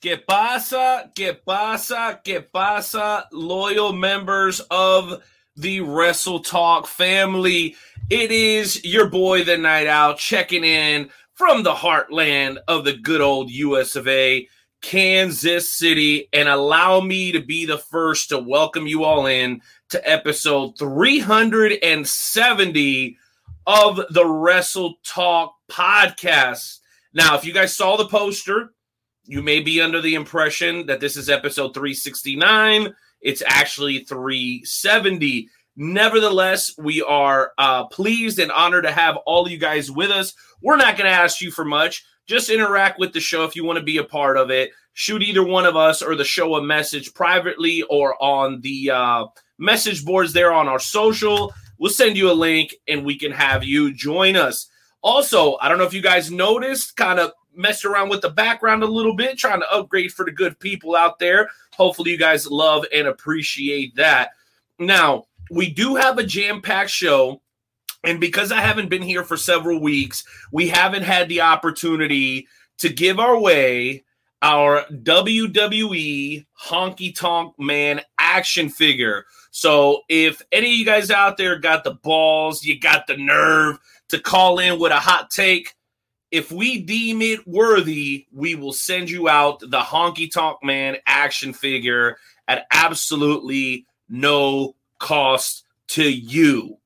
Que pasa, que pasa, que pasa, loyal members of the Wrestle Talk family. It is your boy, the Night Owl, checking in from the heartland of the good old US of A, Kansas City, and allow me to be the first to welcome you all in to episode 370 of the Wrestle Talk podcast. Now, if you guys saw the poster, you may be under the impression that this is episode 369. It's actually 370. Nevertheless, we are uh, pleased and honored to have all you guys with us. We're not going to ask you for much. Just interact with the show if you want to be a part of it. Shoot either one of us or the show a message privately or on the uh, message boards there on our social. We'll send you a link and we can have you join us. Also, I don't know if you guys noticed, kind of messed around with the background a little bit, trying to upgrade for the good people out there. Hopefully, you guys love and appreciate that. Now, we do have a jam packed show. And because I haven't been here for several weeks, we haven't had the opportunity to give our way our WWE Honky Tonk Man action figure. So if any of you guys out there got the balls, you got the nerve to call in with a hot take, if we deem it worthy, we will send you out the Honky Tonk Man action figure at absolutely no cost to you.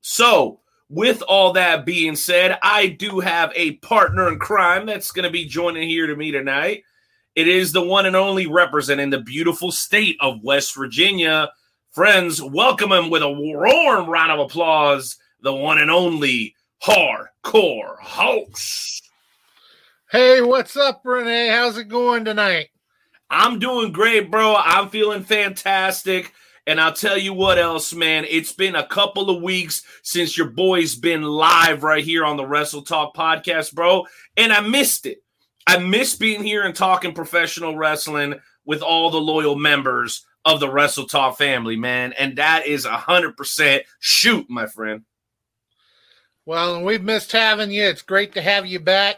So, with all that being said, I do have a partner in crime that's going to be joining here to me tonight. It is the one and only representing the beautiful state of West Virginia. Friends, welcome him with a warm round of applause, the one and only Hardcore Hoss. Hey, what's up, Renee? How's it going tonight? I'm doing great, bro. I'm feeling fantastic. And I'll tell you what else, man. It's been a couple of weeks since your boy's been live right here on the Wrestle Talk podcast, bro. And I missed it. I miss being here and talking professional wrestling with all the loyal members of the Wrestle Talk family, man. And that is a hundred percent shoot, my friend. Well, we've missed having you. It's great to have you back.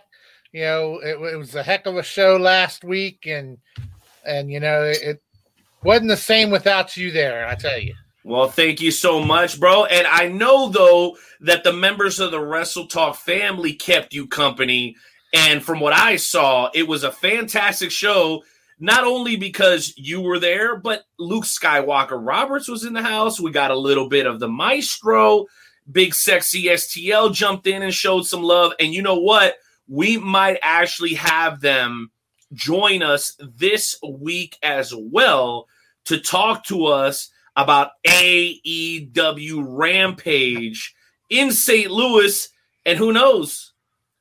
You know, it, it was a heck of a show last week, and and you know, it, wasn't the same without you there, I tell you. Well, thank you so much, bro. And I know though that the members of the Wrestle Talk family kept you company. And from what I saw, it was a fantastic show. Not only because you were there, but Luke Skywalker Roberts was in the house. We got a little bit of the maestro. Big sexy STL jumped in and showed some love. And you know what? We might actually have them join us this week as well to talk to us about AEW Rampage in St. Louis. And who knows?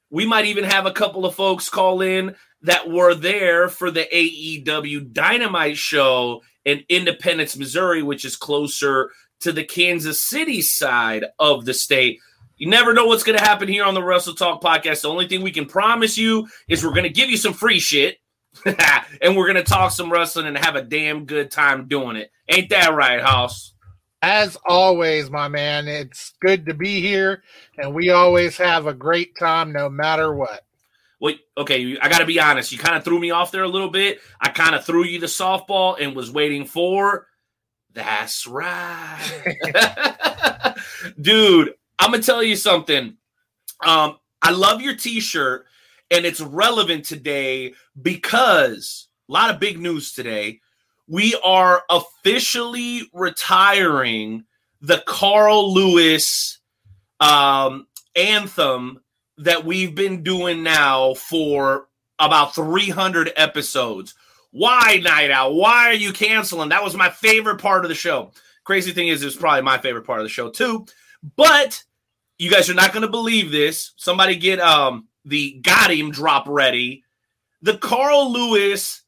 We might even have a couple of folks call in that were there for the AEW Dynamite show in Independence, Missouri, which is closer to the Kansas City side of the state. You never know what's going to happen here on the Wrestle Talk podcast. The only thing we can promise you is we're going to give you some free shit and we're gonna talk some wrestling and have a damn good time doing it. Ain't that right, Hoss? As always, my man, it's good to be here, and we always have a great time no matter what. Wait, okay, I got to be honest. You kind of threw me off there a little bit. I kind of threw you the softball and was waiting for. That's right, dude. I'm gonna tell you something. Um, I love your T-shirt and it's relevant today because a lot of big news today. We are officially retiring the Carl Lewis um, anthem that we've been doing now for about 300 episodes. Why, Night Owl? Why are you canceling? That was my favorite part of the show. Crazy thing is, it's probably my favorite part of the show too. But you guys are not going to believe this. Somebody get um the got him drop ready. The Carl Lewis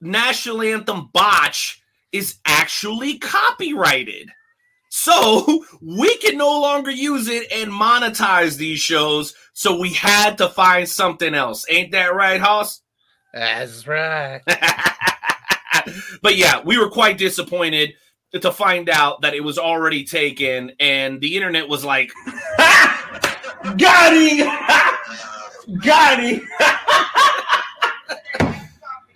national anthem botch is actually copyrighted. So we can no longer use it and monetize these shows. So we had to find something else. Ain't that right, Hoss? That's right. but yeah, we were quite disappointed to find out that it was already taken, and the internet was like, Got him! Got him.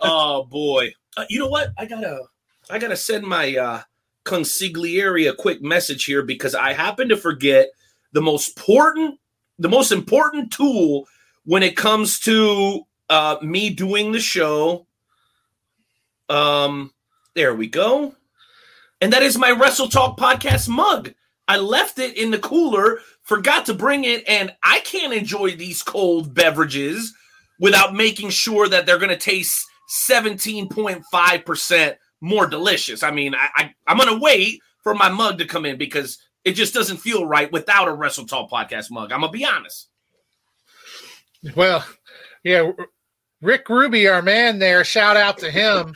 oh boy. Uh, you know what? I gotta I gotta send my uh consigliere a quick message here because I happen to forget the most important the most important tool when it comes to uh me doing the show. Um there we go. And that is my Wrestle Talk podcast mug. I left it in the cooler, forgot to bring it, and I can't enjoy these cold beverages without making sure that they're going to taste 17.5% more delicious. I mean, I, I, I'm going to wait for my mug to come in because it just doesn't feel right without a Wrestle Talk podcast mug. I'm going to be honest. Well, yeah, Rick Ruby, our man there, shout out to him.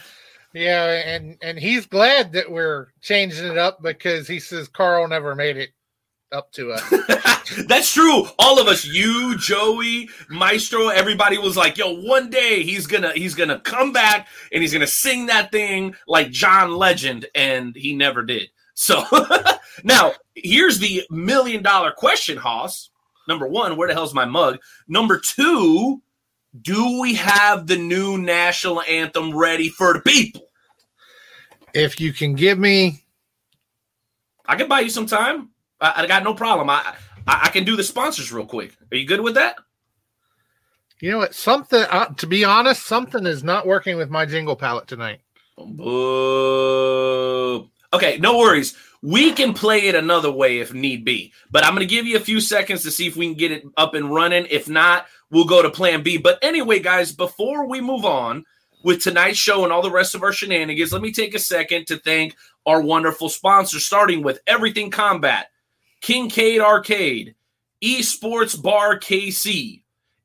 Yeah, and and he's glad that we're changing it up because he says Carl never made it up to us. That's true. All of us, you, Joey, Maestro, everybody was like, "Yo, one day he's gonna he's gonna come back and he's gonna sing that thing like John Legend," and he never did. So now here's the million dollar question, Hoss. Number one, where the hell's my mug? Number two, do we have the new national anthem ready for the people? If you can give me, I can buy you some time. I, I got no problem. I, I, I can do the sponsors real quick. Are you good with that? You know what? Something. Uh, to be honest, something is not working with my jingle palette tonight. Boo. Okay, no worries. We can play it another way if need be. But I'm going to give you a few seconds to see if we can get it up and running. If not, we'll go to plan B. But anyway, guys, before we move on with tonight's show and all the rest of our shenanigans, let me take a second to thank our wonderful sponsors, starting with Everything Combat, Kincaid Arcade, Esports Bar KC,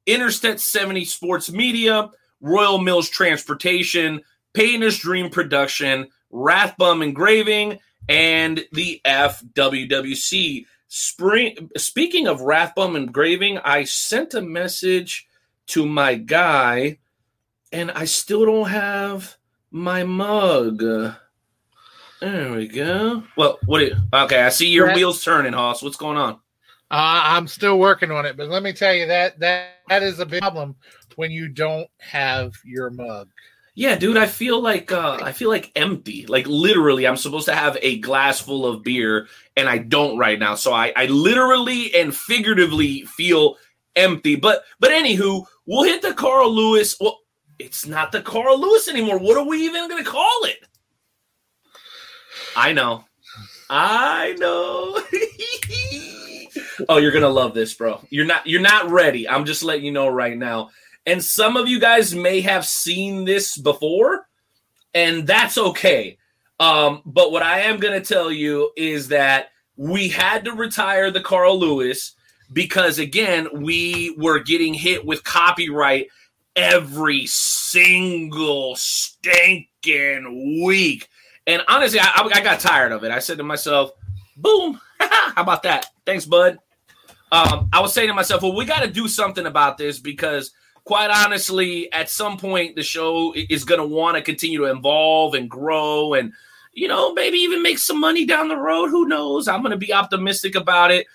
Interstate 70 Sports Media, Royal Mills Transportation, Painter's Dream Production, Rathbum Engraving, and the FWWC. Spring. Speaking of Rathbum Engraving, I sent a message to my guy, and I still don't have my mug. There we go. Well, what? Do you, okay, I see your wheels turning, Hoss. What's going on? Uh, I'm still working on it, but let me tell you that that that is a big problem when you don't have your mug. Yeah, dude, I feel like uh I feel like empty. Like literally, I'm supposed to have a glass full of beer and I don't right now. So I I literally and figuratively feel empty. But but anywho, we'll hit the Carl Lewis. Well, it's not the Carl Lewis anymore. What are we even gonna call it? I know. I know. oh, you're gonna love this, bro. You're not you're not ready. I'm just letting you know right now. And some of you guys may have seen this before, and that's okay. Um, but what I am going to tell you is that we had to retire the Carl Lewis because, again, we were getting hit with copyright every single stinking week. And honestly, I, I got tired of it. I said to myself, boom, how about that? Thanks, bud. Um, I was saying to myself, well, we got to do something about this because quite honestly, at some point, the show is going to want to continue to evolve and grow and, you know, maybe even make some money down the road. Who knows? I'm going to be optimistic about it.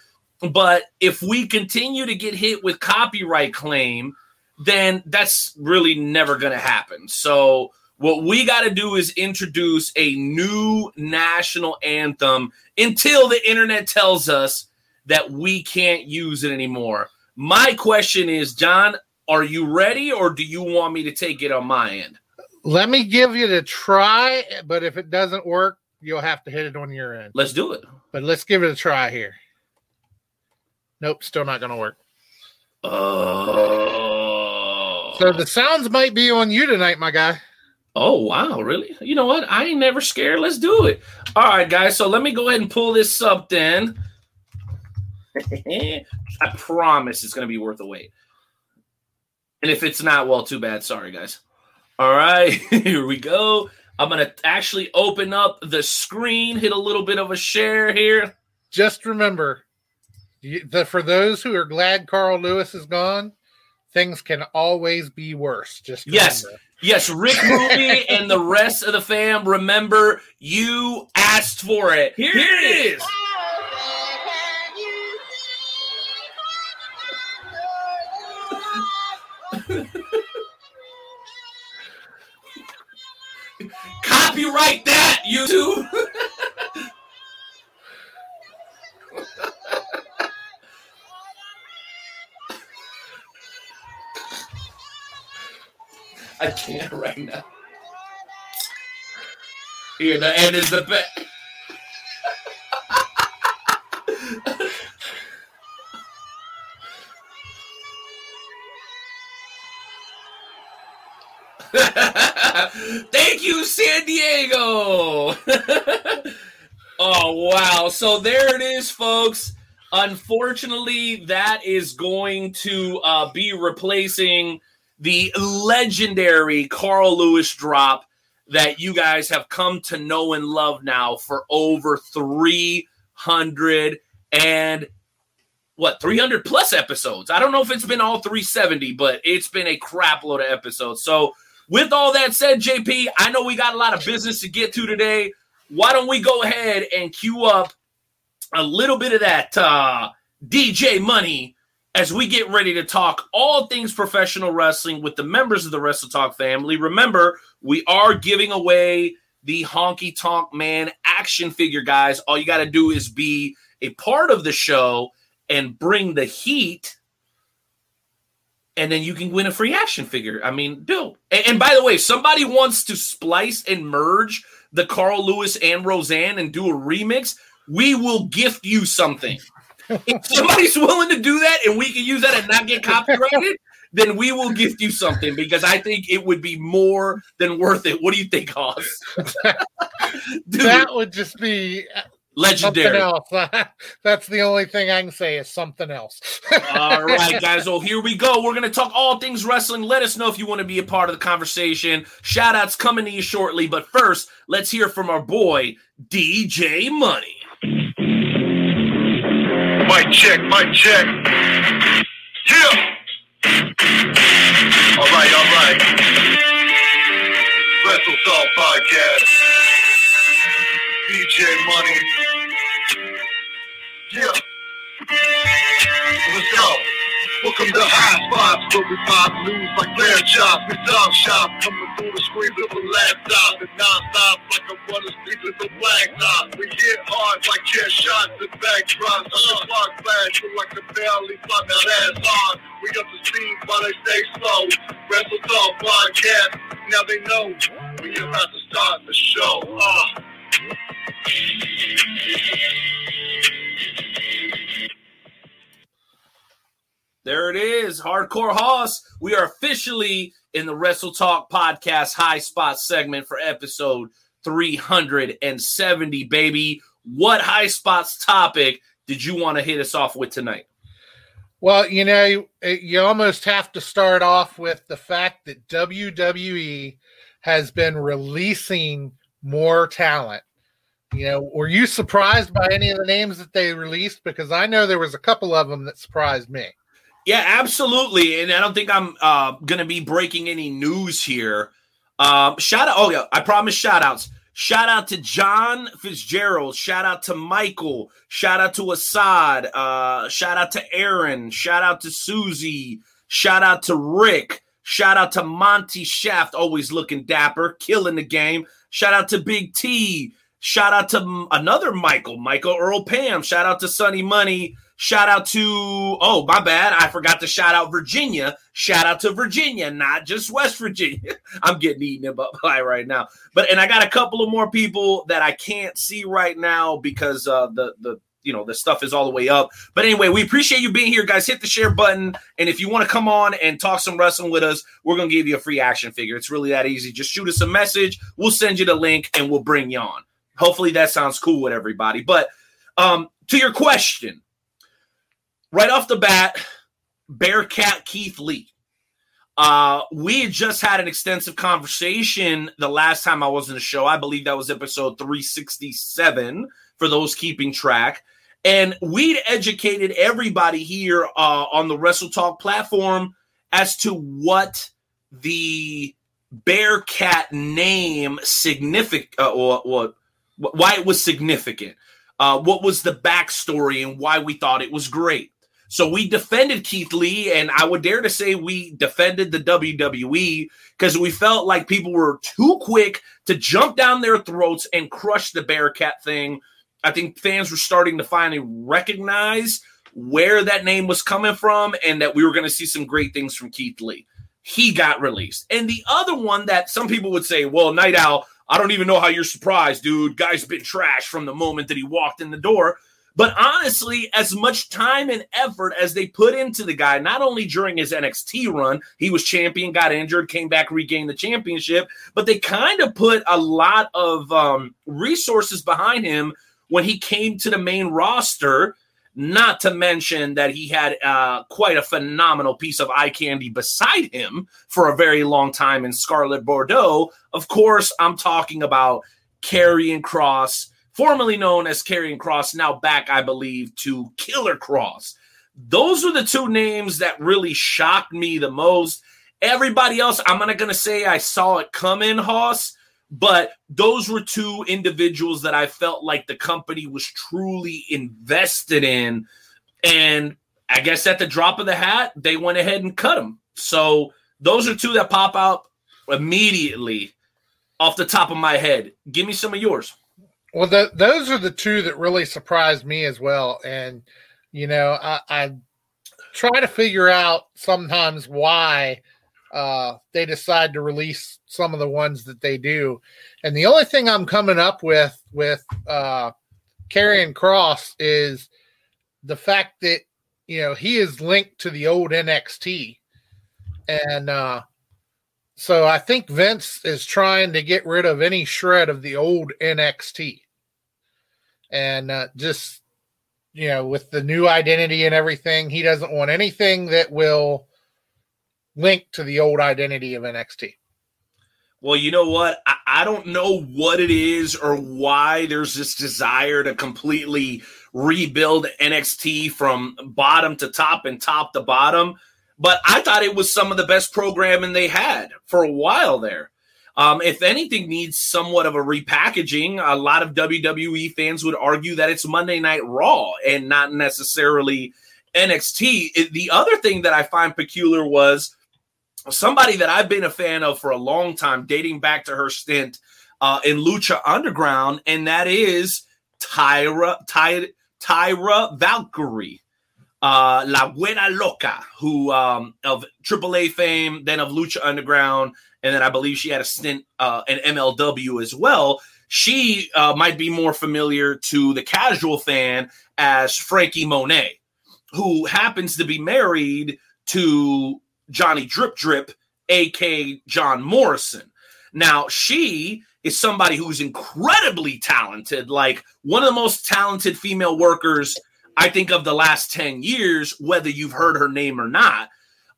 But if we continue to get hit with copyright claim, then that's really never going to happen. So, what we got to do is introduce a new national anthem until the internet tells us that we can't use it anymore. My question is, John, are you ready or do you want me to take it on my end? Let me give you the try, but if it doesn't work, you'll have to hit it on your end. Let's do it. But let's give it a try here. Nope, still not going to work. Oh. So the sounds might be on you tonight, my guy. Oh wow, really? You know what? I ain't never scared. Let's do it. All right, guys. So let me go ahead and pull this up then. I promise it's gonna be worth the wait. And if it's not, well, too bad. Sorry, guys. All right, here we go. I'm gonna actually open up the screen, hit a little bit of a share here. Just remember, you, the, for those who are glad Carl Lewis is gone, things can always be worse. Just remember. Yes. Yes, Rick Ruby and the rest of the fam, remember you asked for it. Here, Here it is. Copyright that, YouTube. I can't right now. Here, the end is the best. Thank you, San Diego. oh, wow. So there it is, folks. Unfortunately, that is going to uh, be replacing the legendary Carl Lewis drop that you guys have come to know and love now for over 300 and what 300 plus episodes. I don't know if it's been all 370, but it's been a crap load of episodes. So, with all that said, JP, I know we got a lot of business to get to today. Why don't we go ahead and cue up a little bit of that uh, DJ money as we get ready to talk all things professional wrestling with the members of the Wrestle Talk family. Remember, we are giving away the Honky Tonk Man action figure, guys. All you got to do is be a part of the show and bring the heat and then you can win a free action figure. I mean, do. And, and, by the way, if somebody wants to splice and merge the Carl Lewis and Roseanne and do a remix, we will gift you something. if somebody's willing to do that and we can use that and not get copyrighted, then we will gift you something because I think it would be more than worth it. What do you think, Hoss? that would just be legendary. Something else. That's the only thing I can say is something else. all right, guys. Well, here we go. We're going to talk all things wrestling. Let us know if you want to be a part of the conversation. Shout outs coming to you shortly. But first, let's hear from our boy, DJ Money. Mic check, mic check. Yeah. All right, all right. Wrestle Talk Podcast. DJ Money. Yeah. Let's go. Welcome to High Spots, where we pop news like lamb chops. We talk shop, coming through the screen with a laptop and non-stop like a runner sleep with a blacktop. We hit hard like chair shots and backdrops. On the clock flash, feel like a barely fly that ass on. We up to speed while they stay slow. Wrestle Talk Podcast, now they know we about to start the show. Uh. There it is, Hardcore Hoss. We are officially in the Wrestle Talk Podcast High Spot segment for episode 370, baby. What High Spots topic did you want to hit us off with tonight? Well, you know, you almost have to start off with the fact that WWE has been releasing more talent. You know, were you surprised by any of the names that they released? Because I know there was a couple of them that surprised me. Yeah, absolutely. And I don't think I'm uh, going to be breaking any news here. Um, shout out. Oh, yeah. I promise shout outs. Shout out to John Fitzgerald. Shout out to Michael. Shout out to Assad. Uh, shout out to Aaron. Shout out to Susie. Shout out to Rick. Shout out to Monty Shaft, always looking dapper, killing the game. Shout out to Big T. Shout out to another Michael, Michael Earl Pam. Shout out to Sunny Money. Shout out to, oh, my bad. I forgot to shout out Virginia. Shout out to Virginia, not just West Virginia. I'm getting eaten up by right now. But, and I got a couple of more people that I can't see right now because uh, the, the, you know, the stuff is all the way up. But anyway, we appreciate you being here, guys. Hit the share button. And if you want to come on and talk some wrestling with us, we're to give you a free action figure. It's really that easy. Just shoot us a message. We'll send you the link and we'll bring you on. Hopefully that sounds cool with everybody. But um, to your question, right off the bat, Bearcat Keith Lee. Uh, we had just had an extensive conversation the last time I was in the show. I believe that was episode 367 for those keeping track. And we'd educated everybody here uh, on the Wrestle Talk platform as to what the Bearcat name significant uh, or what why it was significant. Uh, what was the backstory and why we thought it was great. So we defended Keith Lee, and I would dare to say we defended the WWE because we felt like people were too quick to jump down their throats and crush the Bearcat thing. I think fans were starting to finally recognize where that name was coming from and that we were going to see some great things from Keith Lee. He got released. And the other one that some people would say, well, Night Owl, I don't even know how you're surprised, dude. Guy's been trashed from the moment that he walked in the door. But honestly, as much time and effort as they put into the guy, not only during his NXT run, he was champion, got injured, came back, regained the championship, but they kind of put a lot of um, resources behind him when he came to the main roster. Not to mention that he had uh, quite a phenomenal piece of eye candy beside him for a very long time in Scarlett Bordeaux. Of course, I'm talking about Karrion Kross, formerly known as Karrion Kross, now back, I believe, to Killer Kross. Those were the two names that really shocked me the most. Everybody else, I'm not going to say I saw it coming, Hoss, but those were two individuals that I felt like the company was truly invested in. And I guess at the drop of the hat, they went ahead and cut them. So those are two that pop out immediately off the top of my head. Give me some of yours. Well, the, those are the two that really surprised me as well. And, you know, I, I try to figure out sometimes why uh, they decide to release some of the ones that they do. And the only thing I'm coming up with with uh, Karrion Kross is the fact that, you know, he is linked to the old NXT. And, uh, so I think Vince is trying to get rid of any shred of the old NXT. And uh, just, you know, with the new identity and everything, he doesn't want anything that will link to the old identity of NXT. Well, you know what? I, I don't know what it is or why there's this desire to completely rebuild NXT from bottom to top and top to bottom but I thought it was some of the best programming they had for a while there. Um, if anything needs somewhat of a repackaging, a lot of WWE fans would argue that it's Monday Night Raw and not necessarily NXT. The other thing that I find peculiar was somebody that I've been a fan of for a long time, dating back to her stint uh, in Lucha Underground, and that is Tyra Ty, Taya Valkyrie uh, La Wera Loca, who um, of AAA fame, then of Lucha Underground, and then I believe she had a stint uh, in MLW as well. She uh, might be more familiar to the casual fan as Frankie Monet, who happens to be married to Johnny Drip Drip, aka John Morrison. Now, she is somebody who's incredibly talented, like one of the most talented female workers I think of the last 10 years, whether you've heard her name or not.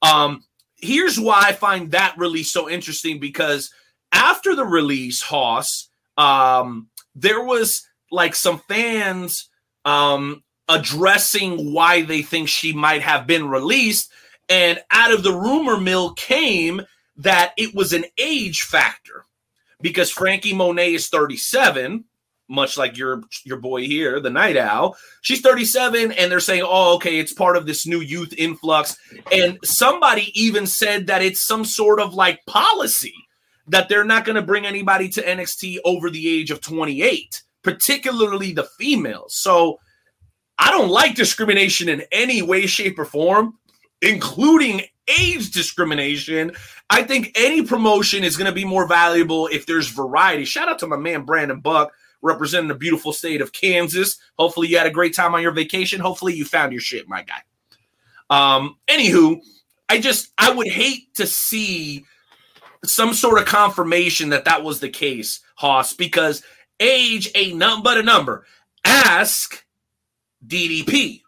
Um, here's why I find that release so interesting because after the release, Hoss, um, there was like some fans um, addressing why they think she might have been released. And out of the rumor mill came that it was an age factor because Frankie Monet is 37 much like your your boy here, the Night Owl. She's 37, and they're saying, "Oh, okay, it's part of this new youth influx." And somebody even said that it's some sort of like policy that they're not going to bring anybody to NXT over the age of 28, particularly the females. So I don't like discrimination in any way, shape, or form, including age discrimination. I think any promotion is going to be more valuable if there's variety. Shout out to my man Brandon Buck representing the beautiful state of Kansas. Hopefully, you had a great time on your vacation. Hopefully, you found your shit, my guy. Um, anywho, I just I would hate to see some sort of confirmation that that was the case, Hoss, because age ain't nothing but a number. Ask DDP.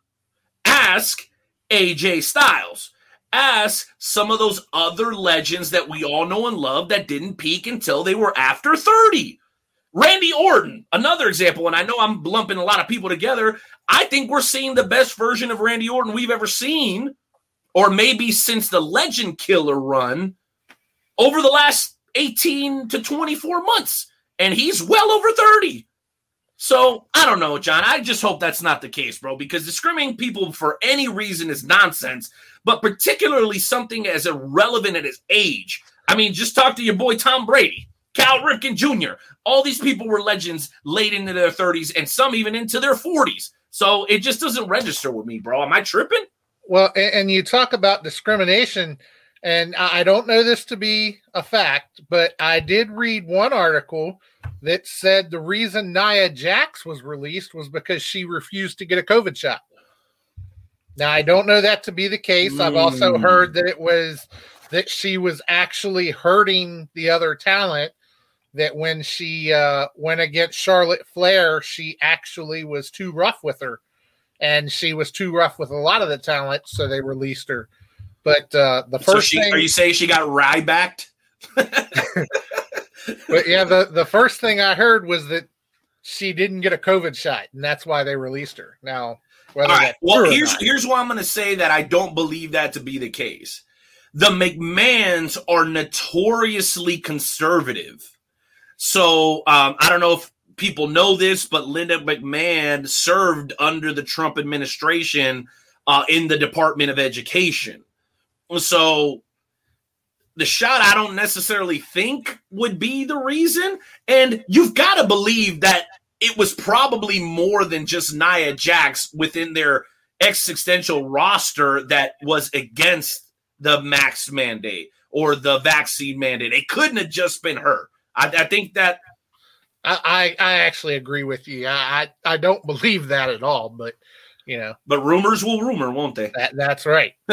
Ask AJ Styles. as some of those other legends that we all know and love that didn't peak until they were after 30. Randy Orton, another example, and I know I'm lumping a lot of people together. I think we're seeing the best version of Randy Orton we've ever seen, or maybe since the Legend Killer run over the last 18 to 24 months. And he's well over 30. So I don't know, John. I just hope that's not the case, bro, because discriminating people for any reason is nonsense, but particularly something as irrelevant as age. I mean, just talk to your boy Tom Brady, Cal Ripken Jr. All these people were legends late into their 30s and some even into their 40s. So it just doesn't register with me, bro. Am I tripping? Well, and, you talk about discrimination, and I don't know this to be a fact, but I did read one article that said the reason Nia Jax was released was because she refused to get a COVID shot. Now, I don't know that to be the case. I've also Mm. heard that it was that she was actually hurting the other talent. That when she uh, went against Charlotte Flair, she actually was too rough with her, and she was too rough with a lot of the talent, so they released her. But uh, the So first she, thing, are you saying she got Rybacked? but yeah, the the first thing I heard was that she didn't get a COVID shot, and that's why they released her. Now, whether All right. Well, here's here's why I'm going to say that I don't believe that to be the case. The McMahons are notoriously conservative. So um, I don't know if people know this, but Linda McMahon served under the Trump administration uh, in the Department of Education. So the shot I don't necessarily think would be the reason. And you've got to believe that it was probably more than just Nia Jax within their existential roster that was against the max mandate or the vaccine mandate. It couldn't have just been her. I, I think that I, I actually agree with you. I, I I don't believe that at all, but you know but rumors will rumor, won't they? that that's right.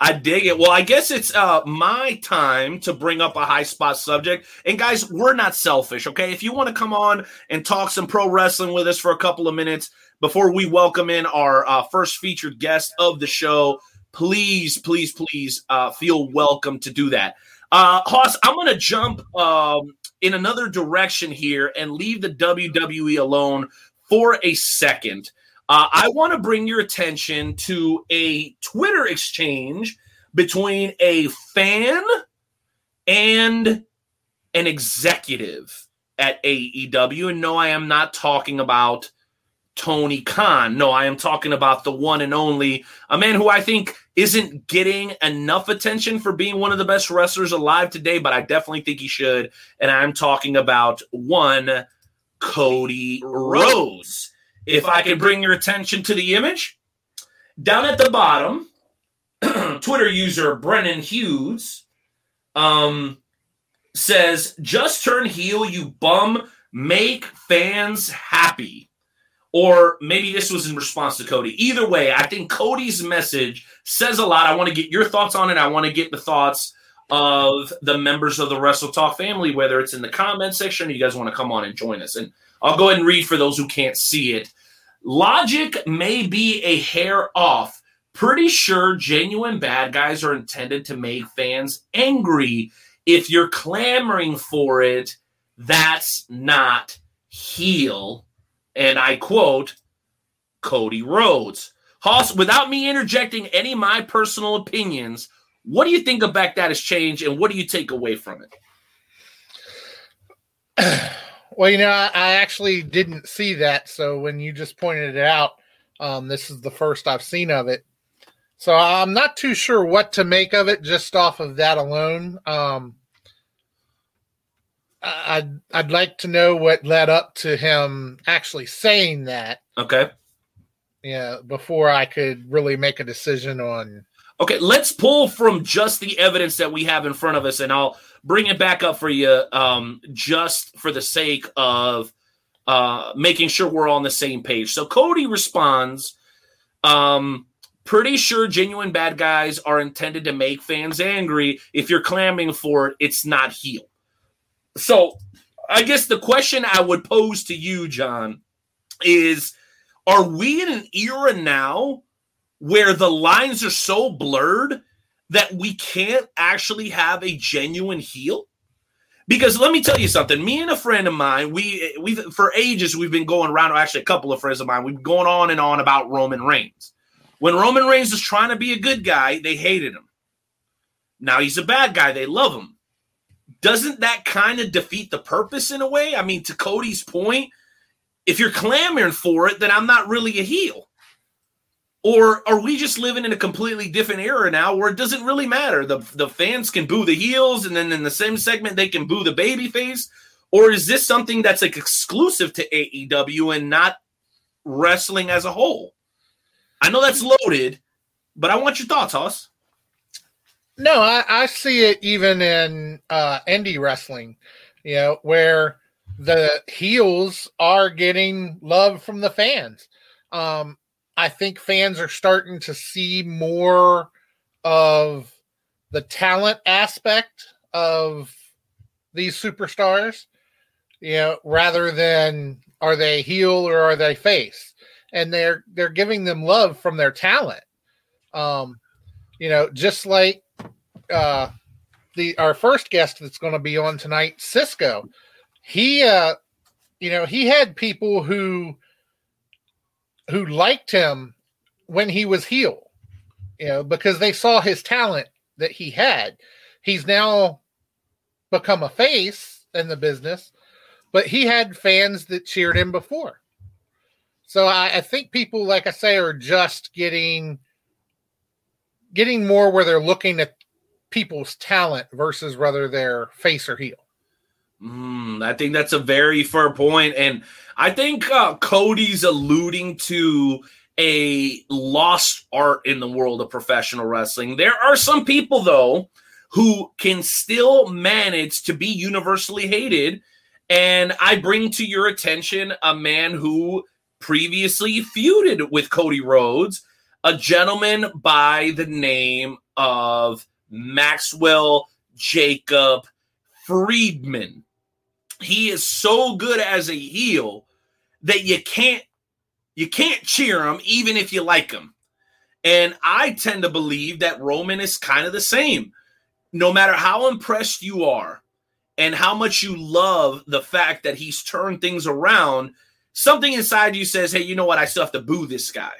I dig it. Well, I guess it's uh my time to bring up a high spot subject. And guys, we're not selfish, okay? If you want to come on and talk some pro wrestling with us for a couple of minutes before we welcome in our uh, first featured guest of the show, please, please, please uh, feel welcome to do that. Uh, Hoss, I'm going to jump um, in another direction here and leave the WWE alone for a second. Uh, I want to bring your attention to a Twitter exchange between a fan and an executive at AEW. And no, I am not talking about Tony Khan. No, I am talking about the one and only, a man who I think isn't getting enough attention for being one of the best wrestlers alive today, but I definitely think he should. And I'm talking about one Cody Rhodes. If I can bring your attention to the image, down at the bottom, Twitter user Brennan Hughes um, says, "Just turn heel, you bum. Make fans happy." Or maybe this was in response to Cody. Either way, I think Cody's message says a lot. I want to get your thoughts on it. I want to get the thoughts of the members of the Wrestle Talk family, whether it's in the comment section you guys want to come on and join us. And I'll go ahead and read for those who can't see it. Logic may be a hair off. Pretty sure genuine bad guys are intended to make fans angry. If you're clamoring for it, that's not heel. And I quote Cody Rhodes. Without me interjecting any of my personal opinions, what do you think about that has changed and what do you take away from it? Well, you know, I, I actually didn't see that. So when you just pointed it out, um, this is the first I've seen of it. So I'm not too sure what to make of it just off of that alone. Um, I'd I'd like to know what led up to him actually saying that. Okay. Yeah, before I could really make a decision on. Okay, let's pull from just the evidence that we have in front of us, and I'll bring it back up for you um, just for the sake of uh, making sure we're all on the same page. So Cody responds, um, pretty sure genuine bad guys are intended to make fans angry. If you're clamming for it, it's not heel. So I guess the question I would pose to you, John, is are we in an era now where the lines are so blurred that we can't actually have a genuine heel? Because let me tell you something. Me and a friend of mine, we we for ages we've been going around. Actually, a couple of friends of mine, we've been going on and on about Roman Reigns. When Roman Reigns was trying to be a good guy, they hated him. Now he's a bad guy; they love him. Doesn't that kind of defeat the purpose in a way? I mean, to Cody's point, if you're clamoring for it, then I'm not really a heel. Or are we just living in a completely different era now where it doesn't really matter? The the fans can boo the heels, and then in the same segment they can boo the baby face. Or is this something that's like exclusive to AEW and not wrestling as a whole? I know that's loaded, but I want your thoughts, Hoss. No, I, I see it even in uh, indie wrestling, you know, where the heels are getting love from the fans. Um, I think fans are starting to see more of the talent aspect of these superstars, you know, rather than are they heel or are they face, and they're they're giving them love from their talent. Um, you know, just like uh, the our first guest that's going to be on tonight, Cizzko. He, uh, you know, he had people who who liked him when he was heel, you know, because they saw his talent that he had. He's now become a face in the business, but he had fans that cheered him before. So I, I think people, like I say, are just getting getting more where they're looking at people's talent versus whether they're face or heel. Mm, I think that's a very fair point, and I think uh, Cody's alluding to a lost art in the world of professional wrestling. There are some people though who can still manage to be universally hated, and I bring to your attention a man who previously feuded with Cody Rhodes, a gentleman by the name of Maxwell Jacob Friedman. He is so good as a heel that you can't you can't cheer him even if you like him. And I tend to believe that Roman is kind of the same. No matter how impressed you are and how much you love the fact that he's turned things around, something inside you says, "Hey, you know what? I still have to boo this guy."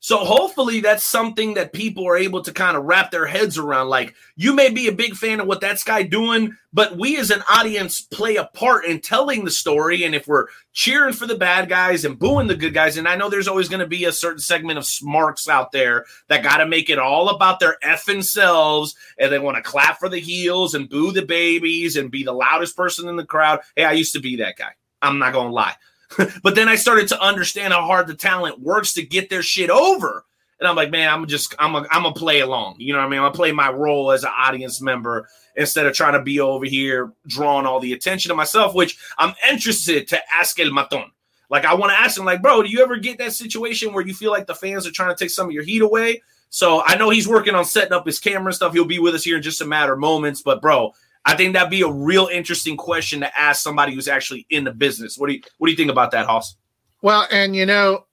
So hopefully that's something that people are able to kind of wrap their heads around. Like you may be a big fan of what that's guy doing, but we as an audience play a part in telling the story. And if we're cheering for the bad guys and booing the good guys, and I know there's always going to be a certain segment of smarks out there that got to make it all about their effing selves, and they want to clap for the heels and boo the babies and be the loudest person in the crowd. Hey, I used to be that guy. I'm not going to lie. but then I started to understand how hard the talent works to get their shit over. And I'm like, man, I'm just, I'm I'm gonna play along. You know what I mean? I'm gonna play my role as an audience member instead of trying to be over here drawing all the attention to myself, which I'm interested to ask El Maton. Like, I want to ask him, like, bro, do you ever get that situation where you feel like the fans are trying to take some of your heat away? So I know he's working on setting up his camera and stuff. He'll be with us here in just a matter of moments. But bro, I think that'd be a real interesting question to ask somebody who's actually in the business. What do you what do you think about that, Hoss? Well, and you know,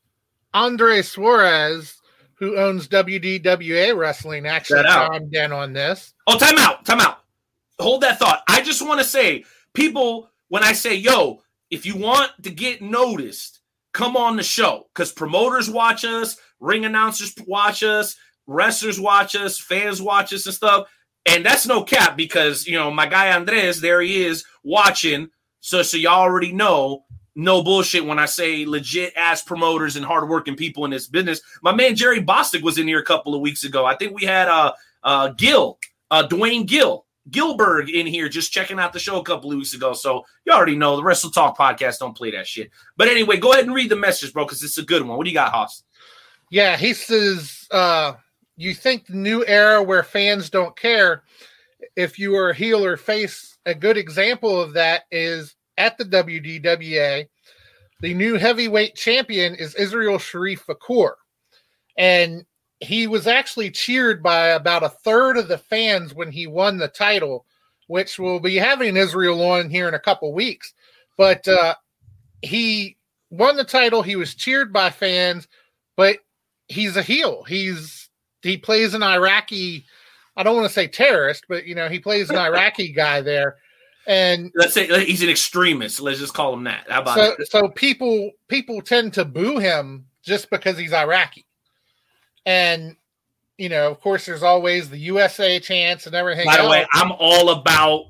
Andre Suarez, who owns WDWA Wrestling, actually chimed in on this. Oh, time out, time out. Hold that thought. I just want to say, people, when I say, yo, if you want to get noticed, come on the show because promoters watch us, ring announcers watch us, wrestlers watch us, fans watch us, and stuff. And that's no cap because, you know, my guy Andres, there he is watching. So, so y'all already know, no bullshit when I say legit ass promoters and hardworking people in this business. My man Jerry Bostic was in here a couple of weeks ago. I think we had uh, uh, Gil, uh, Duane Gill, Gillberg in here just checking out the show a couple of weeks ago. So you already know the Wrestle Talk podcast don't play that shit. But anyway, go ahead and read the message, bro, because it's a good one. What do you got, Hoss? Yeah, he says, uh, you think the new era where fans don't care if you are a heel or face a good example of that is at the WDWA the new heavyweight champion is Israel Sharif Fakur and he was actually cheered by about a third of the fans when he won the title which we'll be having Israel on here in a couple weeks. But uh, he won the title. He was cheered by fans but he's a heel. He's he plays an Iraqi. I don't want to say terrorist, but you know he plays an Iraqi guy there, and let's say he's an extremist. Let's just call him that. How about so? It? So people people tend to boo him just because he's Iraqi, and you know, of course, there's always the USA chance and everything. By the else. way, I'm all about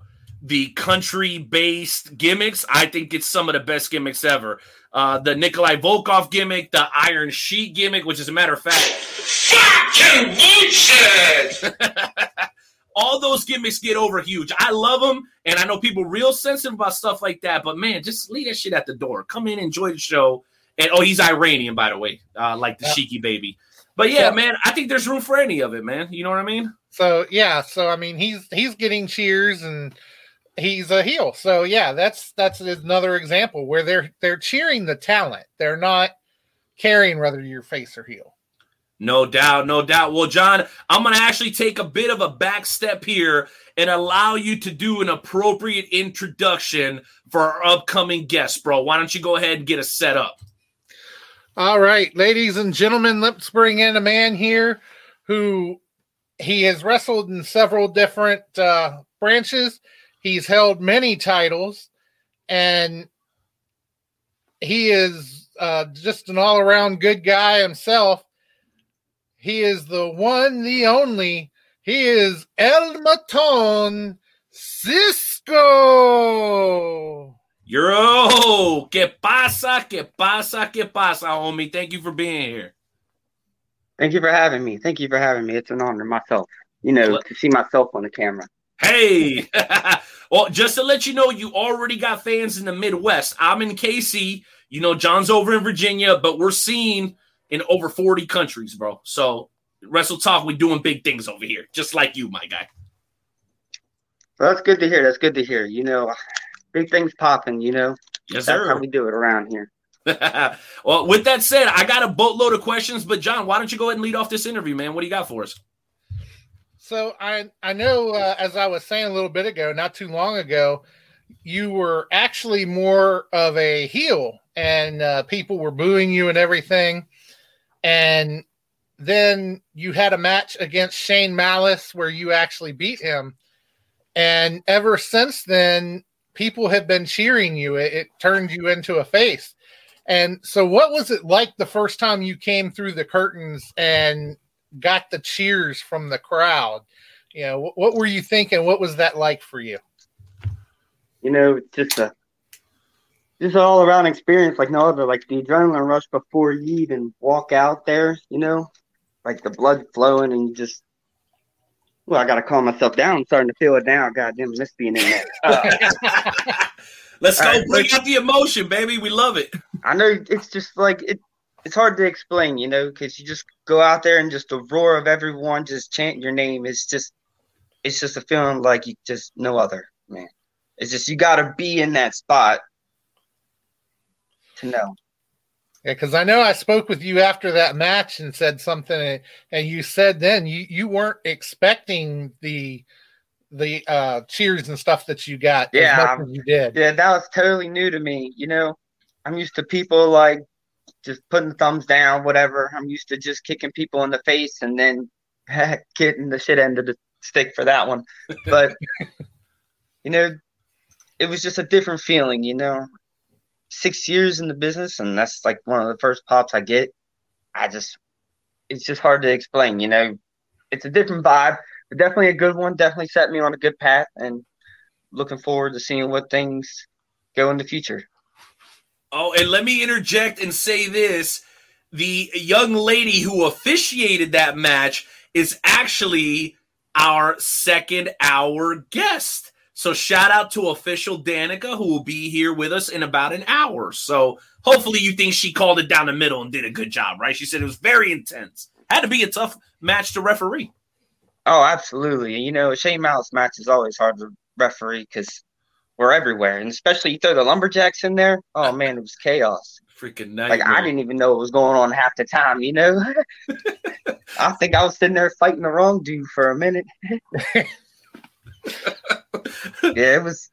the country based gimmicks. I think it's some of the best gimmicks ever. Uh, the Nikolai Volkov gimmick, the Iron Sheik gimmick, which is a matter of fact, fucking bullshit. All those gimmicks get over huge. I love them, and I know people real sensitive about stuff like that. But man, just leave that shit at the door. Come in, enjoy the show. And oh, he's Iranian, by the way, uh, like the Sheiky baby. But yeah, man, I think there's room for any of it, man. You know what I mean? So yeah, so I mean, he's he's getting cheers and he's a heel. So yeah, that's that's another example where they're they're cheering the talent. They're not caring whether you're face or heel. No doubt, no doubt. Well, John, I'm going to actually take a bit of a back step here and allow you to do an appropriate introduction for our upcoming guest, bro. Why don't you go ahead and get us set up? All right, ladies and gentlemen, let's bring in a man here who he has wrestled in several different uh, branches. He's held many titles, and he is uh, just an all around good guy himself. He is the one, the only. He is El Maton Cizzko. Yo, que pasa, que pasa, que pasa, homie. Thank you for being here. Thank you for having me. Thank you for having me. It's an honor myself, you know, to see myself on the camera. Hey, well, just to let you know, you already got fans in the Midwest. I'm in KC. You know, John's over in Virginia, but we're seen in over 40 countries, bro. So, Wrestle Talk, we're doing big things over here, just like you, my guy. Well, that's good to hear. That's good to hear. You know, big things popping, you know. Yes, That's sir. how we do it around here. well, with that said, I got a boatload of questions, but John, why don't you go ahead and lead off this interview, man? What do you got for us? So I I know uh, as I was saying a little bit ago, not too long ago, you were actually more of a heel, and uh, people were booing you and everything. And then you had a match against Shane Malice where you actually beat him. And ever since then, people have been cheering you. It, it turned you into a face. And so, what was it like the first time you came through the curtains and got the cheers from the crowd? You know, what, what were you thinking? What was that like for you? You know, it's just a just an all around experience like no other. Like the adrenaline rush before you even walk out there. You know, like the blood flowing and you just. Well, I got to calm myself down. I'm starting to feel it now. Goddamn, miss being in there. Uh, Let's go All right, bring out the emotion, baby. We love it. I know it's just like it. It's hard to explain, you know, because you just go out there and just the roar of everyone just chant your name. It's just, it's just a feeling like you just no other man. It's just you got to be in that spot to know. Yeah, because I know I spoke with you after that match and said something, and- and you said then you you weren't expecting the the uh cheers and stuff that you got. as Yeah, much as you did. Yeah, that was totally new to me. You know, I'm used to people like just putting thumbs down, whatever. I'm used to just kicking people in the face and then getting the shit end of the stick for that one. But you know, it was just a different feeling. You know, six years in the business, and that's like one of the first pops I get. I just, it's just hard to explain. You know, it's a different vibe, but definitely a good one. Definitely set me on a good path, and looking forward to seeing what things go in the future. Oh, and let me interject and say this. The young lady who officiated that match is actually our second hour guest. So shout out to official Danika who will be here with us in about an hour. So hopefully you think she called it down the middle and did a good job, right? She said it was very intense. Had to be a tough match to referee. Oh, absolutely. You know, Shane Malice match is always hard to referee because we're everywhere, and especially you throw the lumberjacks in there. Oh man, it was chaos. Freaking nightmare. Like I didn't even know what was going on half the time. You know, I think I was sitting there fighting the wrong dude for a minute. yeah, it was.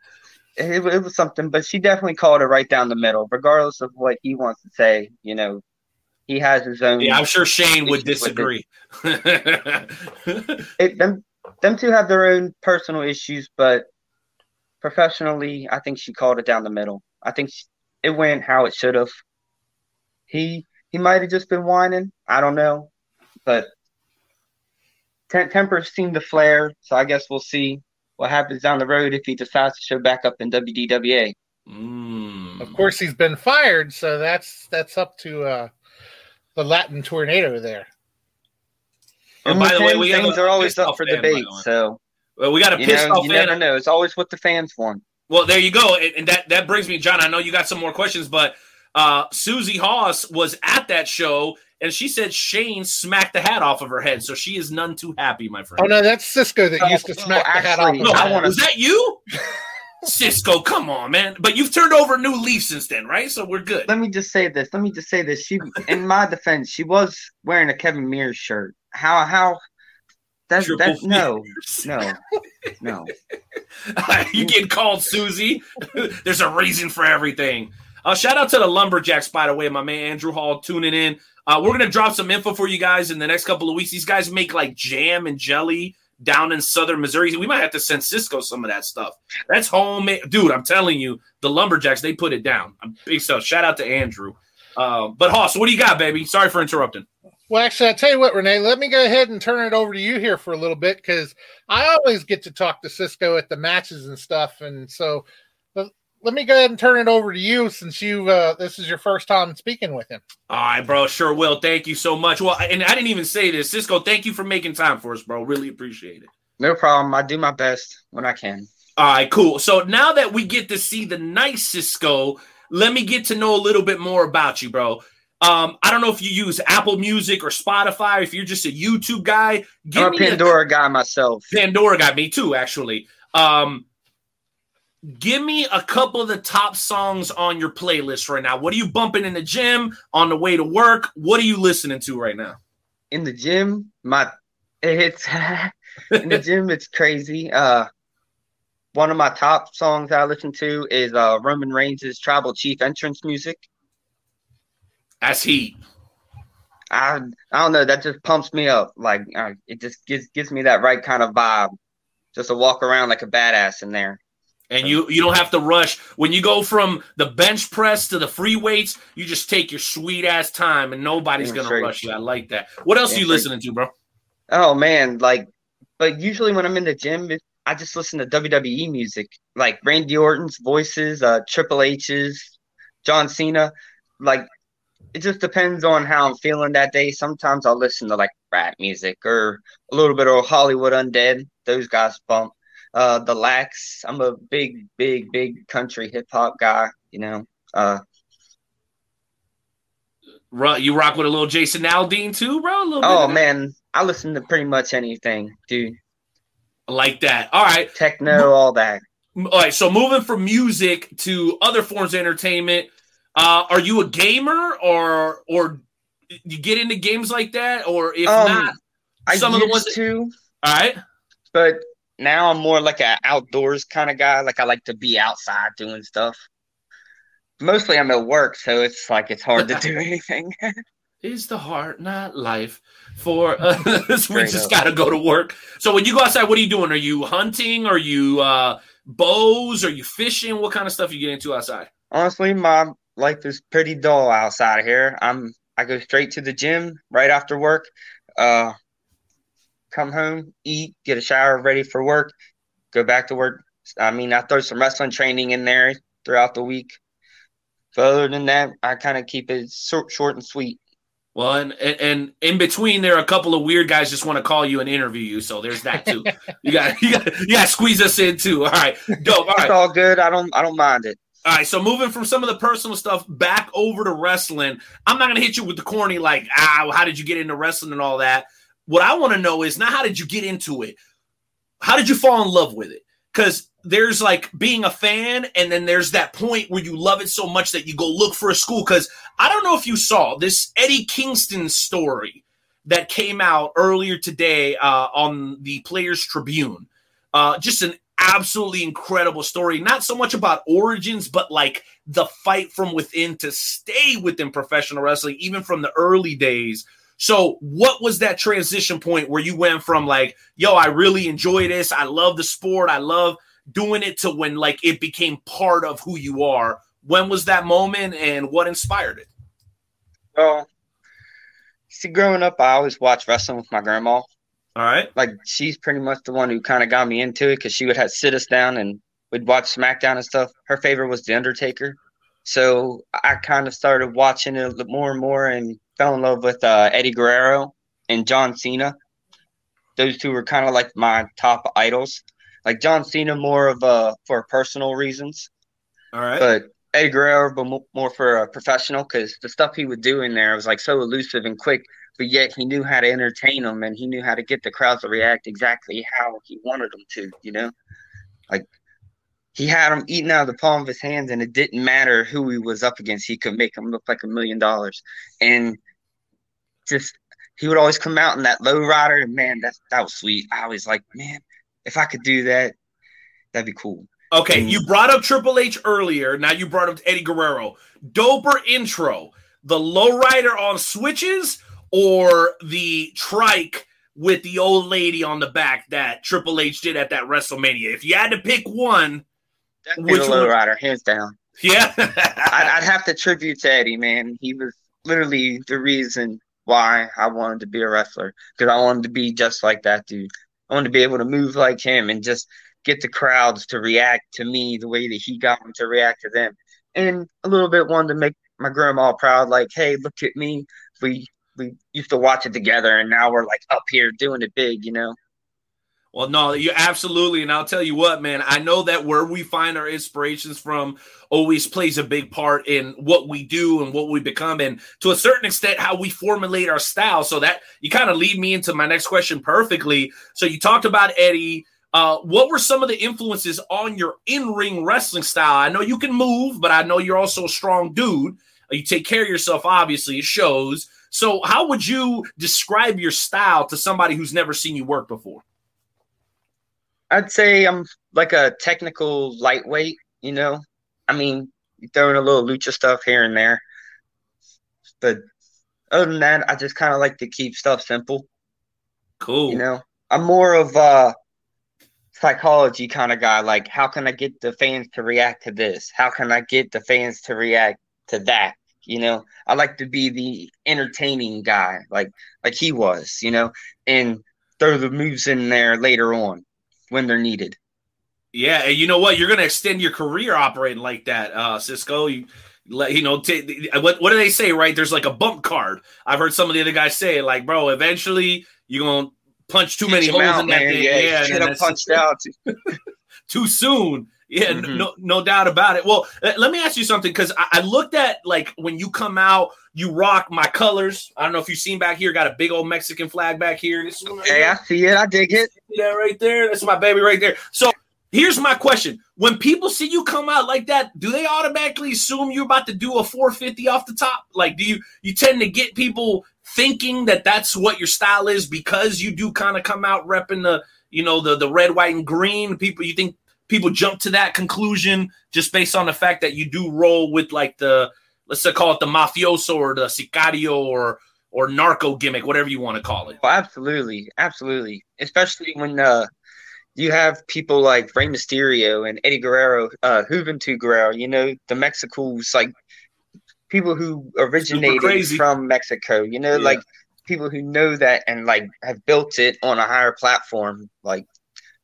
It, it was something, but she definitely called it right down the middle, regardless of what he wants to say. You know, he has his own. Yeah, I'm sure Shane would disagree. it, them them two have their own personal issues, but professionally, I think she called it down the middle. I think she, it went how it should have. He he might have just been whining. I don't know, but Tem- temper seemed to flare. So I guess we'll see. what happens down the road if he decides to show back up in WDWA. Mm. Of course, he's been fired, so that's that's up to uh, the Latin tornado there. And And by the way, with him, we have things a are always up for fan, by the debate. way. So Well, we got a you pissed know, off you fan. never know. It's always what the fans want. Well, there you go, and, and that that brings me, John. I know you got some more questions, but uh, Susie Haas was at that show, and she said Shane smacked the hat off of her head, so she is none too happy, my friend. Oh no, that's Cizzko that Oh, used to smack well, the hat off. No, I her. wanna- was that you, Cizzko? Come on, man! But you've turned over a new leaf since then, right? So we're good. Let me just say this. Let me just say this. She, in my defense, she was wearing a Kevin Mears shirt. How? How? That's Triple that. No, no, no. you get called Susie? There's a reason for everything. Uh, shout out to the Lumberjacks, by the way, my man Andrew Hall tuning in. Uh, we're gonna drop some info for you guys in the next couple of weeks. These guys make like jam and jelly down in southern Missouri. We might have to send Cizzko some of that stuff. That's homemade, dude. I'm telling you, the Lumberjacks they put it down. I'm big stuff. Shout out to Andrew. Uh, but Hoss, what do you got, baby? Sorry for interrupting. Well, actually, I tell you what, Renee, let me go ahead and turn it over to you here for a little bit because I always get to talk to Cizzko at the matches and stuff, and so let, let me go ahead and turn it over to you since you uh, this is your first time speaking with him. All right, bro. Sure will. Thank you so much. Well, and I didn't even say this, Cizzko. Thank you for making time for us, bro. Really appreciate it. No problem. I do my best when I can. All right, cool. So now that we get to see the nice Cizzko, let me get to know a little bit more about you, bro. Um, I don't know if you use Apple Music or Spotify, if you're just a YouTube guy. Give I'm a Pandora guy myself. Pandora guy, me too, actually. Um, give me a couple of the top songs on your playlist right now. What are you bumping in the gym on the way to work? What are you listening to right now? In the gym, my it's in the gym. It's crazy. Uh, one of my top songs I listen to is uh Roman Reigns' Tribal Chief entrance music. That's heat. I I don't know. That just pumps me up. Like uh, it just gives gives me that right kind of vibe. Just to walk around like a badass in there. And you you don't have to rush when you go from the bench press to the free weights. You just take your sweet ass time, and nobody's Yeah, gonna straight. rush you. I like that. What else Yeah, are you straight. listening to, bro? Oh man, like, but usually when I'm in the gym, I just listen to WWE music, like Randy Orton's voices, uh, Triple H's, John Cena. Like, it just depends on how I'm feeling that day. Sometimes I'll listen to like rap music or a little bit of Hollywood Undead. Those guys bump. Uh, the Lacs. I'm a big, big, big country hip hop guy. You know. Uh, You rock with a little Jason Aldean too, bro. A little oh man, I listen to pretty much anything, dude. Like that. All right, Techno, all that. all right. So moving from music to other forms of entertainment, uh, are you a gamer or or you get into games like that, or if Um, not, I some of used the ones that- all right. but now I'm more like an outdoors kind of guy. Like I like to be outside doing stuff. Mostly I'm at work, so it's like it's hard to do anything. is the heart not life for us? We just got to go to work. So when you go outside what are you doing? Are you hunting? Are you uh bows? Are you fishing? What kind of stuff you get into outside? Honestly, my life is pretty dull outside of here. I'm I go straight to the gym right after work. Uh, come home, eat, get a shower, ready for work, go back to work. I mean, I throw some wrestling training in there throughout the week. But other than that, I kind of keep it short, short and sweet. well and, and and in between there are a couple of weird guys just want to call you and interview you so there's that too you got you got you got to squeeze us in too all right dope all It's all good. I don't I don't mind it. All right, so moving from some of the personal stuff back over to wrestling, I'm not going to hit you with the corny like, ah, how did you get into wrestling and all that. What I want to know is not how did you get into it? How did you fall in love with it? Because there's like being a fan, and then there's that point where you love it so much that you go look for a school. Because I don't know if you saw this Eddie Kingston story that came out earlier today uh, on the Players Tribune. Uh, just an absolutely incredible story. Not so much about origins, but like the fight from within to stay within professional wrestling, even from the early days. So, what was that transition point where you went from like, yo, I really enjoy this, I love the sport, I love doing it, to when like it became part of who you are? When was that moment, and what inspired it? Well, see, growing up, I always watched wrestling with my grandma. All right. Like she's pretty much the one who kind of got me into it because she would have sit us down and we'd watch SmackDown and stuff. Her favorite was The Undertaker, so I kind of started watching it a little more and more and fell in love with uh, Eddie Guerrero and John Cena. Those two were kind of like my top idols. Like John Cena, more of a for personal reasons, All right. but Eddie Guerrero, but more for a professional because the stuff he would do in there was like so elusive and quick, but yet he knew how to entertain them and he knew how to get the crowd to react exactly how he wanted them to. You know, like he had them eating out of the palm of his hands, and it didn't matter who he was up against. He could make them look like a million dollars, and just he would always come out in that low rider, and man, that that was sweet. I was like, man, if I could do that, that'd be cool. Okay, you brought up Triple H earlier. Now you brought up Eddie Guerrero. Doper intro. The lowrider on switches or the trike with the old lady on the back that Triple H did at that WrestleMania. If you had to pick one, Definitely Which the low one? rider, hands down. yeah. I'd, I'd have to tribute to Eddie, man. He was literally the reason why I wanted to be a wrestler because I wanted to be just like that dude. I wanted to be able to move like him and just get the crowds to react to me the way that he got them to react to them, and a little bit wanted to make my grandma proud. Like, hey, look at me. We we used to watch it together, and now we're like up here doing it big, you know. Well, no, you absolutely. And I'll tell you what, man, I know that where we find our inspirations from always plays a big part in what we do and what we become, and to a certain extent, how we formulate our style. So that you kind of lead me into my next question perfectly. So you talked about Eddie. Uh, what were some of the influences on your in-ring wrestling style? I know you can move, but I know you're also a strong dude. You take care of yourself, obviously, it shows. So, how would you describe your style to somebody who's never seen you work before? I'd say I'm like a technical lightweight, you know. I mean, throwing a little lucha stuff here and there. But other than that, I just kind of like to keep stuff simple, Cool. you know. I'm more of a psychology kind of guy. Like, how can I get the fans to react to this? How can I get the fans to react to that? You know, I like to be the entertaining guy, like like he was, you know, and throw the moves in there later on when they're needed. Yeah, and you know what? You're going to extend your career operating like that, uh, Cizzko. You, let you know t- what what do they say? Right? There's like a bump card. I've heard some of the other guys say, like, bro, eventually you're gonna punch too many holes out, in that man. thing. Yeah, Yeah, and should have punched out. too soon. Yeah, n- Mhm. no, no doubt about it. Well, let me ask you something because I, I looked at like when you come out, you rock my colors. I don't know if you've seen back here, got a big old Mexican flag back here. This one right Hey, here. I see it. I dig it. See that right there? That's my baby right there. So here's my question. When people see you come out like that, do they automatically assume you're about to do a 450 off the top? Like, do you you tend to get people thinking that that's what your style is because you do kind of come out repping the, you know, the the red, white, and green? People, you think people jump to that conclusion just based on the fact that you do roll with like the let's say call it the mafioso or the sicario or or narco gimmick, whatever you want to call it. Well, absolutely, absolutely. Especially when uh, you have people like Rey Mysterio and Eddie Guerrero, uh, Juventud Guerrera. You know, the Mexicos, like people who originated from Mexico. You know, Yeah. like people who know that and like have built it on a higher platform. Like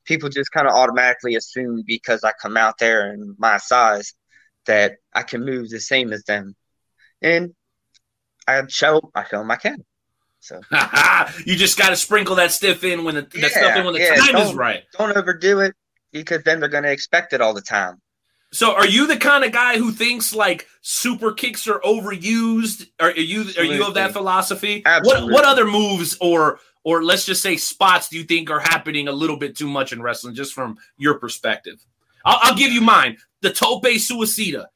people just kind of automatically assume because I come out there and my size that I can move the same as them, and I show I show them I can. So. you just got to sprinkle that stiff in when the that stuff in when the Yeah, time is right. don't overdo it because then they're going to expect it all the time. So, are you the kind of guy who thinks like super kicks are overused? Are you are you of that philosophy? Absolutely. What what other moves or or let's just say spots do you think are happening a little bit too much in wrestling, just from your perspective? I'll, I'll give you mine. The tope suicida.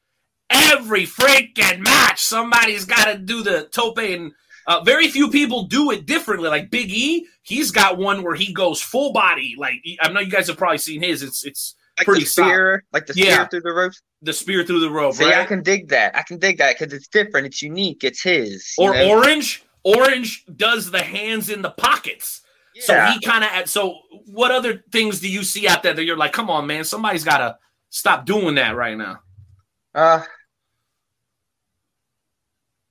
Every freaking match, somebody's got to do the tope, and uh, very few people do it differently. Like Big E, he's got one where he goes full body. Like I know you guys have probably seen his. It's it's Like Pretty the spear, like the spear Yeah. through the rope. the spear through the rope, See, right? I can dig that. I can dig that because it's different. It's unique. It's his. or know? orange orange does the hands in the pockets so he kind of so what other things do you see out there that you're like come on man somebody's gotta stop doing that right now Uh,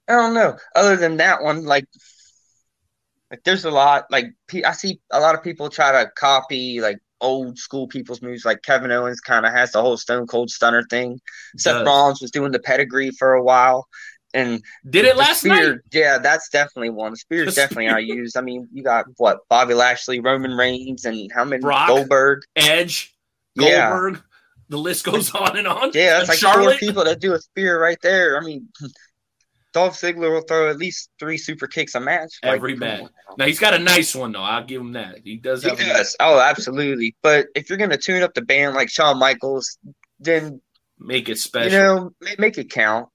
I don't know. Other than that one, like like there's a lot like I see a lot of people try to copy like old school people's moves. Like Kevin Owens kind of has the whole Stone Cold Stunner thing. Seth. Rollins was doing the pedigree for a while, and Did it last spear, night? yeah, that's definitely one. The spear The is definitely not used. I mean, you got what Bobby Lashley, Roman Reigns, and how many Brock. Goldberg? Edge, Yeah, Goldberg. The list goes on and on. yeah, that's like four people that do a spear right there. I mean, Dolph Ziggler will throw at least three super kicks a match. Like, Every come match. Now he's got a nice one though. I'll give him that. He does have. a- Yes, oh, absolutely. But if you're gonna tune up the band like Shawn Michaels, then Make it special. you know make it count.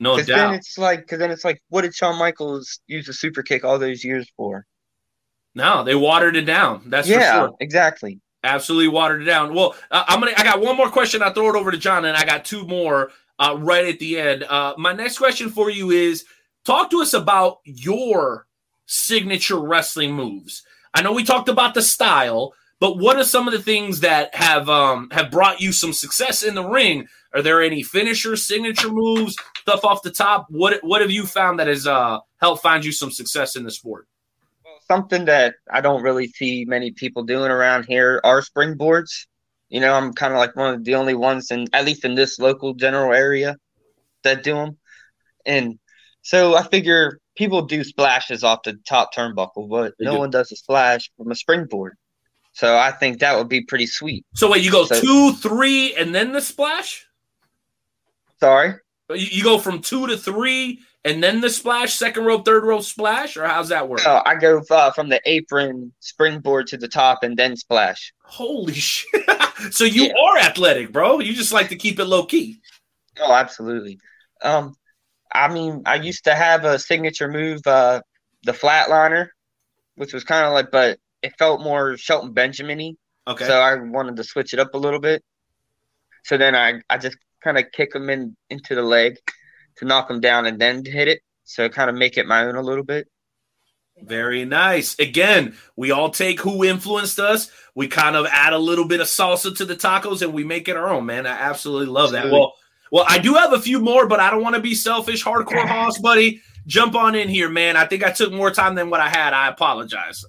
No Because then it's like, because then it's like, what did Shawn Michaels use a super kick all those years for? No, they watered it down. That's yeah, for sure. exactly. Absolutely watered it down. Well, uh, I'm gonna. I got one more question. I'll throw it over to John, and I got two more uh, right at the end. Uh, my next question for you is: Talk to us about your signature wrestling moves. I know we talked about the style, but what are some of the things that have um, have brought you some success in the ring? Are there any finisher, signature moves, stuff off the top? What What have you found that has uh, helped find you some success in the sport? Something that I don't really see many people doing around here are springboards. You know, I'm kind of like one of the only ones, in at least in this local general area, that do them. And so I figure people do splashes off the top turnbuckle, but They no do. one does a splash from a springboard. So I think that would be pretty sweet. So wait, you go So- two, three, and then the splash? Sorry. You, you go from two to three, and then the splash, second row, third row splash, or how's that work? Oh, I go uh, from the apron springboard to the top and then splash. Holy shit! so you Yeah. are athletic, bro. You just like to keep it low key. Oh, absolutely. Um, I mean, I used to have a signature move, uh, the flatliner, which was kind of like, but it felt more Shelton Benjamin-y. Okay. So I wanted to switch it up a little bit. So then I, I just kind of kick him in into the leg to knock him down and then hit it. So kind of make it my own a little bit. Very nice. Again, we all take who influenced us. We kind of add a little bit of salsa to the tacos and we make it our own, man. I absolutely love that. Absolutely. Well, well, I do have a few more, but I don't want to be selfish. Hardcore Hoss, buddy, jump on in here, man. I think I took more time than what I had. I apologize.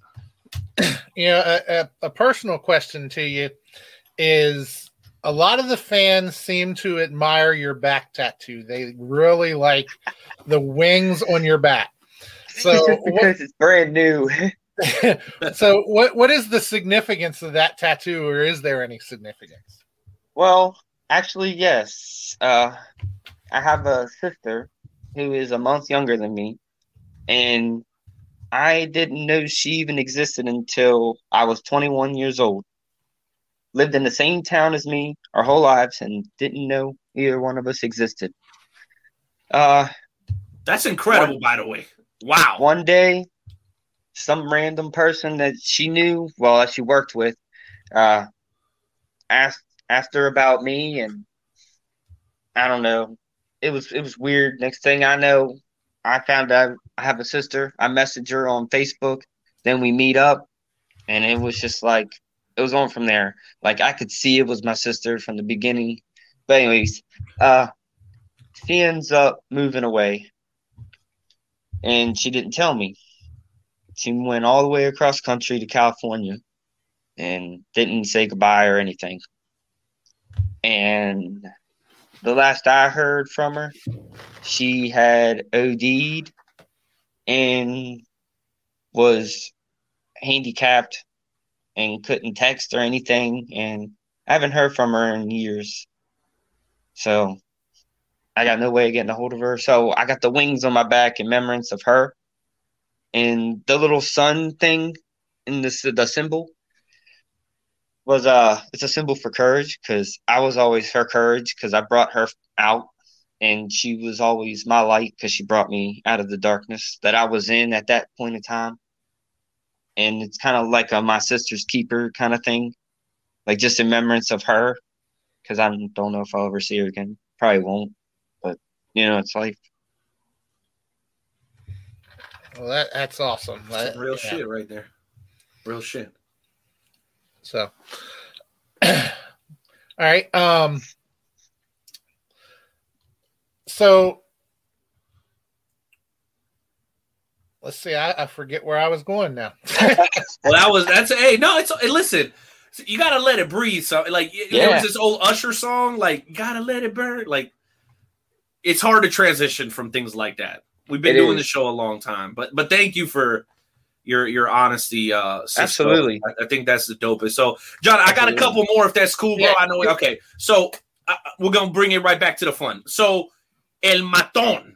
You know, a, a, a personal question to you is a lot of the fans seem to admire your back tattoo. They really like the wings on your back. So, It's just what, because it's brand new. so what what is the significance of that tattoo, or is there any significance? Well, actually, yes. Uh, I have a sister who is a month younger than me, and I didn't know she even existed until I was 21 years old. Lived in the same town as me our whole lives and didn't know either one of us existed. Uh, That's incredible, by the way. Wow. one day, some random person that she knew, well, that she worked with, uh, asked asked her about me, and I don't know. It was it was weird. Next thing I know, I found out I have a sister. I messaged her on Facebook. Then we meet up, and it was just like it was on from there. Like I could see it was my sister from the beginning. But anyways, uh, she ends up moving away and she didn't tell me. She went all the way across country to California and didn't say goodbye or anything. And the last I heard from her, she had OD'd and was handicapped and couldn't text or anything. And I haven't heard from her in years. So I got no way of getting a hold of her. So I got the wings on my back in remembrance of her. And the little sun thing in this the symbol was uh it's a symbol for courage because I was always her courage because I brought her out and she was always my light because she brought me out of the darkness that I was in at that point in time. And it's kind of like a my sister's keeper kind of thing, like just in remembrance of her because I don't know if I'll ever see her again. Probably won't, but you know, it's life. Well, that that's awesome. That- Real yeah. shit right there. Real shit. So, all right. Um, so let's see. I, I forget where I was going now. Well, that was that's hey no. It's hey, listen. You gotta let it breathe. So like there Yeah. was this old Usher song, like gotta let it burn. Like it's hard to transition from things like that. We've been It doing is. the show a long time, but but thank you for your your honesty. Uh, Cizzko. Absolutely. I, I think that's the dopest. So John, I got a couple more if that's cool, bro. Yeah. I know. Okay, so uh, we're gonna bring it right back to the fun. So El Maton.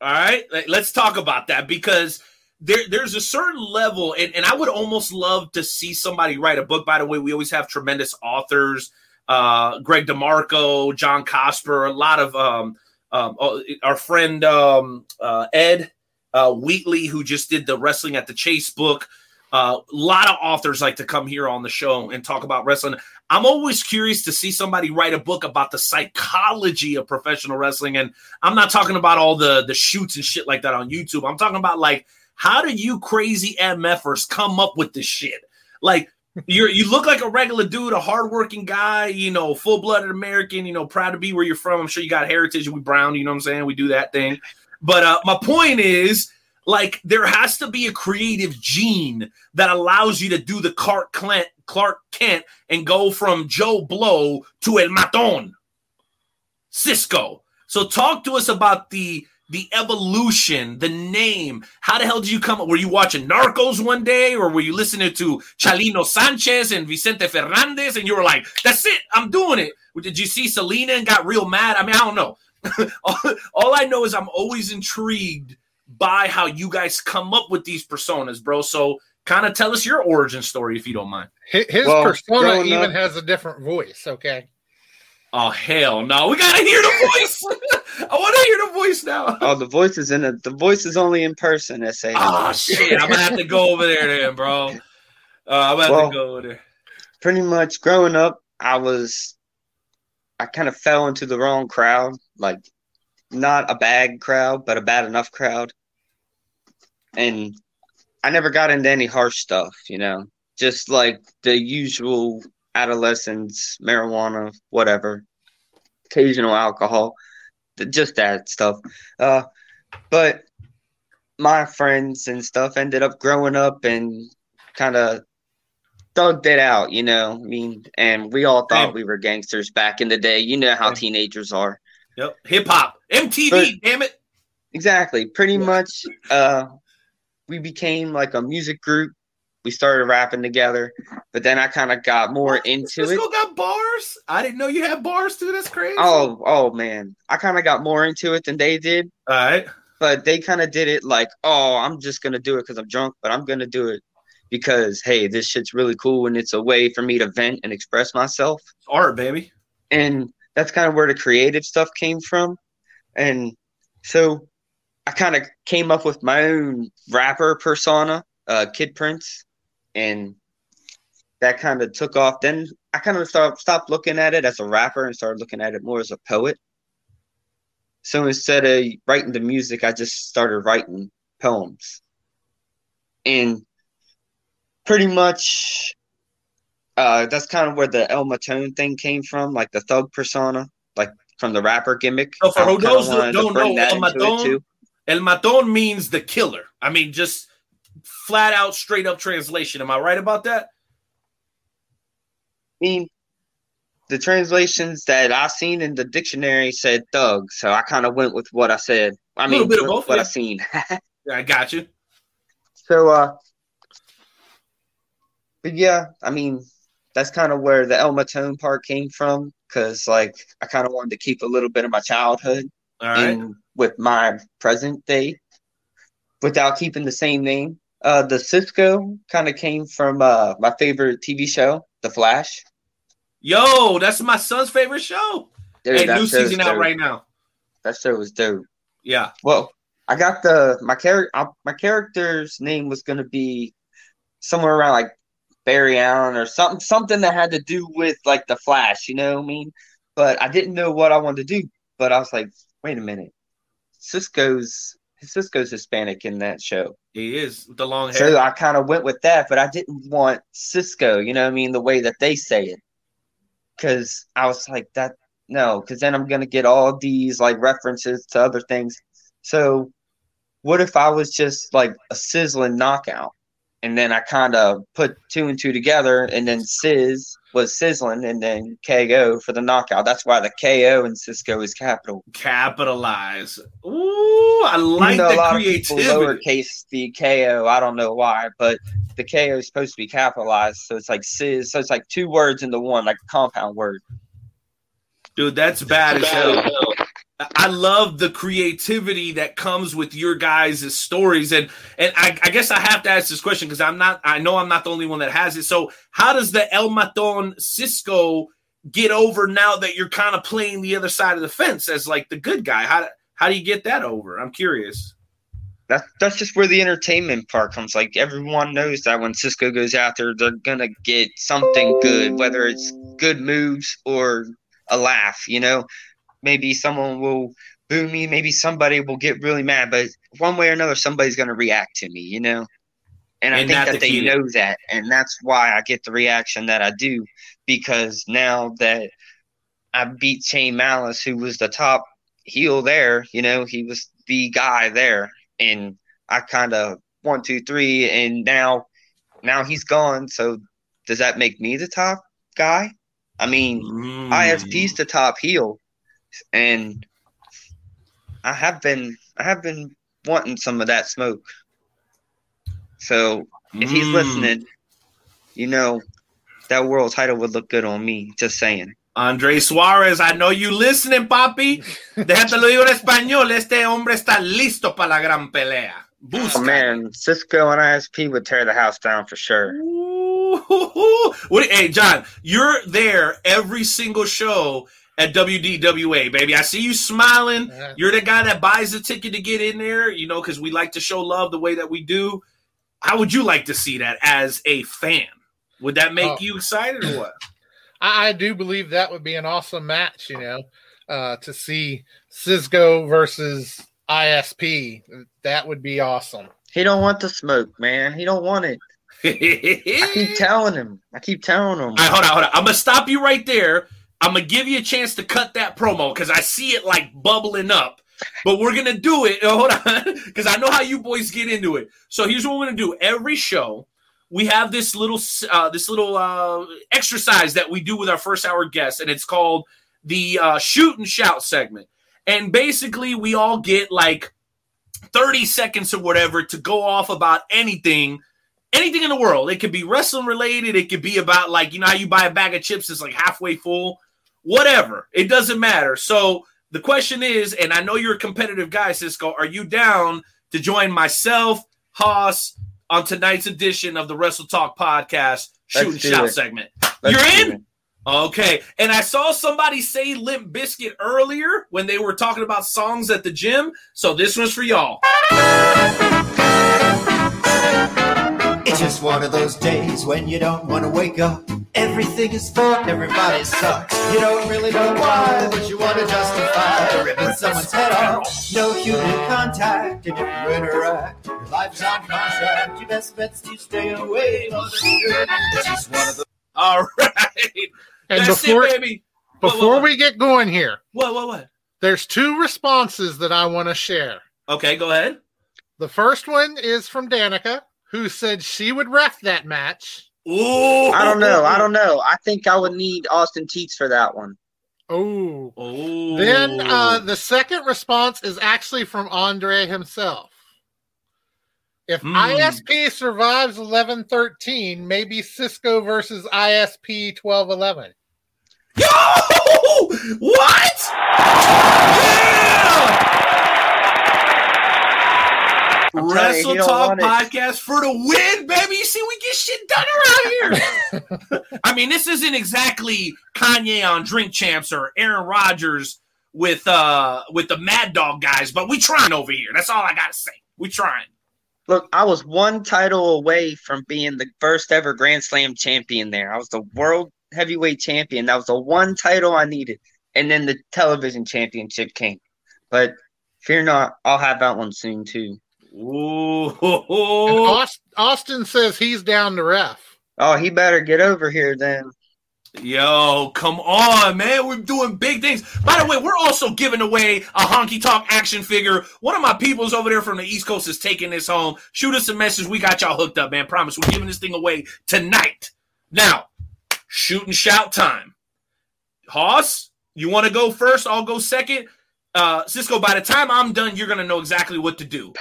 All right, Let- let's talk about that because there, there's a certain level, and, and I would almost love to see somebody write a book. By the way, we always have tremendous authors, uh, Greg DeMarco, John Cosper, a lot of um, um, oh, our friend um, uh, Ed uh, Wheatley, who just did the Wrestling at the Chase book. Uh, a lot of authors like to come here on the show and talk about wrestling. I'm always curious to see somebody write a book about the psychology of professional wrestling, and I'm not talking about all the the shoots and shit like that on YouTube. I'm talking about like how do you crazy MFers come up with this shit? Like you're you look like a regular dude, a hardworking guy, you know, full blooded American, you know, proud to be where you're from. I'm sure you got heritage. We brown, you know what I'm saying? We do that thing. But uh, my point is, like, there has to be a creative gene that allows you to do the Clark Kent, Clark Kent, and go from Joe Blow to El Maton, Cizzko. So talk to us about the the evolution, the name. How the hell did you come up? Were you watching Narcos one day, or were you listening to Chalino Sanchez and Vicente Fernandez, and you were like, "That's it, I'm doing it"? Did you see Selena and got real mad? I mean, I don't know. all, all I know is I'm always intrigued by how you guys come up with these personas, bro. So kind of tell us your origin story if you don't mind. His, his Well, persona even up- has a different voice. Okay. Oh hell no, we gotta hear the voice. I want to hear the voice now. Oh, the voice is in it. The voice is only in person. They say. Oh shit, I'm gonna have to go over there then, bro. Uh, I'm gonna have to go over there. Pretty much growing up, I was, I kind of fell into the wrong crowd. Like, not a bad crowd, but a bad enough crowd. And I never got into any harsh stuff, you know, just like the usual adolescents, marijuana, whatever, occasional alcohol, just that stuff. Uh, but my friends and stuff ended up growing up and kind of thugged it out, you know. I mean, and we all thought we were gangsters back in the day. You know how teenagers are. Yep, hip hop, MTV, But- damn it. Exactly. Pretty Yeah. much uh we became like a music group. We started rapping together, but then I kind of got more into Cizzko it. Still got bars. I didn't know you had bars too. That's crazy. Oh, oh man. I kind of got more into it than they did, all right. but they kind of did it like, "Oh, I'm just going to do it cuz I'm drunk, but I'm going to do it because hey, this shit's really cool and it's a way for me to vent and express myself." Art, baby. and that's kind of where the creative stuff came from. And so i kind of came up with my own rapper persona uh kid prince. And that kind of took off. Then i kind of stopped looking at it as a rapper and started looking at it more as a poet. So instead of writing the music i just started writing poems. And pretty much uh, that's kind of where the El Matone thing came from, like the thug persona, like from the rapper gimmick. So for who kinda those wanted that to don't know, El Matón. El Maton means the killer. I mean, just flat out, straight up translation. Am I right about that? I mean, the translations that I seen in the dictionary said thug, so I kind of went with what I said. I mean, bit of both, what yeah. I seen. I got you. so, uh, but yeah, I mean, that's kind of where the El Matone part came from, because like I kind of wanted to keep a little bit of my childhood right. in with my present day without keeping the same name. Uh, the Cizzko kind of came from uh, my favorite TV show, The Flash. Yo, that's my son's favorite show. Dude, hey, new season out dope. right now. That show was dope. Yeah. Well, I got the my character. My character's name was gonna be somewhere around like Barry Allen or something, something that had to do with like the Flash. You know what I mean? But I didn't know what I wanted to do. But I was like, wait a minute, Cisco's Cisco's Hispanic in that show. He is the long hair. So I kind of went with that, but I didn't want Cisco, you know what I mean, the way that they say it. Cause I was like that no, because then I'm gonna get all these like references to other things. So what if I was just like a sizzling knockout? And then I kind of put two and two together, and then Sizz was sizzling, and then KO for the knockout. That's why the KO in Cizzko is capital. Capitalize. Ooh, I like know, a the lot of people creativity. lowercase the KO. I don't know why, but the KO is supposed to be capitalized, so it's like Sizz. So it's like two words into one, like a compound word. Dude, that's bad as hell. I love the creativity that comes with your guys' stories, and and I, I guess I have to ask this question because I'm not. I know I'm not the only one that has it. So, how does the El Maton Cizzko get over now that you're kind of playing the other side of the fence as like the good guy? How how do you get that over? I'm curious. That's that's just where the entertainment part comes. Like everyone knows that when Cizzko goes out there, they're gonna get something good, whether it's good moves or a laugh. You know, maybe someone will boo me, maybe somebody will get really mad, but one way or another, somebody's gonna react to me. You know, and I And think that the they key. know that, and that's why I get the reaction that I do because now that I beat Shane Malice, who was the top heel there, you know, he was the guy there and I kind of one, two, three, and now, now he's gone. So does that make me the top guy? I mean, Mm. ISP's the top heel, and I have been, I have been wanting some of that smoke. So if he's Mm. listening, you know, that world title would look good on me. Just saying. Andre Suarez, I know you listening, papi. Déjate lo digo en español. Este hombre está listo para la gran pelea. Busca. Oh man, Cizzko and ISP would tear the house down for sure. Ooh. What, hey, John, you're there every single show at WDWA, baby. I see you smiling. Yeah. You're the guy that buys the ticket to get in there, you know, because we like to show love the way that we do. How would you like to see that as a fan? Would that make Oh. you excited or what? I, I do believe that would be an awesome match, you know, uh, to see Cizzko versus ISP. That would be awesome. He don't want the smoke, man. He don't want it. I keep telling him. I keep telling him. All right, hold on, hold on. I'm gonna stop you right there. I'm gonna give you a chance to cut that promo because I see it like bubbling up. But we're gonna do it. Hold on, because I know how you boys get into it. So here's what we're gonna do. Every show, we have this little uh, this little uh, exercise that we do with our first hour guests, and it's called the uh, shoot and shout segment. And basically, we all get like 30 seconds or whatever to go off about anything anything in the world. It could be wrestling related. It could be about like you know how you buy a bag of chips that's like halfway full. Whatever. It doesn't matter. So the question is, and I know you're a competitive guy, Cizzko. Are you down to join myself, Hoss, on tonight's edition of the Wrestle Talk podcast, shooting and Let's do shout it. segment? Let's You're in? Okay. And I saw somebody say Limp Bizkit earlier when they were talking about songs at the gym. So this one's for y'all. It's just one of those days when you don't want to wake up. Everything is fucked, everybody sucks. You don't really know why, but you want to justify ripping someone's head off. No human contact, and if you interact, your life's on contract. Your best bet's to stay away. It's just one of those. All right. And That's before it, baby. What, what, before what? we get going here, What, what, what? there's two responses that I want to share. Okay, go ahead. The first one is from Danika, who said she would ref that match. Ooh. I don't know. I don't know. I think I would need Austin Teets for that one. Oh. Oh. Then uh, the second response is actually from Andre himself. If Hmm. ISP survives 1113, maybe Cizzko versus ISP 1211. Yo! What? Yeah! I'm you, Wrestle Talk want it. podcast for the win, baby. You see, we get shit done around here. I mean, this isn't exactly Kanye on Drink Champs or Aaron Rodgers with uh with the Mad Dog guys, but we trying over here. That's all I gotta say. We trying. Look, I was one title away from being the first ever Grand Slam champion there. I was the world heavyweight champion. That was the one title I needed. And then the television championship came. But fear not, I'll have that one soon too. And Ooh. Aust- Austin says he's down to ref. Oh, he better get over here then. Yo, come on, man. We're doing big things. By the way, we're also giving away a honky tonk action figure. One of my peoples over there from the East Coast is taking this home. Shoot us a message. We got y'all hooked up, man. Promise. We're giving this thing away tonight. Now, shoot and shout time. Hoss, you want to go first? I'll go second. Uh, Cizzko, by the time I'm done, you're going to know exactly what to do.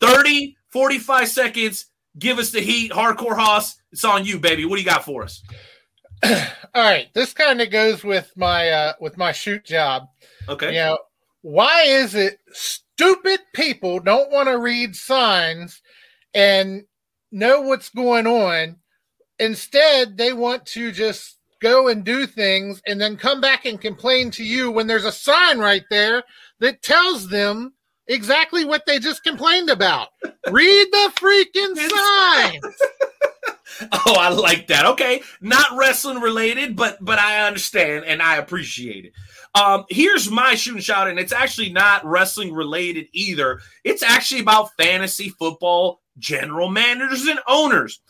30, 45 seconds. Give us the heat. Hardcore Hoss, it's on you, baby. What do you got for us? All right, this kind of goes with my uh with my shoot job. Okay. You know, why is it stupid people don't want to read signs and know what's going on? Instead, they want to just go and do things and then come back and complain to you when there's a sign right there that tells them exactly what they just complained about. Read the freaking sign. Oh, I like that. Okay, not wrestling related, but but I understand and I appreciate it. Um, here's my shooting shot, and it's actually not wrestling related either. It's actually about fantasy football general managers and owners.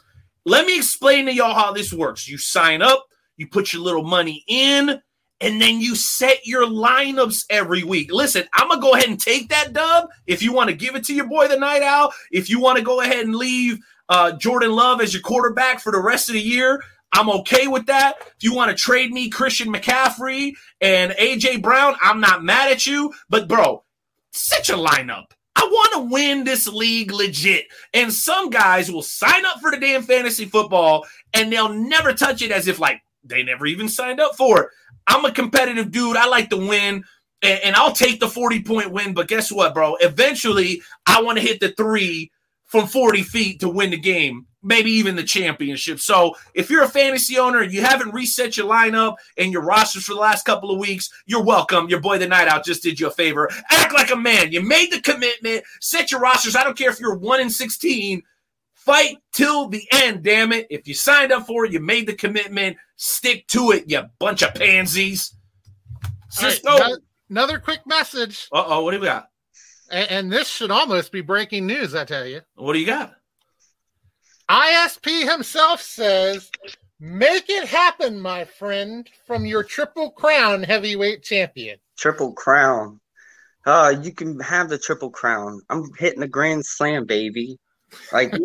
Let me explain to y'all how this works. You sign up, you put your little money in, and then you set your lineups every week. Listen, I'm gonna go ahead and take that dub. If you want to give it to your boy the night owl, if you want to go ahead and leave uh, Jordan Love as your quarterback for the rest of the year, I'm okay with that. If you want to trade me Christian McCaffrey and AJ Brown, I'm not mad at you. But bro, set your lineup. I want to win this league legit. And some guys will sign up for the damn fantasy football and they'll never touch it as if like they never even signed up for it. I'm a competitive dude. I like to win. And, and I'll take the 40 point win. But guess what, bro? Eventually, I want to hit the three from 40 feet to win the game, maybe even the championship. So if you're a fantasy owner and you haven't reset your lineup and your rosters for the last couple of weeks, you're welcome. Your boy the night owl just did you a favor. Act like a man. You made the commitment, set your rosters. I don't care if you're 1 in 16. Fight till the end, damn it. If you signed up for it, you made the commitment, stick to it, you bunch of pansies. All right, Cizzko. ano- another quick message, Uh oh, what do we got? and, and this should almost be breaking news. I tell you, What do you got? ISP himself says, "Make it happen, my friend, from your Triple Crown heavyweight champion." Triple crown. Uh, you can have the triple crown. I'm hitting the grand slam, baby. Like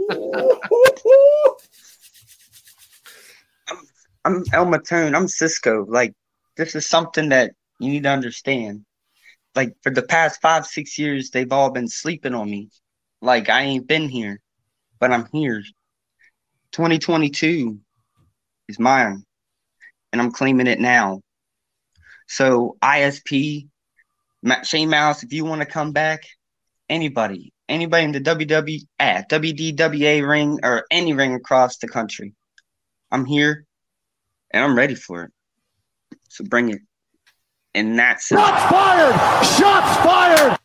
I'm El Maton. I'm Cizzko. Like this is something that you need to understand. Like for the past five, six years, they've all been sleeping on me. Like I ain't been here, but I'm here. 2022 is mine, and I'm claiming it now. So ISP, Shane Malice, if you want to come back, anybody, anybody in the WW, WDWA ring or any ring across the country, I'm here, and I'm ready for it. So bring it. And that's it. Shots fired! Shots fired!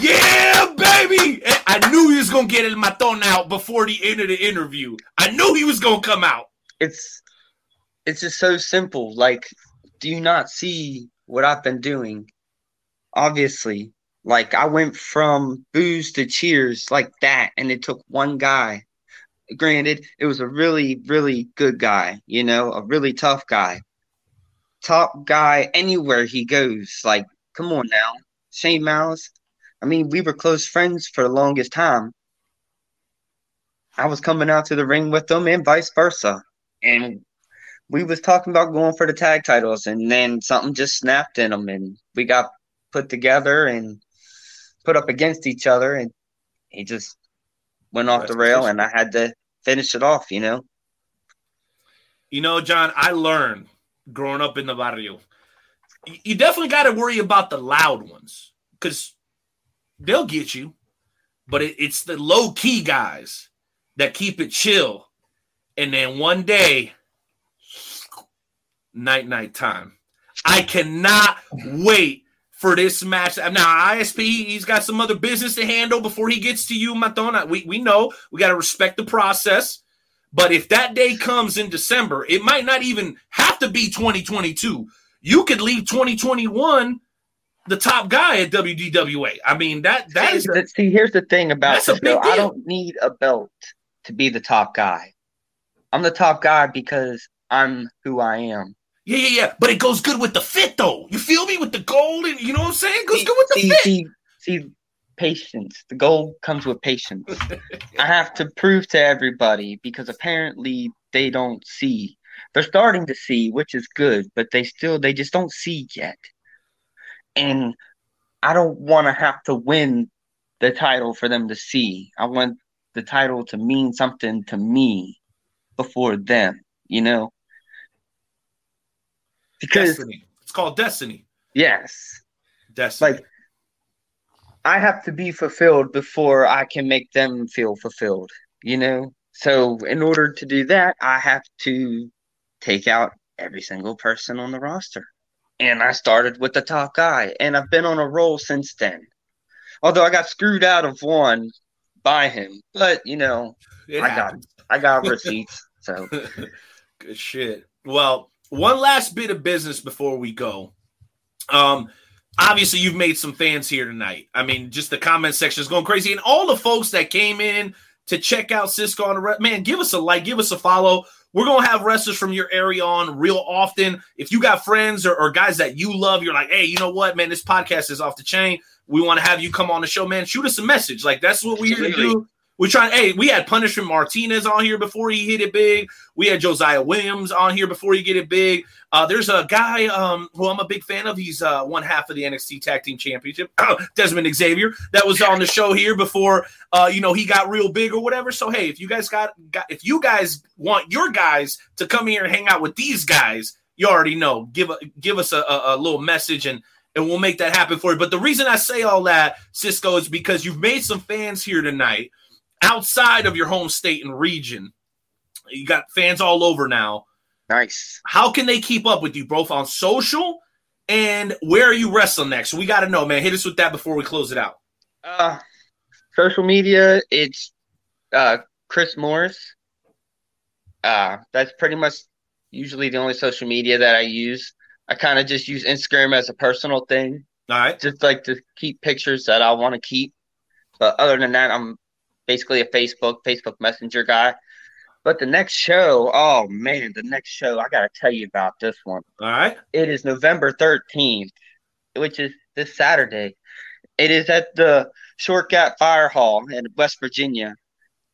Yeah, baby! I knew he was gonna get in my thrown out before the end of the interview. I knew he was gonna come out. it's it's just so simple. Like, do you not see what I've been doing? Obviously, like I went from booze to cheers like that, and it took one guy. Granted, it was a really, really good guy, you know, a really tough guy. Top guy anywhere he goes. Like, come on now. Shane Malice. I mean, we were close friends for the longest time. I was coming out to the ring with them and vice versa. And we was talking about going for the tag titles and then something just snapped in them and we got put together and put up against each other and he just went off the rail and I had to finish it off, you know. You know, John, I learned growing up in the barrio. You definitely got to worry about the loud ones because they'll get you, but it, it's the low key guys that keep it chill. And then one day, night night time. I cannot wait for this match. Now, ISP, he's got some other business to handle before he gets to you, Matona. We, we know we got to respect the process. But if that day comes in December, it might not even have to be 2022. You could leave 2021 the top guy at WDWA. I mean, that that see, is see, here's the thing about this, though. I don't need a belt to be the top guy. I'm the top guy because I'm who I am. Yeah, yeah, yeah. But it goes good with the fit, though. You feel me with the gold, and you know what I'm saying? It goes See- good with the see, fit. see, see, patience. The gold comes with patience. I have to prove to everybody because apparently they don't see. They're starting to see, which is good, but they still they just don't see yet. And I don't want to have to win the title for them to see. I want the title to mean something to me before them, you know? Because Destiny. It's called destiny. yes, Destiny. like I have to be fulfilled before I can make them feel fulfilled, you know? So in order to do that, I have to take out every single person on the roster. And I started with the top guy, and I've been on a roll since then. Although I got screwed out of one by him, but you know, It I got. I got receipts. So Good shit. Well, one last bit of business before we go. Um, obviously you've made some fans here tonight. I mean, just the comment section is going crazy, and all the folks that came in to check out Cizzko on the re- man, give us a like, give us a follow. We're gonna have wrestlers from your area on real often. If you got friends or, or guys that you love, you're like, hey, you know what, man, this podcast is off the chain. We want to have you come on the show, man. Shoot us a message. Like that's what we're here to do. We're trying. Hey, we had Punishment Martinez on here before he hit it big. We had Josiah Williams on here before he get it big. Uh, there's a guy um, who I'm a big fan of. He's uh, one half of the NXT Tag Team Championship, Desmond Xavier, that was on the show here before. Uh, you know, he got real big or whatever. So hey, if you guys got, got if you guys want your guys to come here and hang out with these guys, you already know. Give a, give us a, a, a little message and and we'll make that happen for you. But the reason I say all that, Cizzko, is because you've made some fans here tonight outside of your home state and region. You got fans all over now. nice. How can they keep up with you both on social and where are you wrestling next? We got to know, man. Hit us with that before we close it out. Uh, social media, it's uh, Chris Morris. Uh, that's pretty much usually the only social media that I use. I kind of just use Instagram as a personal thing, All right. just like to keep pictures that I want to keep. But other than that, I'm basically a Facebook, Facebook Messenger guy. But the next show, oh man, the next show, I got to tell you about this one. All right. It is November 13th, which is this Saturday. It is at the Short Gap Fire Hall in West Virginia.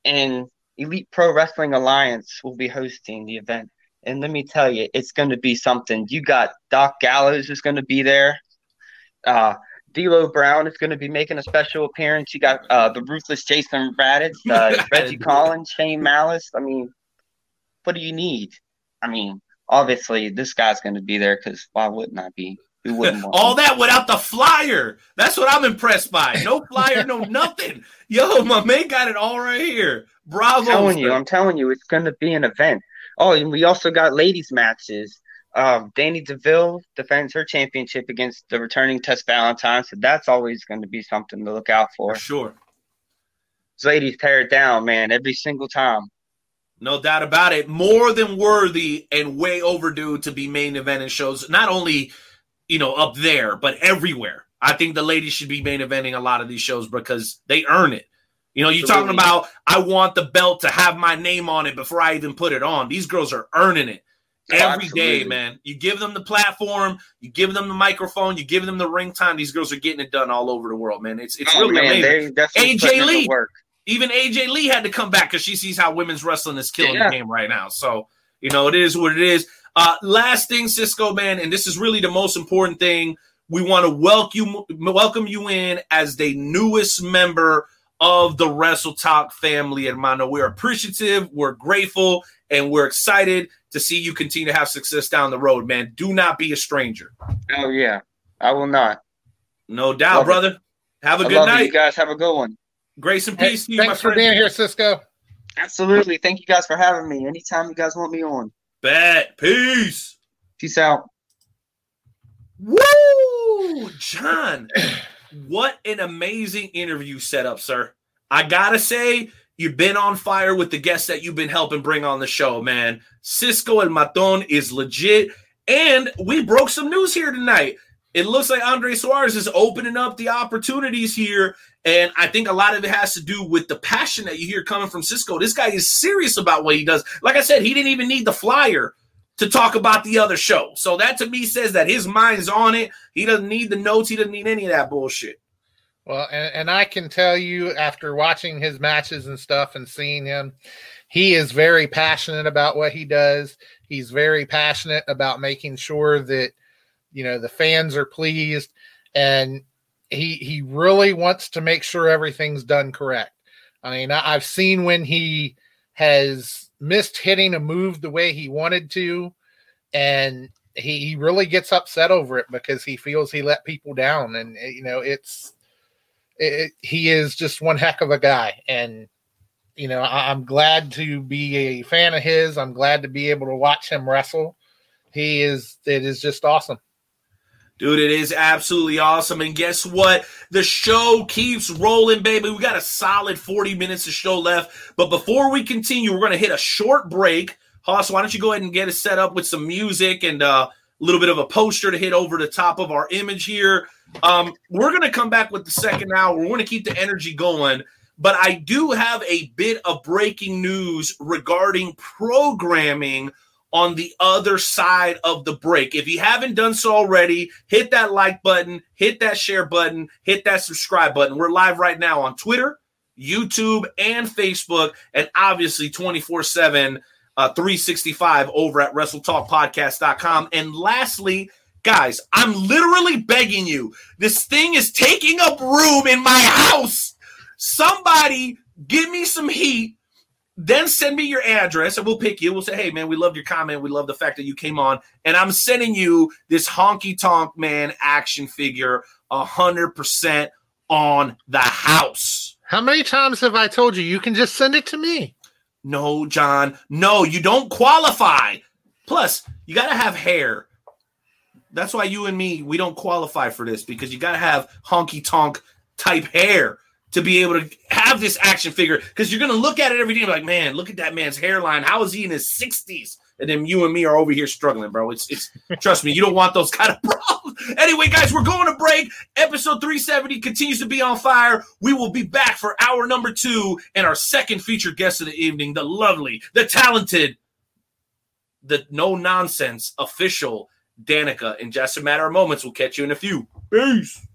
And Elite Pro Wrestling Alliance will be hosting the event. And let me tell you, it's going to be something. You got Doc Gallows is going to be there. Uh, D'Lo Brown is going to be making a special appearance. You got uh, the ruthless Jason Radatz, uh, Reggie Collins, Shane Malice. I mean, what do you need? I mean, obviously this guy's going to be there because why wouldn't I be? Who wouldn't All him? that without the flyer. That's what I'm impressed by. No flyer, no nothing. Yo, my man got it all right here. Bravo. I'm telling you. I'm telling you, it's going to be an event. Oh, and we also got ladies matches. Um, Danny DeVille defends her championship against the returning Tess Valentine, so that's always going to be something to look out for. For sure. These ladies tear it down, man, every single time. No doubt about it. More than worthy and way overdue to be main event in shows, not only, you know, up there, but everywhere. I think the ladies should be main eventing a lot of these shows because they earn it. You know, you're talking about, I want the belt to have my name on it before I even put it on. These girls are earning it every day, Absolutely. man. You give them the platform, you give them the microphone, you give them the ring time. These girls are getting it done all over the world, man. It's it's Oh, really man, amazing. AJ putting in the Lee. work. Even AJ Lee had to come back because she sees how women's wrestling is killing Yeah. the game right now. So, you know, it is what it is. Uh, last thing, Cizzko, man, and this is really the most important thing. We want to welcome you, welcome you in as the newest member of the Wrestle Talk family, hermano. We're appreciative, we're grateful, and we're excited to see you continue to have success down the road, man. Do not be a stranger. Oh yeah, I will not. No doubt, Love it. brother. Have a I good love it. You night. guys have a good one. Grace and Hey, peace to you, my thanks for friend. being here, Cizzko. Absolutely. Thank you guys for having me. Anytime you guys want me on. Bet. Peace. Peace out. Woo! John, what an amazing interview setup, sir. I gotta say, you've been on fire with the guests that you've been helping bring on the show, man. Cizzko El Maton is legit. And we broke some news here tonight. It looks like Andre Suarez is opening up the opportunities here. And I think a lot of it has to do with the passion that you hear coming from Cizzko. This guy is serious about what he does. Like I said, he didn't even need the flyer to talk about the other show. So that to me says that his mind's on it. He doesn't need the notes. He doesn't need any of that bullshit. Well, and, and I can tell you after watching his matches and stuff and seeing him, he is very passionate about what he does. He's very passionate about making sure that you know the fans are pleased and he he really wants to make sure everything's done correct. I mean, I, I've seen when he has missed hitting a move the way he wanted to, and he, he really gets upset over it because he feels he let people down, and you know it's it, he is just one heck of a guy, and you know I, I'm glad to be a fan of his. I'm glad to be able to watch him wrestle. He is it is just awesome. Dude, it is absolutely awesome. And guess what? The show keeps rolling, baby. We got a solid 40 minutes of show left. But before we continue, we're going to hit a short break. Hoss, why don't you go ahead and get us set up with some music and uh, a little bit of a poster to hit over the top of our image here. Um, we're going to come back with the second hour. We're going to keep the energy going. But I do have a bit of breaking news regarding programming on the other side of the break. If you haven't done so already, hit that like button, hit that share button, hit that subscribe button. We're live right now on Twitter, YouTube, and Facebook, and obviously 24 7, uh, 365 over at WrestleTalkPodcast.com. And lastly, guys, I'm literally begging you. This thing is taking up room in my house. Somebody give me some heat then send me your address and we'll pick you. We'll say, hey, man, we love your comment. We love the fact that you came on. And I'm sending you this honky tonk man action figure 100% on the house. How many times have I told you you can just send it to me? No, John. No, you don't qualify. Plus, you got to have hair. That's why you and me, we don't qualify for this because you got to have honky tonk type hair to be able to have this action figure because you're going to look at it every day and be like, man, look at that man's hairline. How is he in his 60s? And then you and me are over here struggling, bro. It's it's trust me, you don't want those kind of problems. Anyway, guys, we're going to break. Episode 370 continues to be on fire. We will be back for hour number two and our second featured guest of the evening, the lovely, the talented, the no nonsense official Danika. In just a matter of moments, we'll catch you in a few. Peace.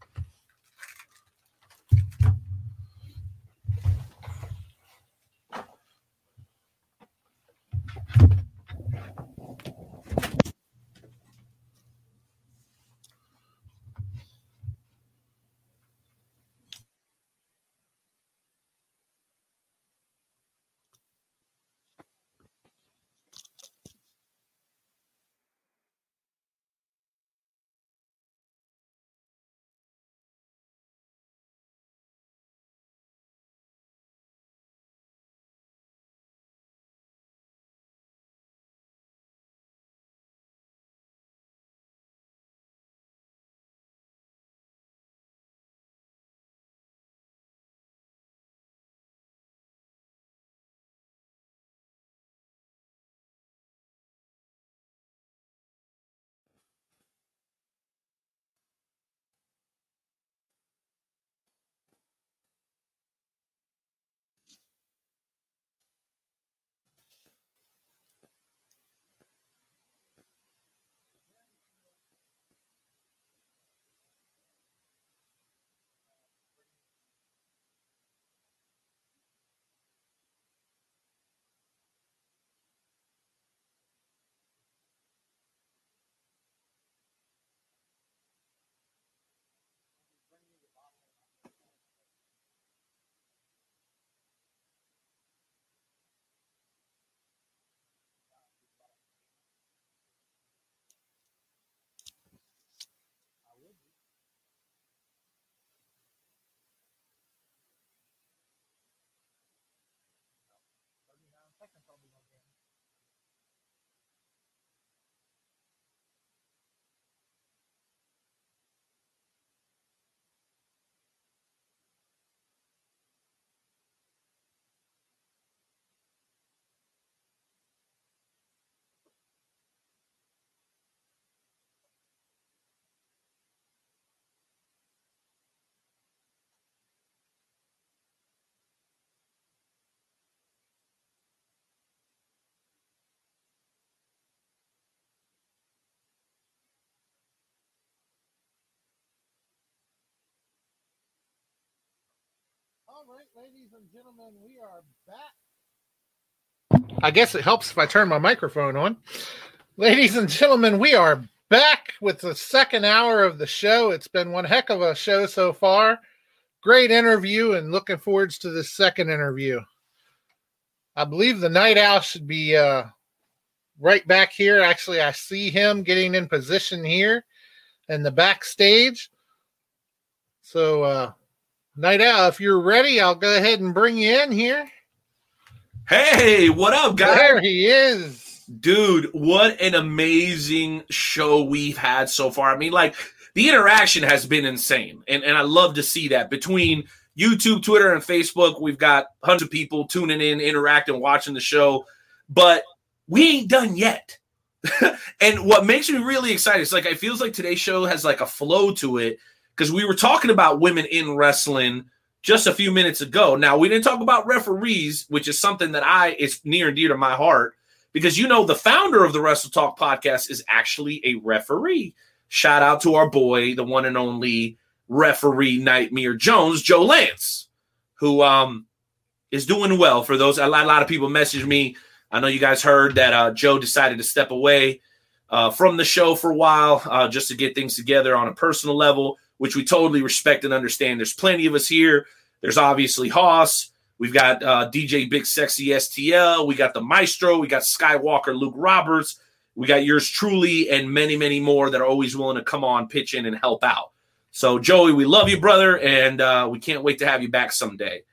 All right, ladies and gentlemen, we are back. I guess it helps if I turn my microphone on. Ladies and gentlemen, we are back with the second hour of the show. It's been one heck of a show so far. Great interview, and looking forwards to the second interview. I believe the night owl should be uh, right back here. Actually, I see him getting in position here in the backstage. So, uh, night owl, if you're ready, I'll go ahead and bring you in here. Hey, what up, guys? There he is. Dude, what an amazing show we've had so far. I mean, like, the interaction has been insane. And, and I love to see that between YouTube, Twitter, and Facebook. We've got hundreds of people tuning in, interacting, watching the show. But we ain't done yet. and what makes me really excited is like it feels like today's show has like a flow to it because we were talking about women in wrestling just a few minutes ago. Now we didn't talk about referees, which is something that I is near and dear to my heart because you know the founder of the Wrestle Talk podcast is actually a referee. Shout out to our boy, the one and only referee Nightmare Jones, Joe Lance, who um is doing well. For those, a lot, a lot of people message me I know you guys heard that uh, Joe decided to step away uh, from the show for a while uh, just to get things together on a personal level, which we totally respect and understand. There's plenty of us here. There's obviously Hoss. We've got uh, DJ Big Sexy STL. We got the Maestro. We got Skywalker Luke Roberts. We got yours truly and many, many more that are always willing to come on, pitch in, and help out. So, Joey, we love you, brother, and uh, we can't wait to have you back someday.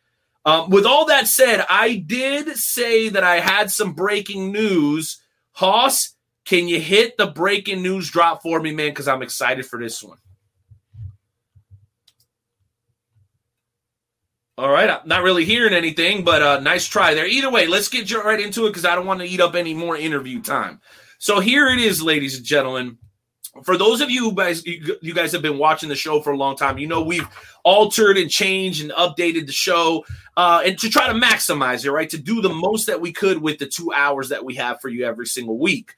Um, with all that said, I did say that I had some breaking news. Hoss, can you hit the breaking news drop for me, man? Because I'm excited for this one. All right, I'm not really hearing anything, but uh, nice try there. Either way, let's get right into it because I don't want to eat up any more interview time. So here it is, ladies and gentlemen for those of you who guys you guys have been watching the show for a long time, you know we've altered and changed and updated the show, uh, and to try to maximize it, right? To do the most that we could with the two hours that we have for you every single week.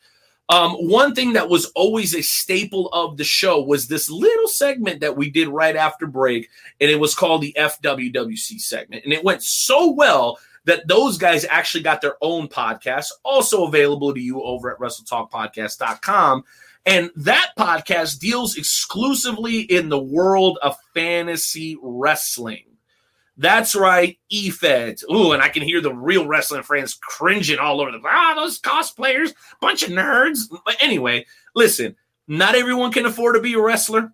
Um, one thing that was always a staple of the show was this little segment that we did right after break, and it was called the FWWC segment, and it went so well that those guys actually got their own podcast, also available to you over at WrestleTalkPodcast.com. And that podcast deals exclusively in the world of fantasy wrestling. That's right, EFEDs. Ooh, and I can hear the real wrestling fans cringing all over the ah, those cosplayers, bunch of nerds. But anyway, listen, not everyone can afford to be a wrestler.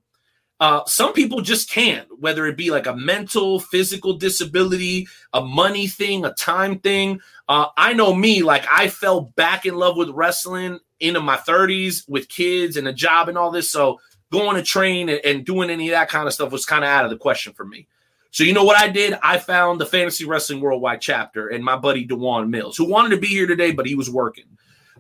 Uh, some people just can't, whether it be like a mental, physical disability, a money thing, a time thing. Uh, I know me, like I fell back in love with wrestling into my 30s with kids and a job and all this. So going to train and, and doing any of that kind of stuff was kind of out of the question for me. So you know what I did? I found the Fantasy Wrestling Worldwide chapter and my buddy Dewan Mills, who wanted to be here today, but he was working.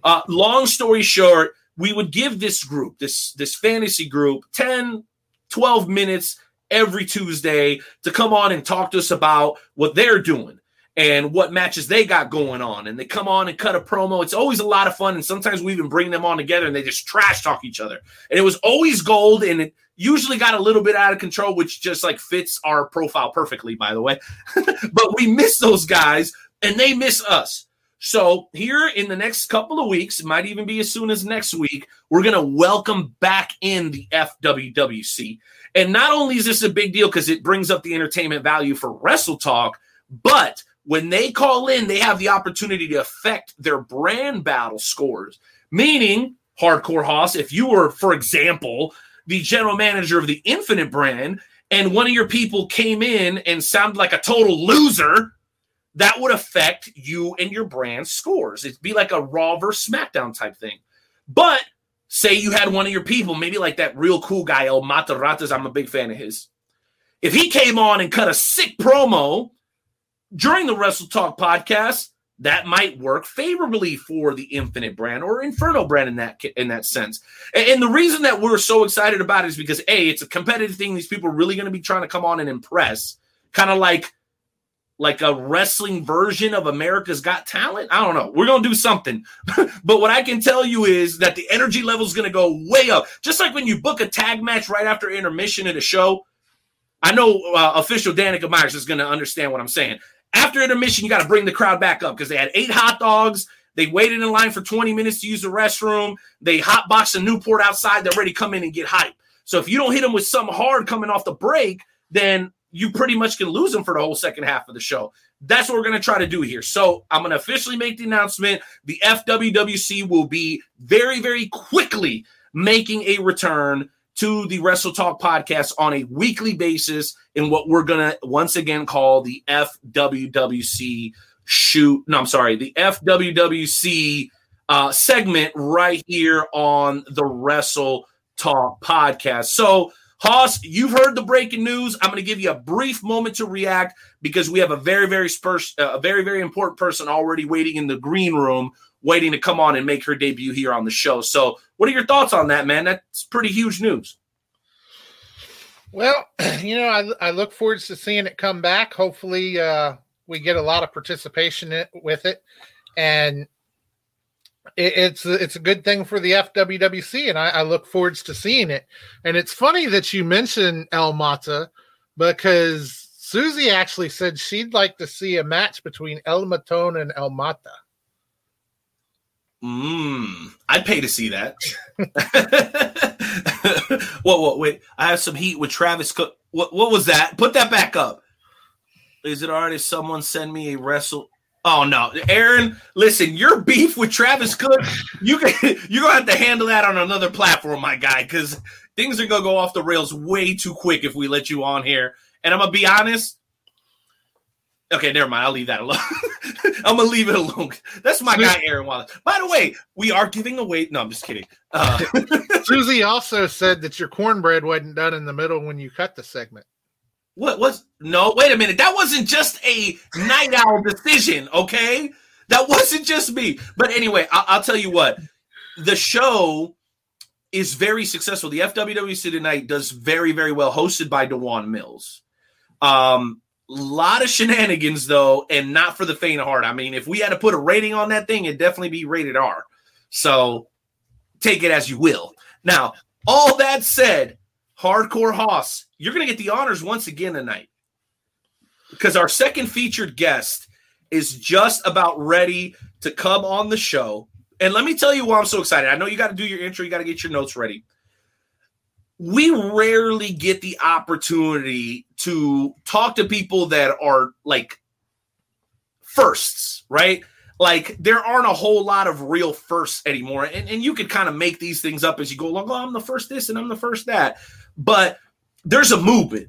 Uh, long story short, we would give this group, this this fantasy group, 10, 12 minutes every Tuesday to come on and talk to us about what they're doing and what matches they got going on. And they come on and cut a promo. It's always a lot of fun. And sometimes we even bring them on together and they just trash talk each other. And it was always gold. And it usually got a little bit out of control, which just like fits our profile perfectly, by the way. but we miss those guys and they miss us. So, here in the next couple of weeks, might even be as soon as next week, we're going to welcome back in the FWWC. And not only is this a big deal because it brings up the entertainment value for Wrestle Talk, but when they call in, they have the opportunity to affect their brand battle scores. Meaning, Hardcore Hoss, if you were, for example, the general manager of the Infinite brand, and one of your people came in and sounded like a total loser, that would affect you and your brand scores. It'd be like a Raw versus SmackDown type thing. But say you had one of your people, maybe like that real cool guy, El Mataratas, I'm a big fan of his. If he came on and cut a sick promo during the Wrestle Talk podcast, that might work favorably for the Infinite brand or Inferno brand in that in that sense. And, and the reason that we're so excited about it is because a it's a competitive thing. These people are really going to be trying to come on and impress, kind of like like a wrestling version of America's Got Talent. I don't know. We're going to do something. but what I can tell you is that the energy level is going to go way up. Just like when you book a tag match right after intermission at a show, I know uh, official Danika Myers is going to understand what I'm saying. After intermission, you got to bring the crowd back up because they had eight hot dogs. They waited in line for 20 minutes to use the restroom. They hotboxed a Newport outside. They're ready to come in and get hype. So if you don't hit them with something hard coming off the break, then you pretty much can lose them for the whole second half of the show. That's what we're going to try to do here. So I'm going to officially make the announcement. The FWWC will be very, very quickly making a return to the Wrestle Talk podcast on a weekly basis in what we're going to once again call the FWWC shoot. No, I'm sorry, the FWWC uh, segment right here on the Wrestle Talk podcast. So, Hoss, you've heard the breaking news. I'm going to give you a brief moment to react because we have a very, very spurs, uh, a very, very important person already waiting in the green room, waiting to come on and make her debut here on the show. So, what are your thoughts on that, man? That's pretty huge news. Well, you know, I, I look forward to seeing it come back. Hopefully, uh, we get a lot of participation with it, and it, it's it's a good thing for the FWWC, and I, I, look forward to seeing it. And it's funny that you mentioned El Mata because Susie actually said she'd like to see a match between El Matone and El Mata. Mmm, I'd pay to see that. what? What? Wait, I have some heat with Travis Cook. What? What was that? Put that back up. Is it if someone send me a wrestle? Oh no, Aaron, listen, your beef with Travis Cook, you can you're gonna have to handle that on another platform, my guy, because things are gonna go off the rails way too quick if we let you on here. And I'm gonna be honest. Okay, never mind. I'll leave that alone. I'm gonna leave it alone. That's my guy, Aaron Wallace. By the way, we are giving away. No, I'm just kidding. Uh, Susie also said that your cornbread wasn't done in the middle when you cut the segment. What was no? Wait a minute. That wasn't just a night owl decision, okay? That wasn't just me. But anyway, I- I'll tell you what. The show is very successful. The FWWC tonight does very, very well, hosted by Dewan Mills. Um, lot of shenanigans though, and not for the faint of heart. I mean, if we had to put a rating on that thing, it'd definitely be rated R. So take it as you will. Now, all that said, Hardcore Hoss, you're to get the honors once again tonight because our second featured guest is just about ready to come on the show. And let me tell you why I'm so excited. I know you got to do your intro, you got to get your notes ready. We rarely get the opportunity to talk to people that are like firsts, right? Like there aren't a whole lot of real firsts anymore. And, and you could kind of make these things up as you go along. Oh, I'm the first this and I'm the first that. But there's a movement.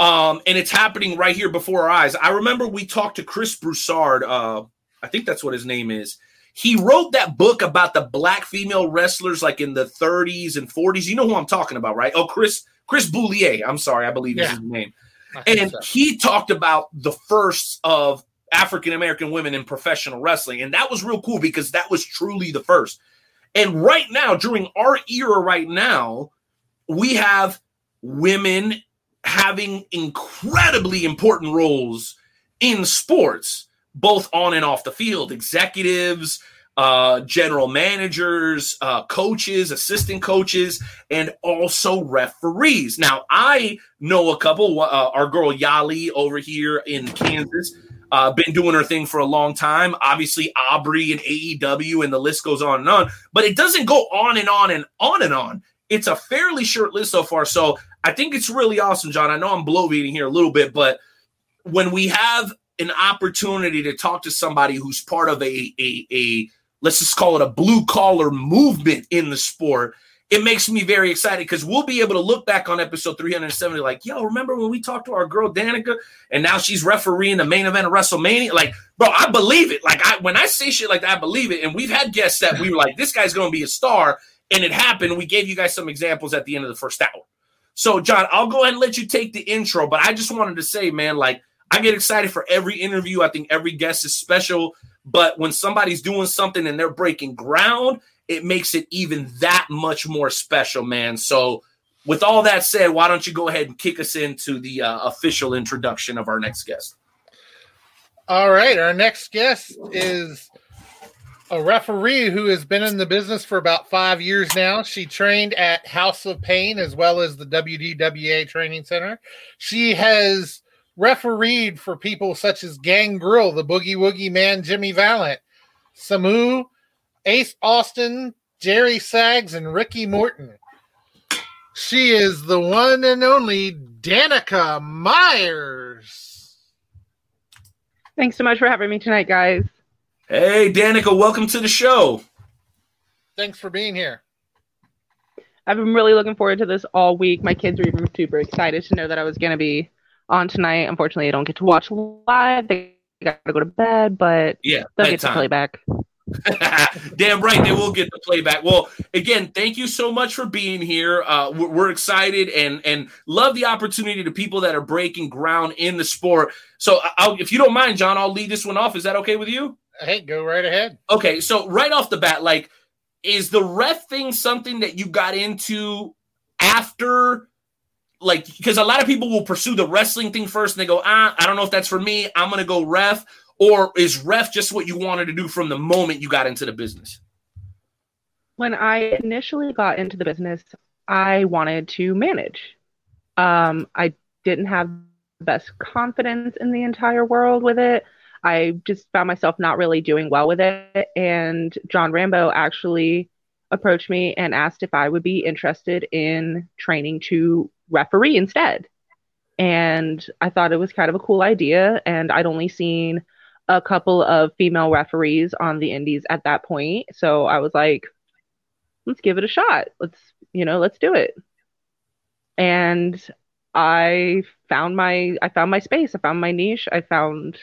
Um, and it's happening right here before our eyes. I remember we talked to Chris Broussard. Uh, I think that's what his name is. He wrote that book about the black female wrestlers, like in the 30s and 40s. You know who I'm talking about, right? Oh, Chris Chris Boulier. I'm sorry, I believe yeah. is his name. And so. he talked about the first of African American women in professional wrestling, and that was real cool because that was truly the first. And right now, during our era, right now, we have women having incredibly important roles in sports, both on and off the field, executives, uh, general managers, uh, coaches, assistant coaches, and also referees. Now, I know a couple. Uh, our girl Yali over here in Kansas, uh, been doing her thing for a long time. Obviously, Aubrey and AEW, and the list goes on and on. But it doesn't go on and on and on and on. It's a fairly short list so far. So I think it's really awesome, John. I know I'm bloviating here a little bit, but when we have an opportunity to talk to somebody who's part of a, a, a let's just call it a blue collar movement in the sport, it makes me very excited because we'll be able to look back on episode 370 like, yo, remember when we talked to our girl Danika and now she's refereeing the main event of WrestleMania? Like, bro, I believe it. Like, I when I say shit like that, I believe it. And we've had guests that we were like, this guy's going to be a star and it happened. We gave you guys some examples at the end of the first hour. So, John, I'll go ahead and let you take the intro, but I just wanted to say, man, like I get excited for every interview. I think every guest is special, but when somebody's doing something and they're breaking ground, it makes it even that much more special, man. So, with all that said, why don't you go ahead and kick us into the uh, official introduction of our next guest? All right, our next guest is a referee who has been in the business for about five years now. She trained at House of Pain as well as the WDWA Training Center. She has refereed for people such as Gangrel, the Boogie Woogie Man, Jimmy Valiant, Samu, Ace Austin, Jerry Saggs, and Ricky Morton. She is the one and only Danika Myers. Thanks so much for having me tonight, guys. Hey, Danika, welcome to the show. Thanks for being here. I've been really looking forward to this all week. My kids are even super excited to know that I was going to be on tonight. Unfortunately, I don't get to watch live. They got to go to bed, but Yeah, they'll get to bedtime. play back. Damn right, they will get the playback. Well, again, thank you so much for being here. Uh, we're, we're excited and and love the opportunity to people that are breaking ground in the sport. So, I'll, if you don't mind, John, I'll lead this one off. Is that okay with you? Hey, go right ahead. Okay, so right off the bat, like, is the ref thing something that you got into after? Like, because a lot of people will pursue the wrestling thing first, and they go, ah, I don't know if that's for me. I'm gonna go ref. Or is ref just what you wanted to do from the moment you got into the business? When I initially got into the business, I wanted to manage. Um, I didn't have the best confidence in the entire world with it. I just found myself not really doing well with it. And John Rambo actually approached me and asked if I would be interested in training to referee instead. And I thought it was kind of a cool idea. And I'd only seen a couple of female referees on the indies at that point. So I was like, let's give it a shot. Let's, you know, let's do it. And I found my I found my space. I found my niche. I found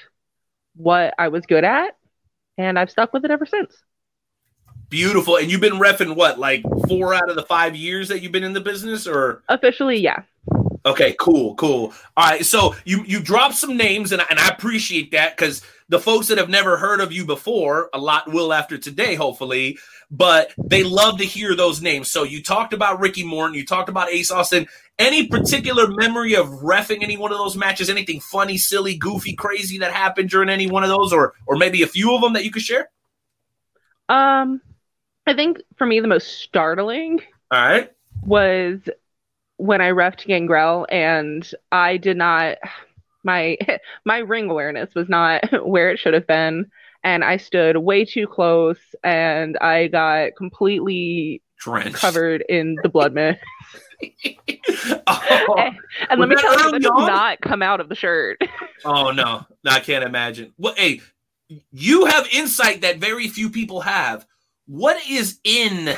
what I was good at and I've stuck with it ever since. Beautiful. And you've been refing what, like four out of the five years that you've been in the business, or Officially, yeah. okay, cool, cool. All right, so you you dropped some names, and I- and I appreciate that because the folks that have never heard of you before, a lot will after today, hopefully, but they love to hear those names. So you talked about Ricky Morton, you talked about Ace Austin. Any particular memory of refing any one of those matches? Anything funny, silly, goofy, crazy that happened during any one of those, or or maybe a few of them that you could share? Um I think for me the most startling All right. was when I refed Gangrel and I did not my my ring awareness was not where it should have been and I stood way too close and I got completely Drenched. covered in the blood mist. oh, and Was let me tell you, that does not come out of the shirt. oh no, I can't imagine. Well, hey, you have insight that very few people have. What is in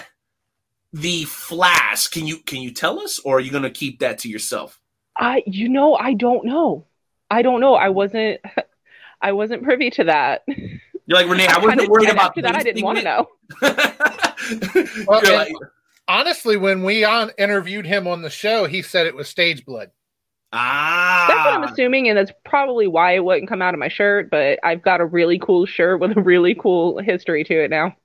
the flask? Can you can you tell us, or are you going to keep that to yourself? I you know, I don't know. I don't know. I wasn't I wasn't privy to that. You're like Renee. I kinda- wasn't worried about that. I didn't want to know. know. Well, You're like, Honestly, when we on interviewed him on the show, he said it was stage blood. ah, That's what I'm assuming, and that's probably why it wouldn't come out of my shirt. But I've got a really cool shirt with a really cool history to it now.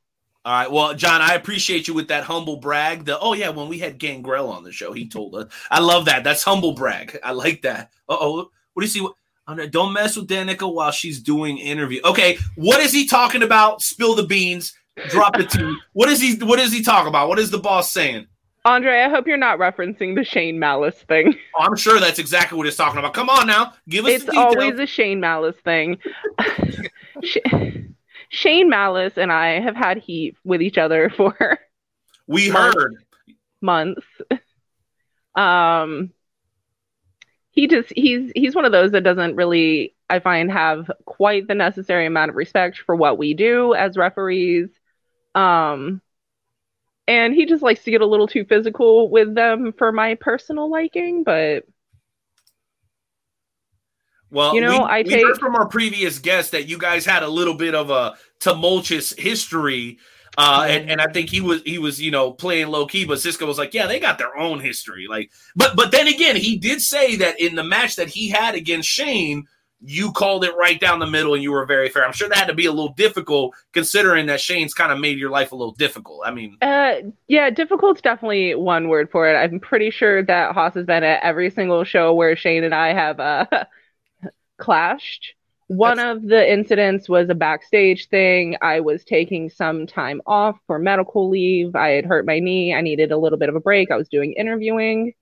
All right. Well, John, I appreciate you with that humble brag. The oh yeah, when we had Gangrel on the show, he told us. I love that. That's humble brag. I like that. Uh oh. What do you see? Don't mess with Danika while she's doing interview. Okay, what is he talking about? Spill the beans. Drop the tea. What is he? What is he talking about? What is the boss saying? Andre, I hope you're not referencing the Shane Malice thing. Oh, I'm sure that's exactly what he's talking about. Come on now, give us It's always a Shane Malice thing. Sh- Shane Malice and I have had heat with each other for we Mark. heard. months. Um, he just he's he's one of those that doesn't really I find have quite the necessary amount of respect for what we do as referees. Um, and he just likes to get a little too physical with them for my personal liking, but Well, You know, we, I we heard take- from our previous guest that you guys had a little bit of a tumultuous history. Uh, and, and I think he was he was you know playing low key, but Cizzko was like, yeah, they got their own history. Like, but but then again, he did say that in the match that he had against Shane, you called it right down the middle, and you were very fair. I'm sure that had to be a little difficult, considering that Shane's kind of made your life a little difficult. I mean, Uh, yeah, difficult's definitely one word for it. I'm pretty sure that Hoss has been at every single show where Shane and I have uh clashed. One of the incidents was a backstage thing. I was taking some time off for medical leave. I had hurt my knee. I needed a little bit of a break. I was doing interviewing.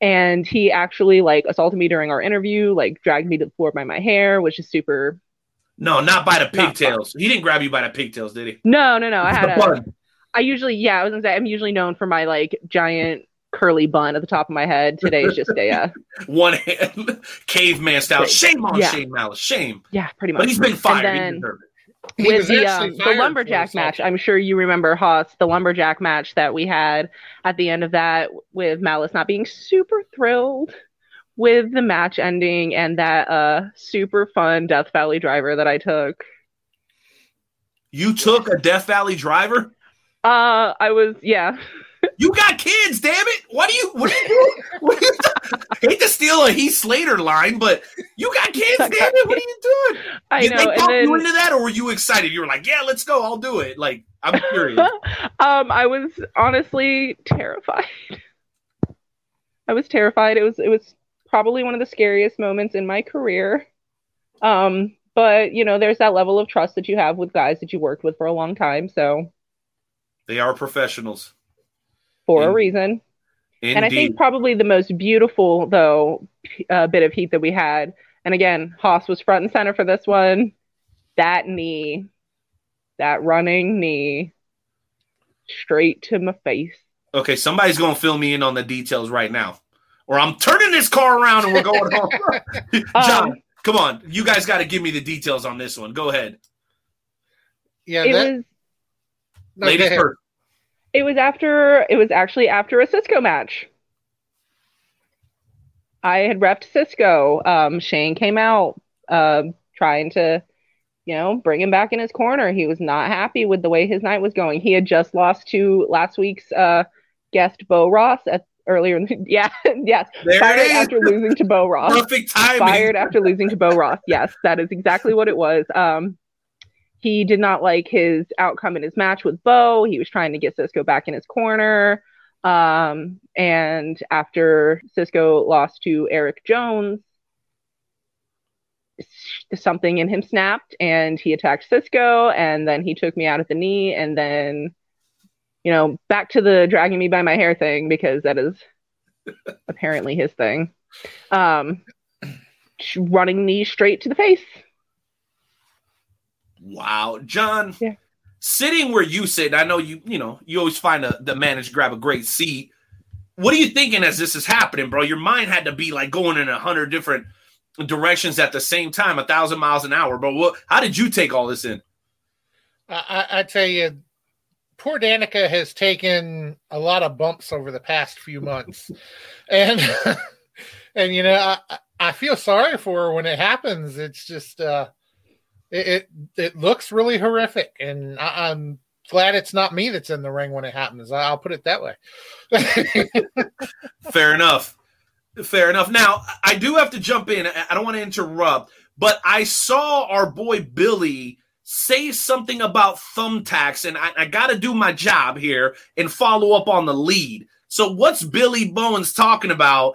And he actually like assaulted me during our interview, like dragged me to the floor by my hair, which is super No, not by the pigtails. He didn't grab you by the pigtails, did he? No, no, no. I had a. I usually yeah, I was gonna say I'm usually known for my like giant curly bun at the top of my head. Today is just a uh, one hand caveman style. Shame on Yeah. Shane Malice. Shame. yeah, pretty much. But he's been fired. And he then- He with the um, the lumberjack match. I'm sure you remember Hoss, the lumberjack match that we had at the end of that with Malice not being super thrilled with the match ending and that uh super fun Death Valley driver that I took. You took a Death Valley driver. Uh I was yeah. You got kids, damn it! What do you? What do you? What do you hate to steal a Heath Slater line, but you got kids, damn it! What are you doing? I Did know. they talk you into that, or were you excited? You were like, "Yeah, let's go. I'll do it." Like, I'm curious. um I was honestly terrified. I was terrified. It was it was probably one of the scariest moments in my career. Um but you know, there's that level of trust that you have with guys that you worked with for a long time, so they are professionals. For a reason. Indeed. And I think probably the most beautiful though uh, bit of heat that we had, and again, Haas was front and center for this one. That knee, that running knee, straight to my face. okay, somebody's gonna fill me in on the details right now, or I'm turning this car around and we're going home. John, Um, come on, you guys got to give me the details on this one. Go ahead, Yeah, it that, was no, go ladies ahead. first. It was after it was actually after a Cizzko match. I had repped Cizzko. Um, Shane came out um, trying to, you know, bring him back in his corner. He was not happy with the way his night was going. He had just lost to last week's uh, guest Bo Ross at earlier. In the, yeah, yes, There fired it is. after losing to Bo Ross Perfect timing. fired after losing to Bo Ross. Yes, that is exactly what it was. Um, he did not like his outcome in his match with Bo. He was trying to get Cizzko back in his corner. Um, and after Cizzko lost to Eric Jones, something in him snapped and he attacked Cizzko. And then he took me out at the knee. And then, you know, back to the dragging me by my hair thing because that is apparently his thing. Um, running knee straight to the face. Wow, John. Yeah. Sitting where you sit, I know you. You know, you always find a, the manager grab a great seat. What are you thinking as this is happening, bro? Your mind had to be like going in a hundred different directions at the same time, a thousand miles an hour, bro. What? How did you take all this in? I, I I tell you, poor Danika has taken a lot of bumps over the past few months, and and you know I I- I feel sorry for her when it happens. It's just uh, it it, it looks really horrific, and I, I'm glad it's not me that's in the ring when it happens. I'll put it that way. Fair enough. Fair enough. Now, I do have to jump in. I I don't want to interrupt, but I saw our boy Billy say something about thumbtacks, and I, I got to do my job here and follow up on the lead. So, what's Billy Bowens talking about?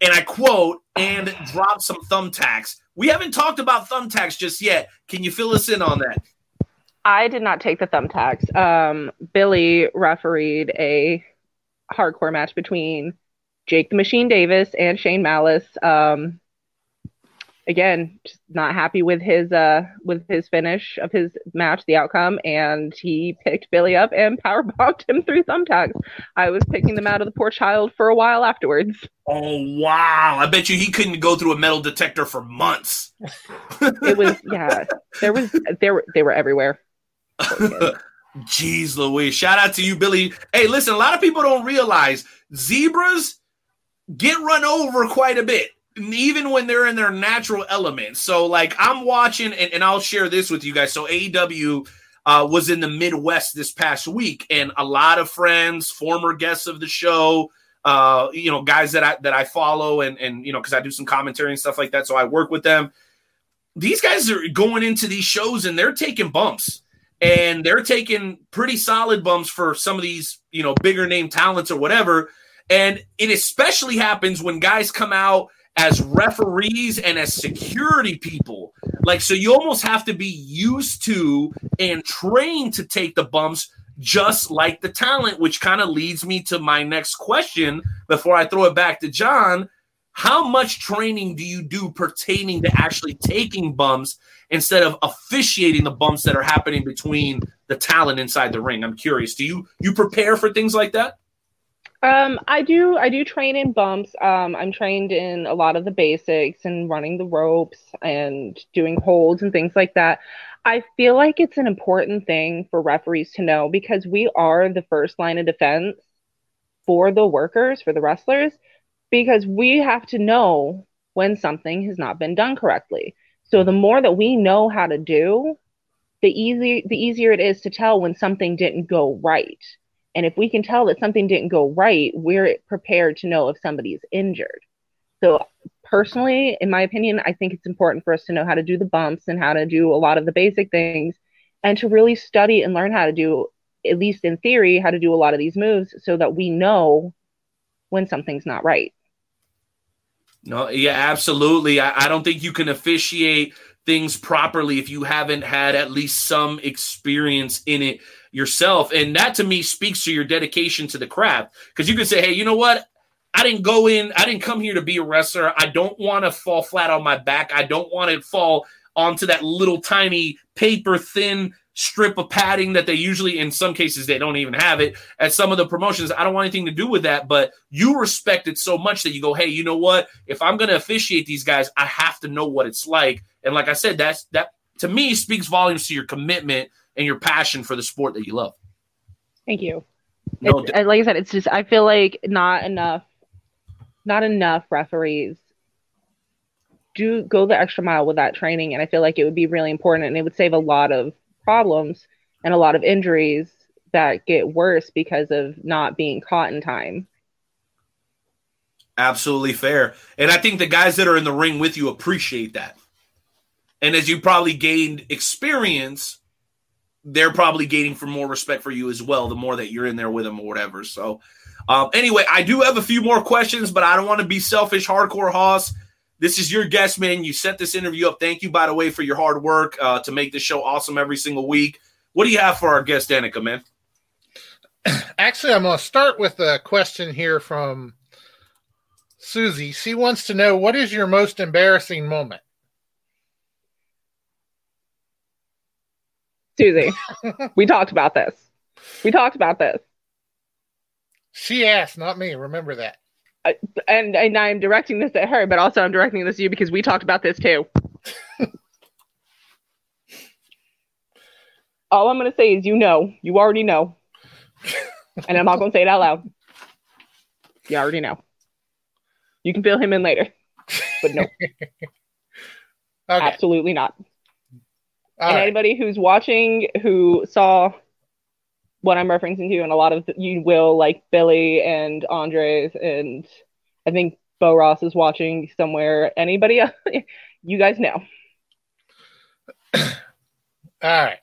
And I quote, and drop some thumbtacks. We haven't talked about thumbtacks just yet. Can you fill us in on that? I did not take the thumbtacks. Um, Billy refereed a hardcore match between Jake the Machine Davis and Shane Malice. Um, again, just not happy with his uh with his finish of his match, the outcome, and he picked Billy up and power bombed him through thumbtacks. I was picking them out of the poor child for a while afterwards. Oh, wow. I bet you he couldn't go through a metal detector for months. It was yeah, there was there they were everywhere. Jeez Louise. Shout out to you, Billy. Hey, listen, a lot of people don't realize zebras get run over quite a bit, even when they're in their natural element. So, like, I'm watching, and, and I'll share this with you guys. So, AEW uh, was in the Midwest this past week, and a lot of friends, former guests of the show, uh, you know, guys that I that I follow, and and you know, because I do some commentary and stuff like that, so I work with them. These guys are going into these shows and they're taking bumps and they're taking pretty solid bumps for some of these, you know, bigger name talents or whatever. And it especially happens when guys come out as referees and as security people. Like, so you almost have to be used to and trained to take the bumps, just like the talent, which kind of leads me to my next question before I throw it back to John. How much training do you do pertaining to actually taking bumps instead of officiating the bumps that are happening between the talent inside the ring? I'm curious. Do you you prepare for things like that? Um, I do. I do train in bumps. Um, I'm trained in a lot of the basics and running the ropes and doing holds and things like that. I feel like it's an important thing for referees to know because we are the first line of defense for the workers, for the wrestlers, because we have to know when something has not been done correctly. So the more that we know how to do, the easy the easier it is to tell when something didn't go right. And if we can tell that something didn't go right, we're prepared to know if somebody's injured. So, personally, in my opinion, I think it's important for us to know how to do the bumps and how to do a lot of the basic things and to really study and learn how to do, at least in theory, how to do a lot of these moves so that we know when something's not right. No, yeah, absolutely. I, I don't think you can officiate things properly if you haven't had at least some experience in it yourself. And that to me speaks to your dedication to the craft. Because you can say, hey, you know what? I didn't go in, I didn't come here to be a wrestler. I don't want to fall flat on my back. I don't want to fall onto that little tiny paper thin strip of padding that they usually in some cases they don't even have it at some of the promotions i don't want anything to do with that but you respect it so much that you go hey you know what if i'm going to officiate these guys i have to know what it's like and like i said that's that to me speaks volumes to your commitment and your passion for the sport that you love. Thank you. No, like I said, it's just I feel like not enough, not enough referees do go the extra mile with that training, and I feel like it would be really important, and it would save a lot of problems and a lot of injuries that get worse because of not being caught in time. Absolutely fair. And I think the guys that are in the ring with you appreciate that. And as you probably gained experience, they're probably gaining for more respect for you as well the more that you're in there with them or whatever. So, um, anyway, I do have a few more questions, but I don't want to be selfish. Hardcore Hoss, this is your guest, man. You set this interview up. Thank you, by the way, for your hard work uh, to make this show awesome every single week. What do you have for our guest, Danika, man? Actually, I'm going to start with a question here from Susie. She wants to know what is your most embarrassing moment? Susie, we talked about this. We talked about this. She asked, not me. Remember that. Uh, and and I'm directing this at her, but also I'm directing this to you because we talked about this too. All I'm going to say is, you know, you already know, and I'm not going to say it out loud. You already know. You can fill him in later, but no, okay. absolutely not. All and right. anybody who's watching who saw what I'm referencing to, and a lot of the, you will like Billy and Andres, and I think Bo Ross is watching somewhere. Anybody, else, you guys know. All right.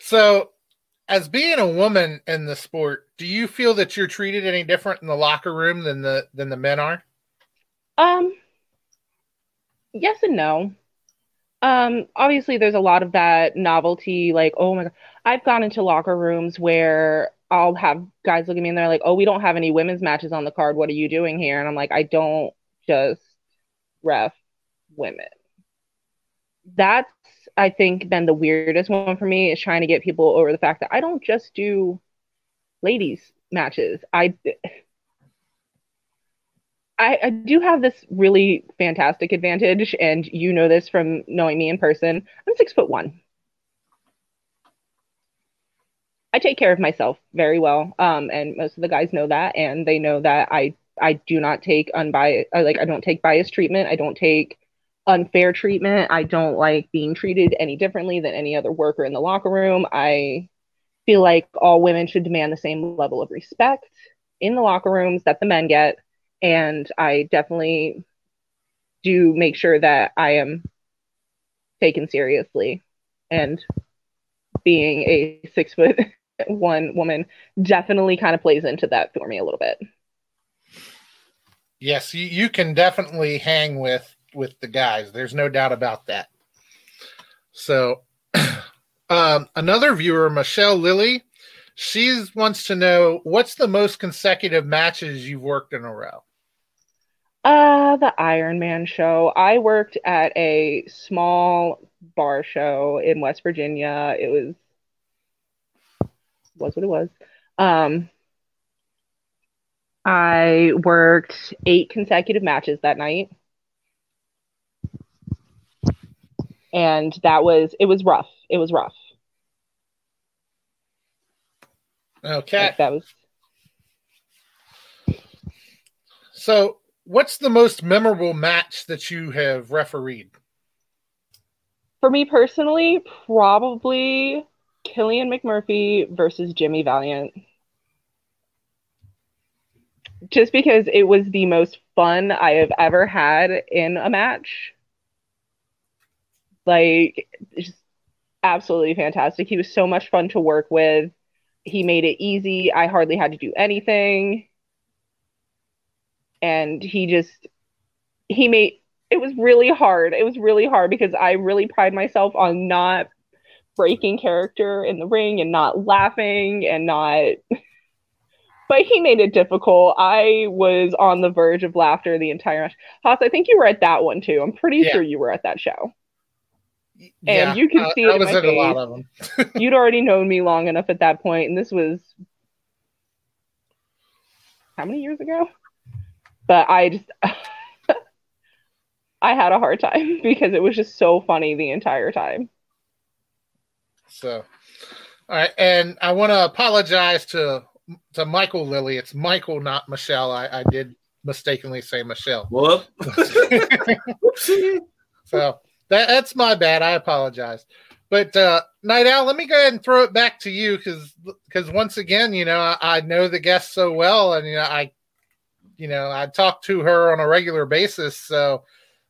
So, as being a woman in the sport, do you feel that you're treated any different in the locker room than the than the men are? Um. Yes and no um obviously there's a lot of that novelty like oh my god i've gone into locker rooms where i'll have guys look at me and they're like oh we don't have any women's matches on the card. What are you doing here? And i'm like i don't just ref women. That's i think been the weirdest one for me is trying to get people over the fact that i don't just do ladies matches. I I, I, do have this really fantastic advantage, and you know this from knowing me in person. I'm six foot one. I take care of myself very well, um, and most of the guys know that, and they know that I I do not take unbiased like I don't take biased treatment. I don't take unfair treatment. I don't like being treated any differently than any other worker in the locker room. I feel like all women should demand the same level of respect in the locker rooms that the men get and I definitely do make sure that I am taken seriously. And being a six foot one woman definitely kind of plays into that for me a little bit. Yes, you, can definitely hang with with the guys. There's no doubt about that. So, um, another viewer, Michelle Lilly, she wants to know what's the most consecutive matches you've worked in a row. Uh, the Iron Man show. I worked at a small bar show in West Virginia. It was was what it was. Um, I worked eight consecutive matches that night. And that was it was rough. It was rough. Okay. Like, that was So, what's the most memorable match that you have refereed? for me personally, probably Killian McMurphy versus Jimmy Valiant. Just because it was the most fun I have ever had in a match. Like, just absolutely fantastic. He was so much fun to work with. He made it easy. I hardly had to do anything. And he just, he made, it was really hard. It was really hard because I really pride myself on not breaking character in the ring and not laughing and not but he made it difficult. I was on the verge of laughter the entire match. Hoss, I think you were at that one too. I'm pretty Yeah. sure you were at that show. Yeah, And you can I- see it I was at a lot of them. You'd already known me long enough at that point, and this was how many years ago? But I just I had a hard time because it was just so funny the entire time. So, all right, and I want to apologize to to Michael Lilly. It's Michael, not Michelle. I, I did mistakenly say Michelle. Whoop. So that that's my bad. I apologize. But uh, Night Owl, let me go ahead and throw it back to you because because once again, you know, I, I know the guest so well, and you know, I, you know, I talk to her on a regular basis. So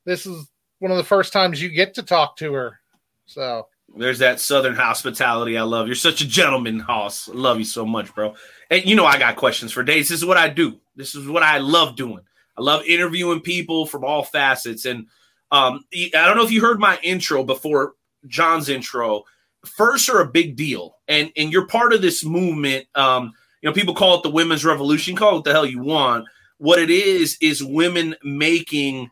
this is one of the first times you get to talk to her. So There's that southern hospitality I love. You're such a gentleman, Hoss. I love you so much, bro. And you know I got questions for days. This is what I do. This is what I love doing. I love interviewing people from all facets. And um, I don't know if you heard my intro before John's intro. Firsts are a big deal, and and you're part of this movement. Um, you know, people call it the women's revolution. Call it the hell you want. What it is is women making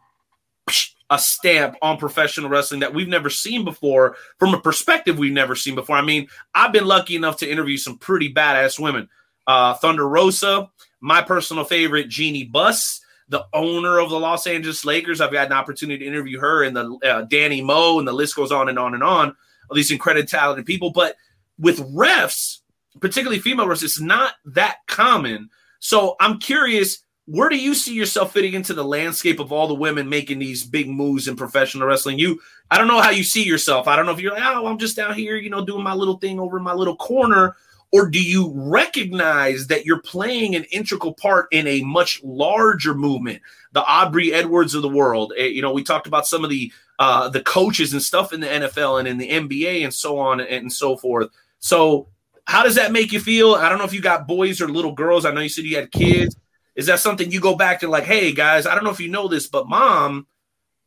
a stamp on professional wrestling that we've never seen before from a perspective we've never seen before. I mean, I've been lucky enough to interview some pretty badass women. Uh, Thunder Rosa, my personal favorite, Jeanie Buss, the owner of the Los Angeles Lakers. I've had an opportunity to interview her and the uh, Danny Moe, and the list goes on and on and on. All these incredible talented people, but with refs, particularly female refs, it's not that common. So I'm curious, where do you see yourself fitting into the landscape of all the women making these big moves in professional wrestling? You, I don't know how you see yourself. I don't know if you're like, oh, I'm just down here, you know, doing my little thing over in my little corner, or do you recognize that you're playing an integral part in a much larger movement? The Aubrey Edwards of the world. Eh, You know, we talked about some of the uh, the coaches and stuff in the NFL and in the NBA and so on and so forth. So, how does that make you feel? I don't know if you got boys or little girls. I know you said you had kids. Is that something you go back to like, hey guys, I don't know if you know this, but mom,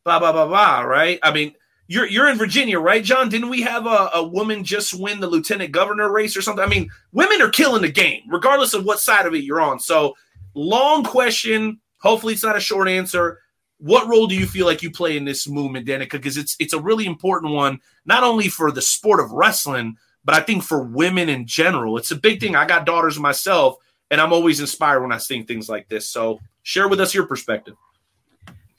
blah blah blah blah, right? I mean, you're you're in Virginia, right, John? Didn't we have a, a woman just win the lieutenant governor race or something? I mean, women are killing the game, regardless of what side of it you're on. So, long question. Hopefully, it's not a short answer. What role do you feel like you play in this movement, Danika? Because it's it's a really important one, not only for the sport of wrestling, but I think for women in general. It's a big thing. I got daughters myself, and I'm always inspired when I see things like this. So, share with us your perspective.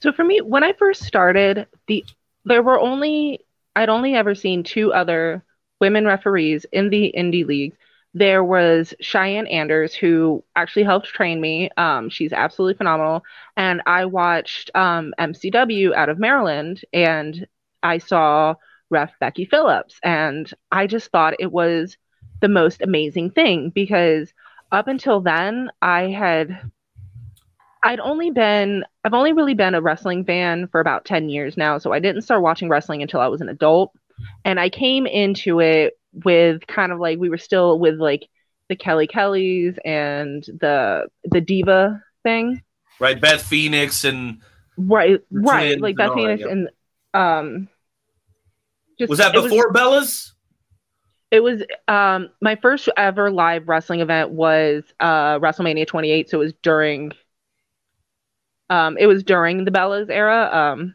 So for me, when I first started, the there were only I'd only ever seen two other women referees in the indie leagues. There was Cheyenne Anders, who actually helped train me. Um, she's absolutely phenomenal. And I watched um, MCW out of Maryland, and I saw Ref Becky Phillips, and I just thought it was the most amazing thing because up until then, I had I'd only been I've only really been a wrestling fan for about 10 years now, so I didn't start watching wrestling until I was an adult. And I came into it with kind of like we were still with like the Kelly Kellys and the the diva thing. Right, Beth Phoenix and Right, right. Like Beth all that, Phoenix yeah. and um Just, Was that before Bella's? It was um my first ever live wrestling event was uh WrestleMania 28, so it was during um it was during the Bellas era. Um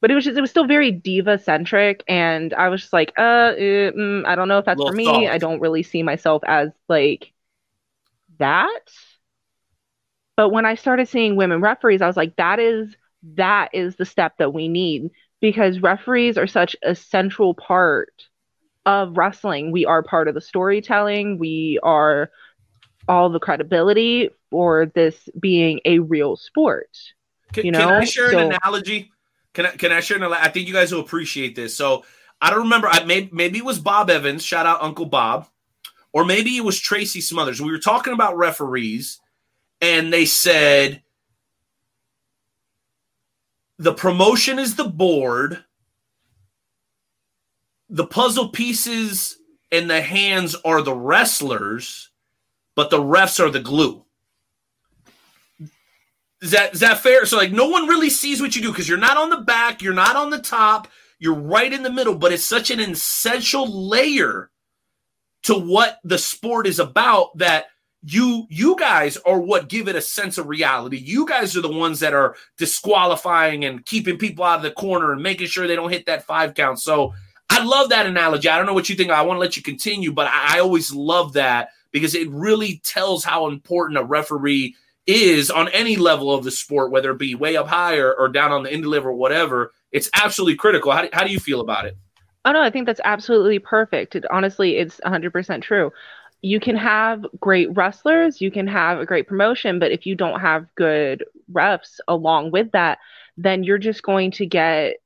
but it was just it was still very diva centric and I was just like, uh eh, mm, I don't know if that's for me. soft. I don't really see myself as like that. But when I started seeing women referees, I was like, that is that is the step that we need because referees are such a central part of wrestling. We are part of the storytelling. We are all the credibility for this being a real sport. Can, You can I share so- an analogy? Can I can I share an? I think you guys will appreciate this. So I don't remember. I maybe maybe it was Bob Evans. Shout out Uncle Bob, or maybe it was Tracy Smothers. We were talking about referees, and they said the promotion is the board, the puzzle pieces and the hands are the wrestlers, but the refs are the glue. Is that is that fair? So like no one really sees what you do because you're not on the back, you're not on the top, you're right in the middle, but it's such an essential layer to what the sport is about that you you guys are what give it a sense of reality. You guys are the ones that are disqualifying and keeping people out of the corner and making sure they don't hit that five count. So I love that analogy. I don't know what you think. I want to let you continue, but I, I always love that because it really tells how important a referee is on any level of the sport, whether it be way up higher or, or down on the indie level or whatever. It's absolutely critical. How do, how do you feel about it? Oh no, I think that's absolutely perfect. It, honestly, it's 100% true. You can have great wrestlers, you can have a great promotion, but if you don't have good refs along with that, then you're just going to get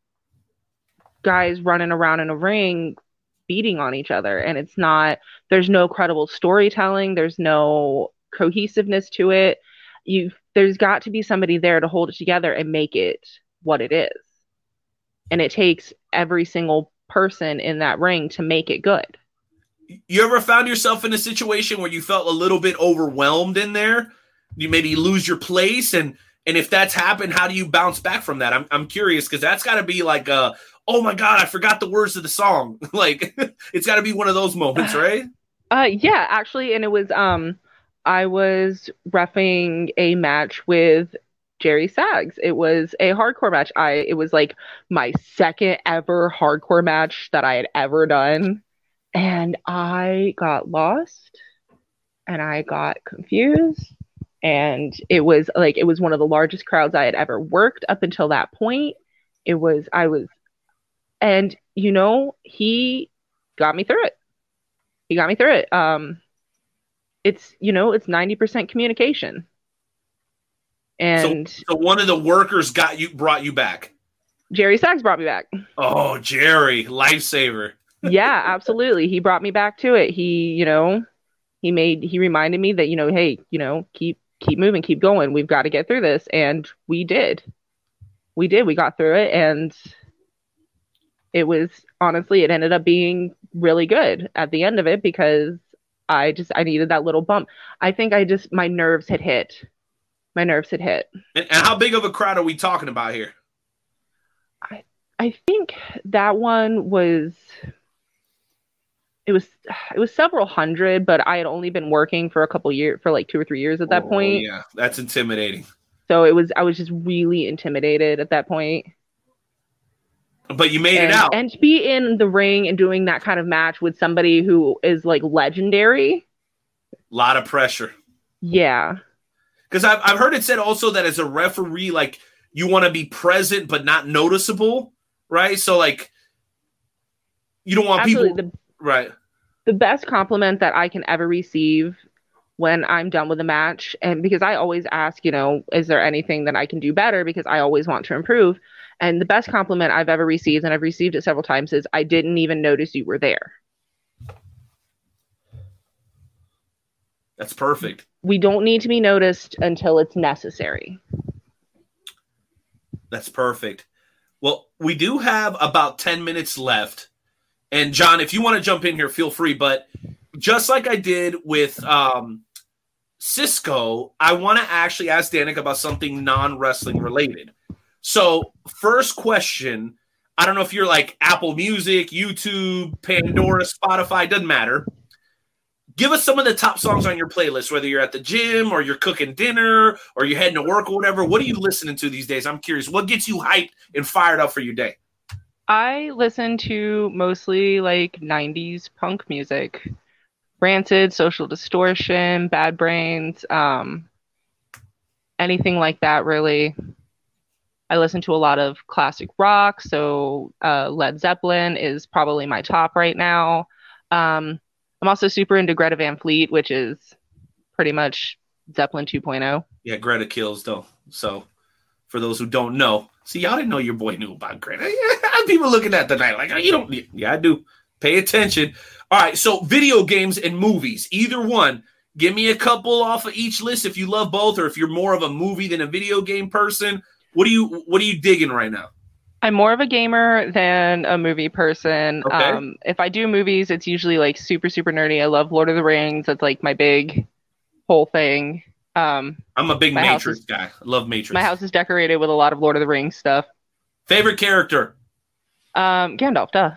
guys running around in a ring beating on each other and it's not there's no credible storytelling, there's no cohesiveness to it. You there's got to be somebody there to hold it together and make it what it is. And it takes every single person in that ring to make it good. You ever found yourself in a situation where you felt a little bit overwhelmed in there? You maybe lose your place, and and if that's happened, how do you bounce back from that? I'm I'm curious because that's got to be like a oh my god, I forgot the words of the song. like it's got to be one of those moments, right? Uh yeah, actually and it was um I was refing a match with Jerry Saggs. It was a hardcore match. I it was like my second ever hardcore match that I had ever done and I got lost and I got confused and it was like it was one of the largest crowds I had ever worked up until that point. It was I was and you know, he got me through it. He got me through it. Um it's you know, it's 90% communication. And So one of the workers got you brought you back. Jerry Saggs brought me back. Oh, Jerry, lifesaver. yeah, absolutely. He brought me back to it. He, you know, he made he reminded me that, you know, hey, you know, keep keep moving, keep going. We've got to get through this. And we did. We did. We got through it and it was honestly it ended up being really good at the end of it because I just I needed that little bump. I think I just my nerves had hit. My nerves had hit. And, and how big of a crowd are we talking about here? I I think that one was it was it was several hundred, but I had only been working for a couple years for like two or three years at that Oh, point. yeah, that's intimidating. So it was I was just really intimidated at that point. But you made And, it out. and to be in the ring and doing that kind of match with somebody who is like legendary. A lot of pressure. Yeah. Because I've, I've heard it said also that as a referee, like you want to be present but not noticeable, right? So like you don't want Absolutely. people, The right? the best compliment that I can ever receive when I'm done with a match. And because I always ask, you know, is there anything that I can do better? Because I always want to improve. And the best compliment I've ever received, and I've received it several times, is I didn't even notice you were there. That's perfect. We don't need to be noticed until it's necessary. That's perfect. Well, we do have about 10 minutes left. And John, if you want to jump in here, feel free. But just like I did with um, Cizzko, I want to actually ask Danika about something non wrestling related. So, first question I don't know if you're like Apple Music, YouTube, Pandora, Spotify, doesn't matter. Give us some of the top songs on your playlist, whether you're at the gym or you're cooking dinner or you're heading to work or whatever. What are you listening to these days? I'm curious. What gets you hyped and fired up for your day? I listen to mostly like 90s punk music. Rancid, Social Distortion, Bad Brains, um, anything like that, really. I listen to a lot of classic rock, so uh, Led Zeppelin is probably my top right now. Um, I'm also super into Greta Van Fleet, which is pretty much Zeppelin 2.0. Yeah, Greta kills though. So for those who don't know, see, y'all didn't know your boy knew about Greta. People looking at the night like, oh, you don't. Yeah, I do. Pay attention. All right, so video games and movies, either one. Give me a couple off of each list if you love both, or if you're more of a movie than a video game person. What are you What are you digging right now? I'm more of a gamer than a movie person. Okay. Um, if I do movies, it's usually like super, super nerdy. I love Lord of the Rings. That's like my big whole thing. Um, I'm a big Matrix is- guy. I love Matrix. my house is decorated with a lot of Lord of the Rings stuff. Favorite character? Um, Gandalf, duh.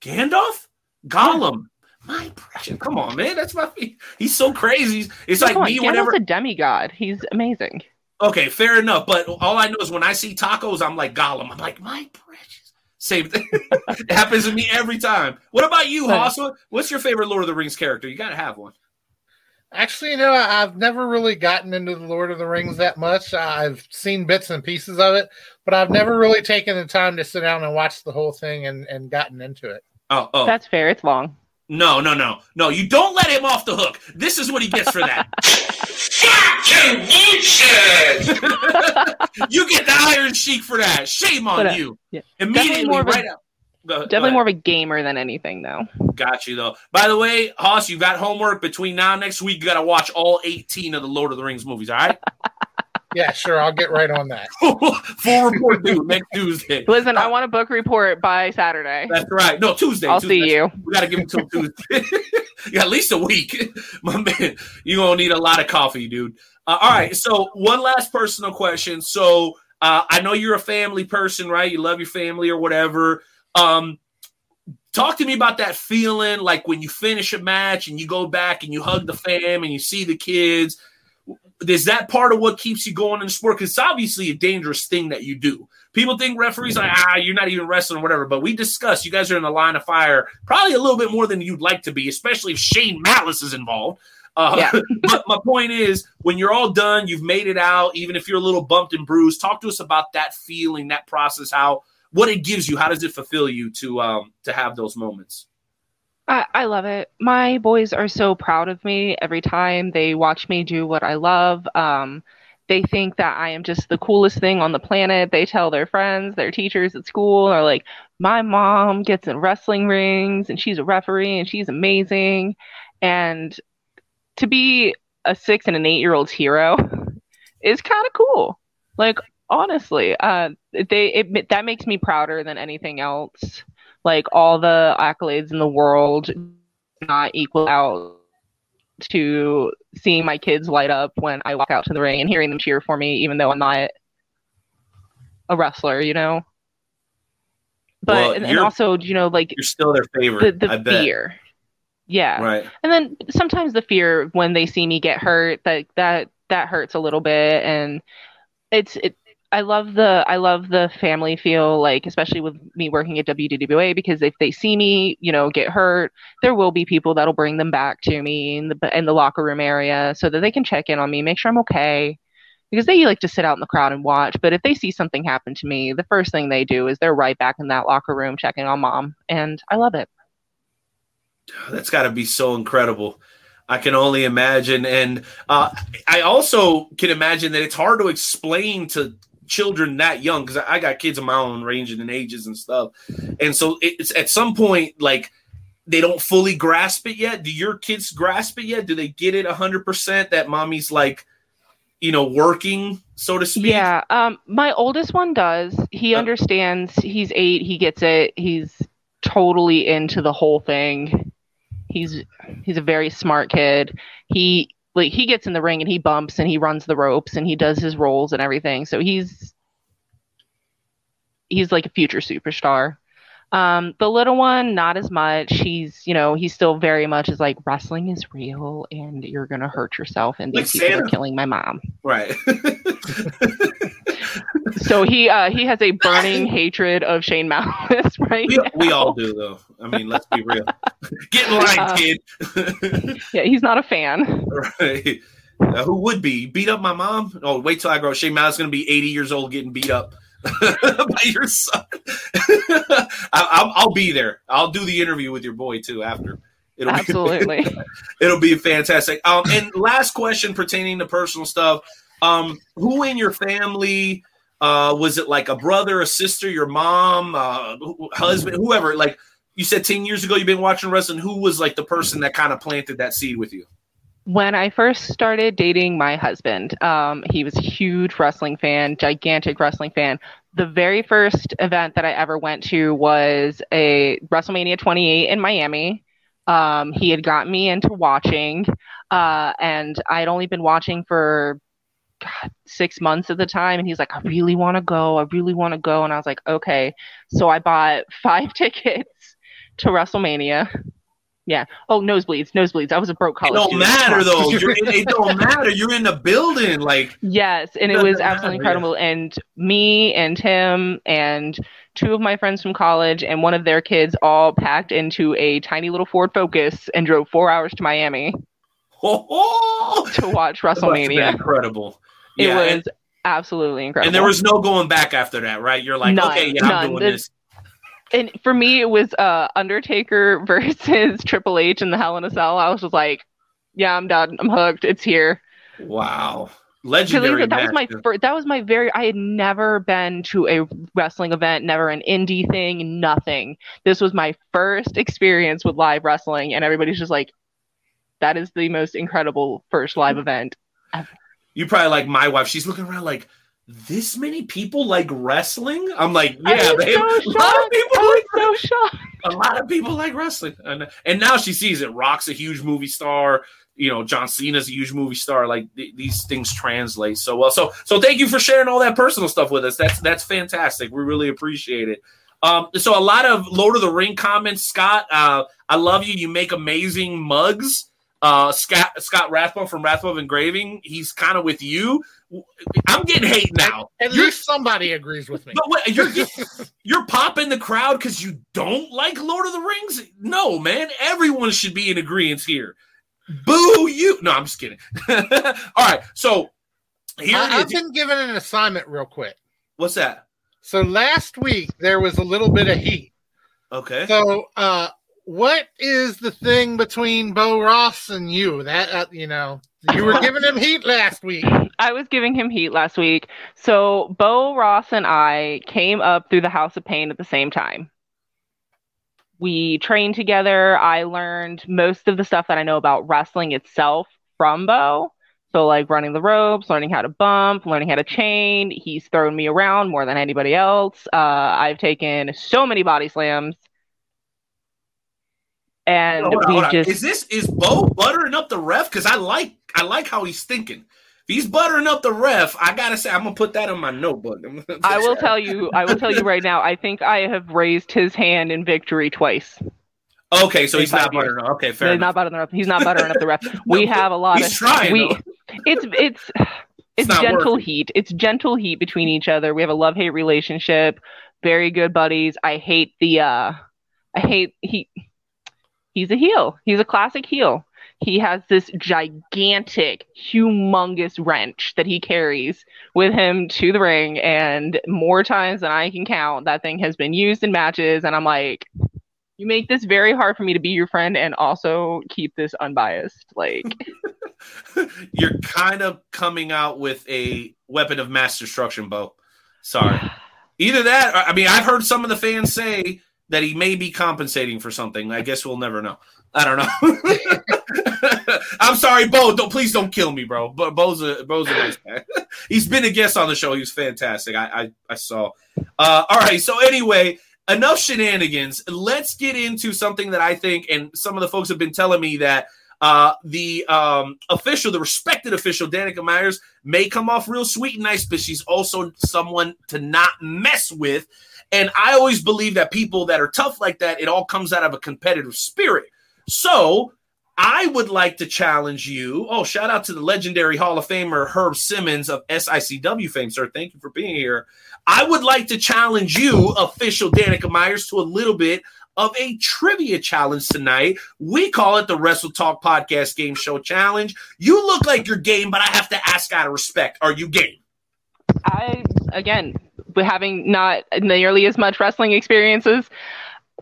Gandalf? Gollum? My precious. Come on, man. That's my. He's so crazy. It's like Come on, me Gandalf's whenever. a demigod. He's amazing. Okay, fair enough. But all I know is when I see tacos, I'm like Gollum. I'm like, my precious. Same thing. it happens to me every time. What about you, But- Hoss? What's your favorite Lord of the Rings character? You got to have one. Actually, you know, I- I've never really gotten into the Lord of the Rings that much. I've seen bits and pieces of it, but I've never really taken the time to sit down and watch the whole thing and, and gotten into it. Oh, oh. That's fair. It's long. No, no, no. No, you don't let him off the hook. This is what he gets for that. Fucking you get the Iron Sheik for that. Shame on But, uh, you. yeah. Immediately, Definitely more of a- right out. Go- go Definitely ahead. more of a gamer than anything, though. Got you though. By the way, Hoss, you got homework between now and next week. You got to watch all 18 of the Lord of the Rings movies. All right, Yeah, sure, I'll get right on that. full report due next Tuesday. Listen, I want a book report by Saturday. That's right. No, Tuesday. I'll Tuesday. see you. We got to give him till Tuesday. you got at least a week, my man. You gonna need a lot of coffee, dude. Uh, all right. So one last personal question. So uh, I know you're a family person, right? You love your family or whatever. Um, talk to me about that feeling, like when you finish a match and you go back and you hug the fam and you see the kids. Is that part of what keeps you going in the sport? Because it's obviously a dangerous thing that you do. People think referees like ah, you're not even wrestling or whatever. But we discussed you guys are in the line of fire, probably a little bit more than you'd like to be, especially if Shane Malice is involved. Uh, Yeah. but my point is, when you're all done, you've made it out. Even if you're a little bumped and bruised, talk to us about that feeling, that process, how what it gives you. How does it fulfill you to um to have those moments? I, I love it. My boys are so proud of me every time they watch me do what I love. Um, they think that I am just the coolest thing on the planet. They tell their friends, their teachers at school, are like, my mom gets in wrestling rings and she's a referee and she's amazing. And to be a six and an eight year old's hero is kind of cool. Like, honestly, uh, they it, that makes me prouder than anything else like all the accolades in the world not equal out to seeing my kids light up when I walk out to the ring and hearing them cheer for me, even though I'm not a wrestler, you know. But Well, and, and also, you know, like You're still their favorite. the the I bet. fear, yeah. Right. And then sometimes the fear when they see me get hurt, that that that hurts a little bit, and it's it. I love the I love the family feel, like especially with me working at WDWA, because if they see me, you know, get hurt, there will be people that'll bring them back to me in the in the locker room area so that they can check in on me, make sure I'm okay. Because they like to sit out in the crowd and watch, but if they see something happen to me, the first thing they do is they're right back in that locker room checking on mom, and I love it. That's got to be so incredible. I can only imagine, and uh, I also can imagine that it's hard to explain to children that young because I I got kids of my own, ranging in ages and stuff, and so it's at some point like they don't fully grasp it yet. Do your kids grasp it yet? Do they get it hundred percent that mommy's like, you know, working so to speak? Yeah, um, my oldest one does. He Uh, understands. He's eight. He gets it. He's totally into the whole thing. He's he's a very smart kid. He like he gets in the ring and he bumps and he runs the ropes and he does his rolls and everything. So he's he's like a future superstar. Um, the little one, not as much. He's, you know, he's still very much is like wrestling is real and you're gonna hurt yourself and Like these people Santa. are killing my mom. Right. So he uh he has a burning hatred of Shane Malice, right? we, we all do though. I mean, let's be real. Get in line, Uh, kid. Yeah, he's not a fan. right. Uh, who would be beat up my mom? Oh, wait till I grow. Shane Malice is going to be 80 years old getting beat up by your son. I, I'll, I'll be there. I'll do the interview with your boy too after. It'll be, Absolutely. it'll be fantastic. Um, and last question pertaining to personal stuff. Um, who in your family uh, was it like a brother, a sister, your mom, uh, husband, whoever? Like you said, ten years ago, you've been watching wrestling. Who was like the person that kind of planted that seed with you? when I first started dating my husband, um, he was a huge wrestling fan, gigantic wrestling fan. The very first event that I ever went to was a WrestleMania 28 in Miami. Um, he had got me into watching, uh, and I'd only been watching for God, six months at the time. And he's like, I really want to go. I really want to go. And I was like, okay. So I bought five tickets to WrestleMania. Yeah. Oh, nosebleeds, nosebleeds. I was a broke It college. don't student. matter though. You're, it, it don't matter. You're in the building. Like Yes, and it Doesn't was matter, absolutely yeah. incredible. And me and him and two of my friends from college and one of their kids all packed into a tiny little Ford Focus and drove four hours to Miami oh, oh, to watch that must WrestleMania. incredible. It was and, absolutely incredible. and there was no going back after that, right? You're like, None, okay, yeah, I'm none. doing There's- this. and for me, it was uh, Undertaker versus Triple H in the Hell in a Cell. I was just like, yeah, I'm done. I'm hooked. It's here. Wow, legendary. that was my first, that was my very I had never been to a wrestling event, never an indie thing, nothing. This was my first experience with live wrestling, and everybody's just like, "That is the most incredible first live event." You probably like my wife. She's looking around like this many people like wrestling. I'm like, yeah, babe. so a lot of people like so shocked. a lot of people like wrestling, and, and now she sees it. Rock's a huge movie star. You know, John Cena's a huge movie star. Like th- these things translate so well. So, so thank you for sharing all that personal stuff with us. That's that's fantastic. We really appreciate it. Um, so a lot of Lord of the Ring comments, Scott. Uh, I love you. You make amazing mugs. Uh, Scott Scott Rathbone from Rathbone Engraving. He's kind of with you. I'm getting hate now. At You're- least somebody agrees with me. but what, you're you're popping the crowd because you don't like Lord of the Rings? No, man. Everyone should be in agreement here. Boo you! No, I'm just kidding. All right, so here I, I've been given an assignment real quick. What's that? So last week there was a little bit of heat. Okay. So uh what is the thing between Bo Ross and you? That uh, you know, you were giving him heat last week. I was giving him heat last week. So Bo Ross and I came up through the House of Pain at the same time. We trained together. I learned most of the stuff that I know about wrestling itself from Bo. So like running the ropes, learning how to bump, learning how to chain. He's thrown me around more than anybody else. Uh, I've taken so many body slams. And Hold on, we on. just Is this is Bo buttering up the ref? Because I like I like how he's thinking. If he's buttering up the ref, I gotta say I'm gonna put that in my notebook. I will tell you, I will tell you right now, I think I have raised his hand in victory twice. Okay, so he's not buttering up. Okay, fair He's enough. not buttering up. He's not buttering up the ref. We No, have a lot he's of trying, we. though. It's it's it's gentle working. heat. It's gentle heat between each other. We have a love hate relationship. Very good buddies. I hate the. uh I hate he. He's a heel. He's a classic heel. He has this gigantic, humongous wrench that he carries with him to the ring, and more times than I can count, that thing has been used in matches. And I'm like, you make this very hard for me to be your friend and also keep this unbiased. Like, You're kind of coming out with a weapon of mass destruction, Bo. Sorry. Either that, or, I mean, I've heard some of the fans say that he may be compensating for something. I guess we'll never know. I don't know. I'm sorry, Bo. Don't please don't kill me, bro. But Bo's a Bo's a nice guy. He's been a guest on the show. He was fantastic. I I, I saw. Uh, all right. So anyway, enough shenanigans. Let's get into something that I think, and some of the folks have been telling me that uh, the um, official, the respected official, Danika Myers, may come off real sweet and nice, but she's also someone to not mess with. And I always believe that people that are tough like that, it all comes out of a competitive spirit. So I would like to challenge you. Oh, shout out to the legendary Hall of Famer Herb Simmons of SICW fame, sir. Thank you for being here. I would like to challenge you, official Danika Myers, to a little bit of a trivia challenge tonight. We call it the Wrestle Talk Podcast Game Show Challenge. You look like you're game, but I have to ask out of respect. Are you game? I again, having not nearly as much wrestling experiences,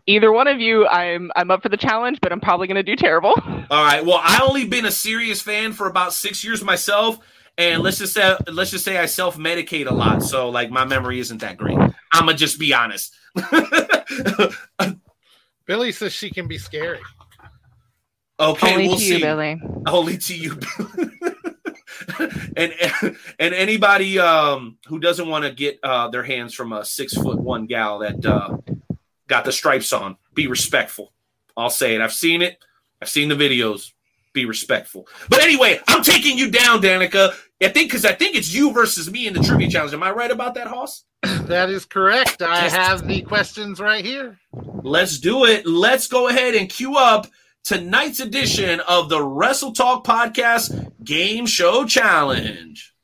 either one of you, I'm I'm up for the challenge, but I'm probably going to do terrible. All right. Well, I only been a serious fan for about six years myself, and let's just say let's just say I self medicate a lot, so like my memory isn't that great. I'm gonna just be honest. Billy says she can be scary. Okay, Only we'll to see. you, Billy. Only to you. and and anybody um, who doesn't want to get uh, their hands from a six foot one gal that uh, got the stripes on, be respectful. I'll say it. I've seen it. I've seen the videos. Be respectful. But anyway, I'm taking you down, Danika. I think because I think it's you versus me in the trivia challenge. Am I right about that, Hoss? That is correct. I have the questions right here. Let's do it. Let's go ahead and queue up tonight's edition of the Wrestle Talk Podcast Game Show Challenge.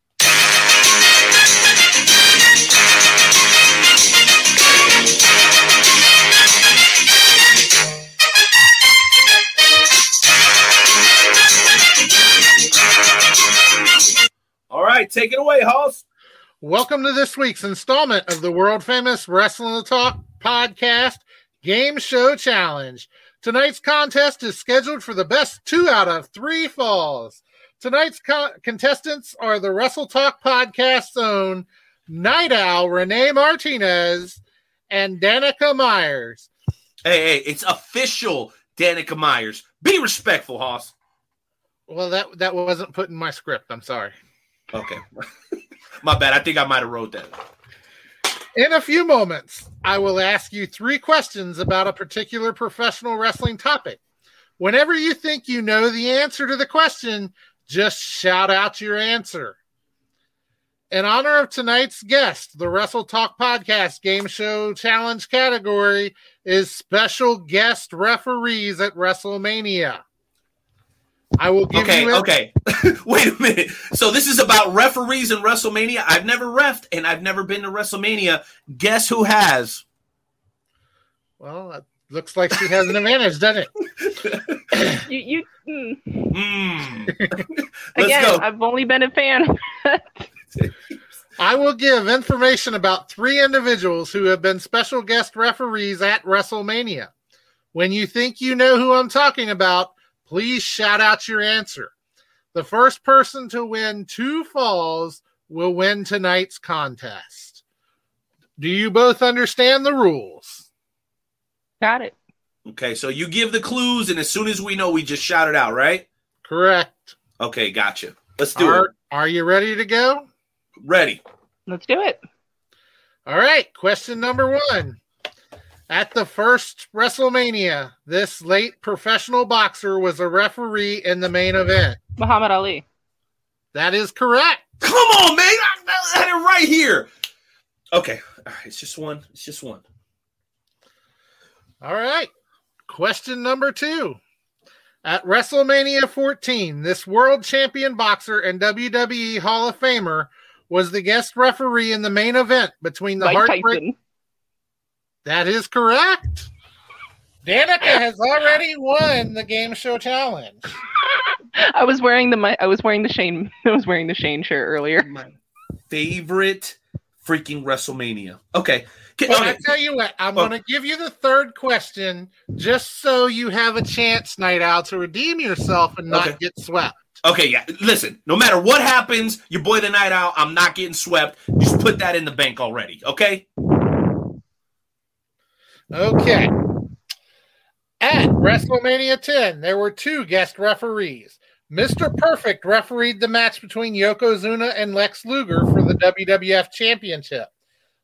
All right, take it away, Hoss. Welcome to this week's installment of the world famous Wrestling the Talk podcast game show challenge. Tonight's contest is scheduled for the best two out of three falls. Tonight's co- contestants are the Wrestle Talk podcast's own Night Owl Renee Martinez and Danika Myers. Hey, hey, it's official, Danika Myers. Be respectful, Hoss. Well, that that wasn't put in my script. I'm sorry. Okay. My bad. I think I might have wrote that. In a few moments, I will ask you three questions about a particular professional wrestling topic. Whenever you think you know the answer to the question, just shout out your answer. In honor of tonight's guest, the Wrestle Talk Podcast Game Show Challenge category is special guest referees at WrestleMania. I will give Okay, you okay. okay. Wait a minute. So this is about referees in WrestleMania. I've never refed and I've never been to WrestleMania. Guess who has? Well, it looks like she has an advantage, doesn't it? You, you mm. Hmm. Let's again, go. I've only been a fan. I will give information about three individuals who have been special guest referees at WrestleMania. When you think you know who I'm talking about, please shout out your answer. The first person to win two falls will win tonight's contest. Do you both understand the rules? Got it. Okay, so you give the clues, and as soon as we know, we just shout it out, right? Correct. Okay, gotcha. Let's do Are, it. are you ready to go? Ready. Let's do it. All right, question number one. At the first WrestleMania, this late professional boxer was a referee in the main event. Muhammad Ali. That is correct. Come on, man. I, I had it right here. Okay. All right. It's just one. It's just one. All right. Question number two. At WrestleMania 14, this world champion boxer and WWE Hall of Famer was the guest referee in the main event between the Mike Heartbreak. Tyson. That is correct. Danika has already won the game show challenge. I was wearing the mi- I was wearing the Shane I was wearing the Shane shirt earlier. My favorite freaking WrestleMania. Okay. Can- But okay. I tell you what, I'm Oh. going to give you the third question just so you have a chance, Night Owl, to redeem yourself and not Okay. get swept. Okay, yeah. Listen, no matter what happens, your boy the night owl, I'm not getting swept. Just put that in the bank already, okay? Okay. At WrestleMania 10, there were two guest referees. Mr. Perfect refereed the match between Yokozuna and Lex Luger for the WWF Championship.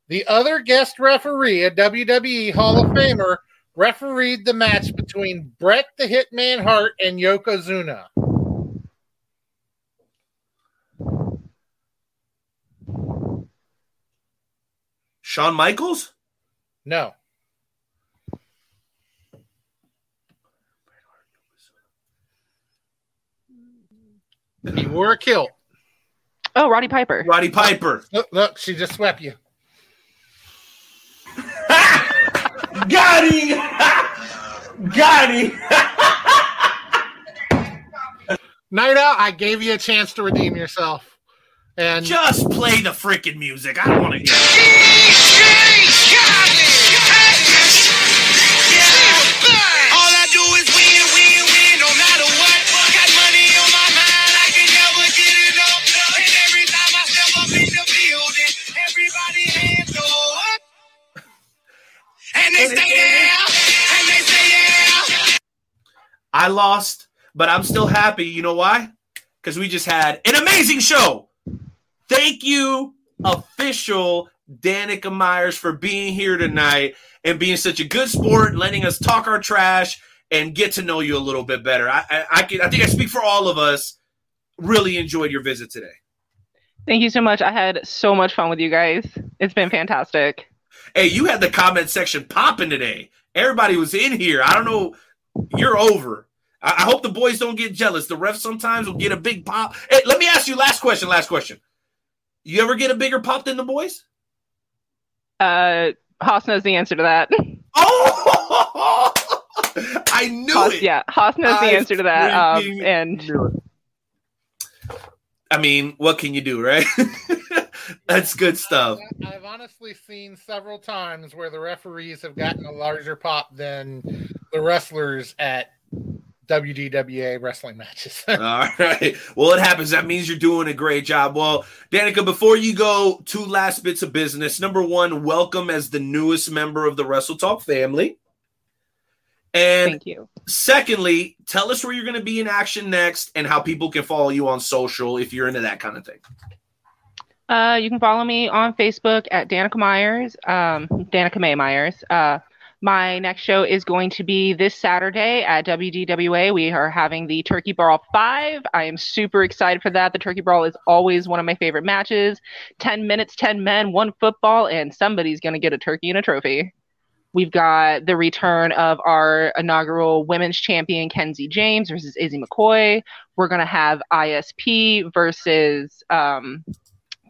The other guest referee, a WWE Hall of Famer, refereed the match between Bret the Hitman Hart and Yokozuna. Shawn Michaels? No. He wore a kilt. Oh, Roddy Piper. Roddy Piper. Look, look, she just swept you. Got him! Got him! Night Owl, I gave you a chance to redeem yourself. And Just play the freaking music. I don't want to hear it. I lost, but I'm still happy. You know why? Because we just had an amazing show. Thank you, official Danika Myers, for being here tonight and being such a good sport, letting us talk our trash and get to know you a little bit better. I, I, I, can, I think I speak for all of us. Really enjoyed your visit today. Thank you so much. I had so much fun with you guys. It's been fantastic. Hey, you had the comment section popping today. Everybody was in here. I don't know. You're over. I, I hope the boys don't get jealous. The refs sometimes will get a big pop. Hey, let me ask you last question. Last question. You ever get a bigger pop than the boys? Uh, Hoss knows the answer to that. Oh, I knew Hoss, it. yeah, Hoss knows the answer to that. Um, and. I mean, what can you do, right? That's good stuff. I've honestly seen several times where the referees have gotten a larger pop than the wrestlers at WDWA wrestling matches. All right. Well, it happens. That means you're doing a great job. Well, Danika, before you go, two last bits of business. Number one, welcome as the newest member of the Wrestle Talk family. And thank you. secondly, tell us where you're going to be in action next and how people can follow you on social if you're into that kind of thing. Uh, you can follow me on Facebook at Danika Myers, um, Danika May Myers. Uh, my next show is going to be this Saturday at WDWA. We are having the Turkey Brawl 5. I am super excited for that. The Turkey Brawl is always one of my favorite matches. 10 minutes, 10 men, one football, and somebody's going to get a turkey and a trophy. We've got the return of our inaugural women's champion, Kenzie James versus Izzy McCoy. We're going to have ISP versus um,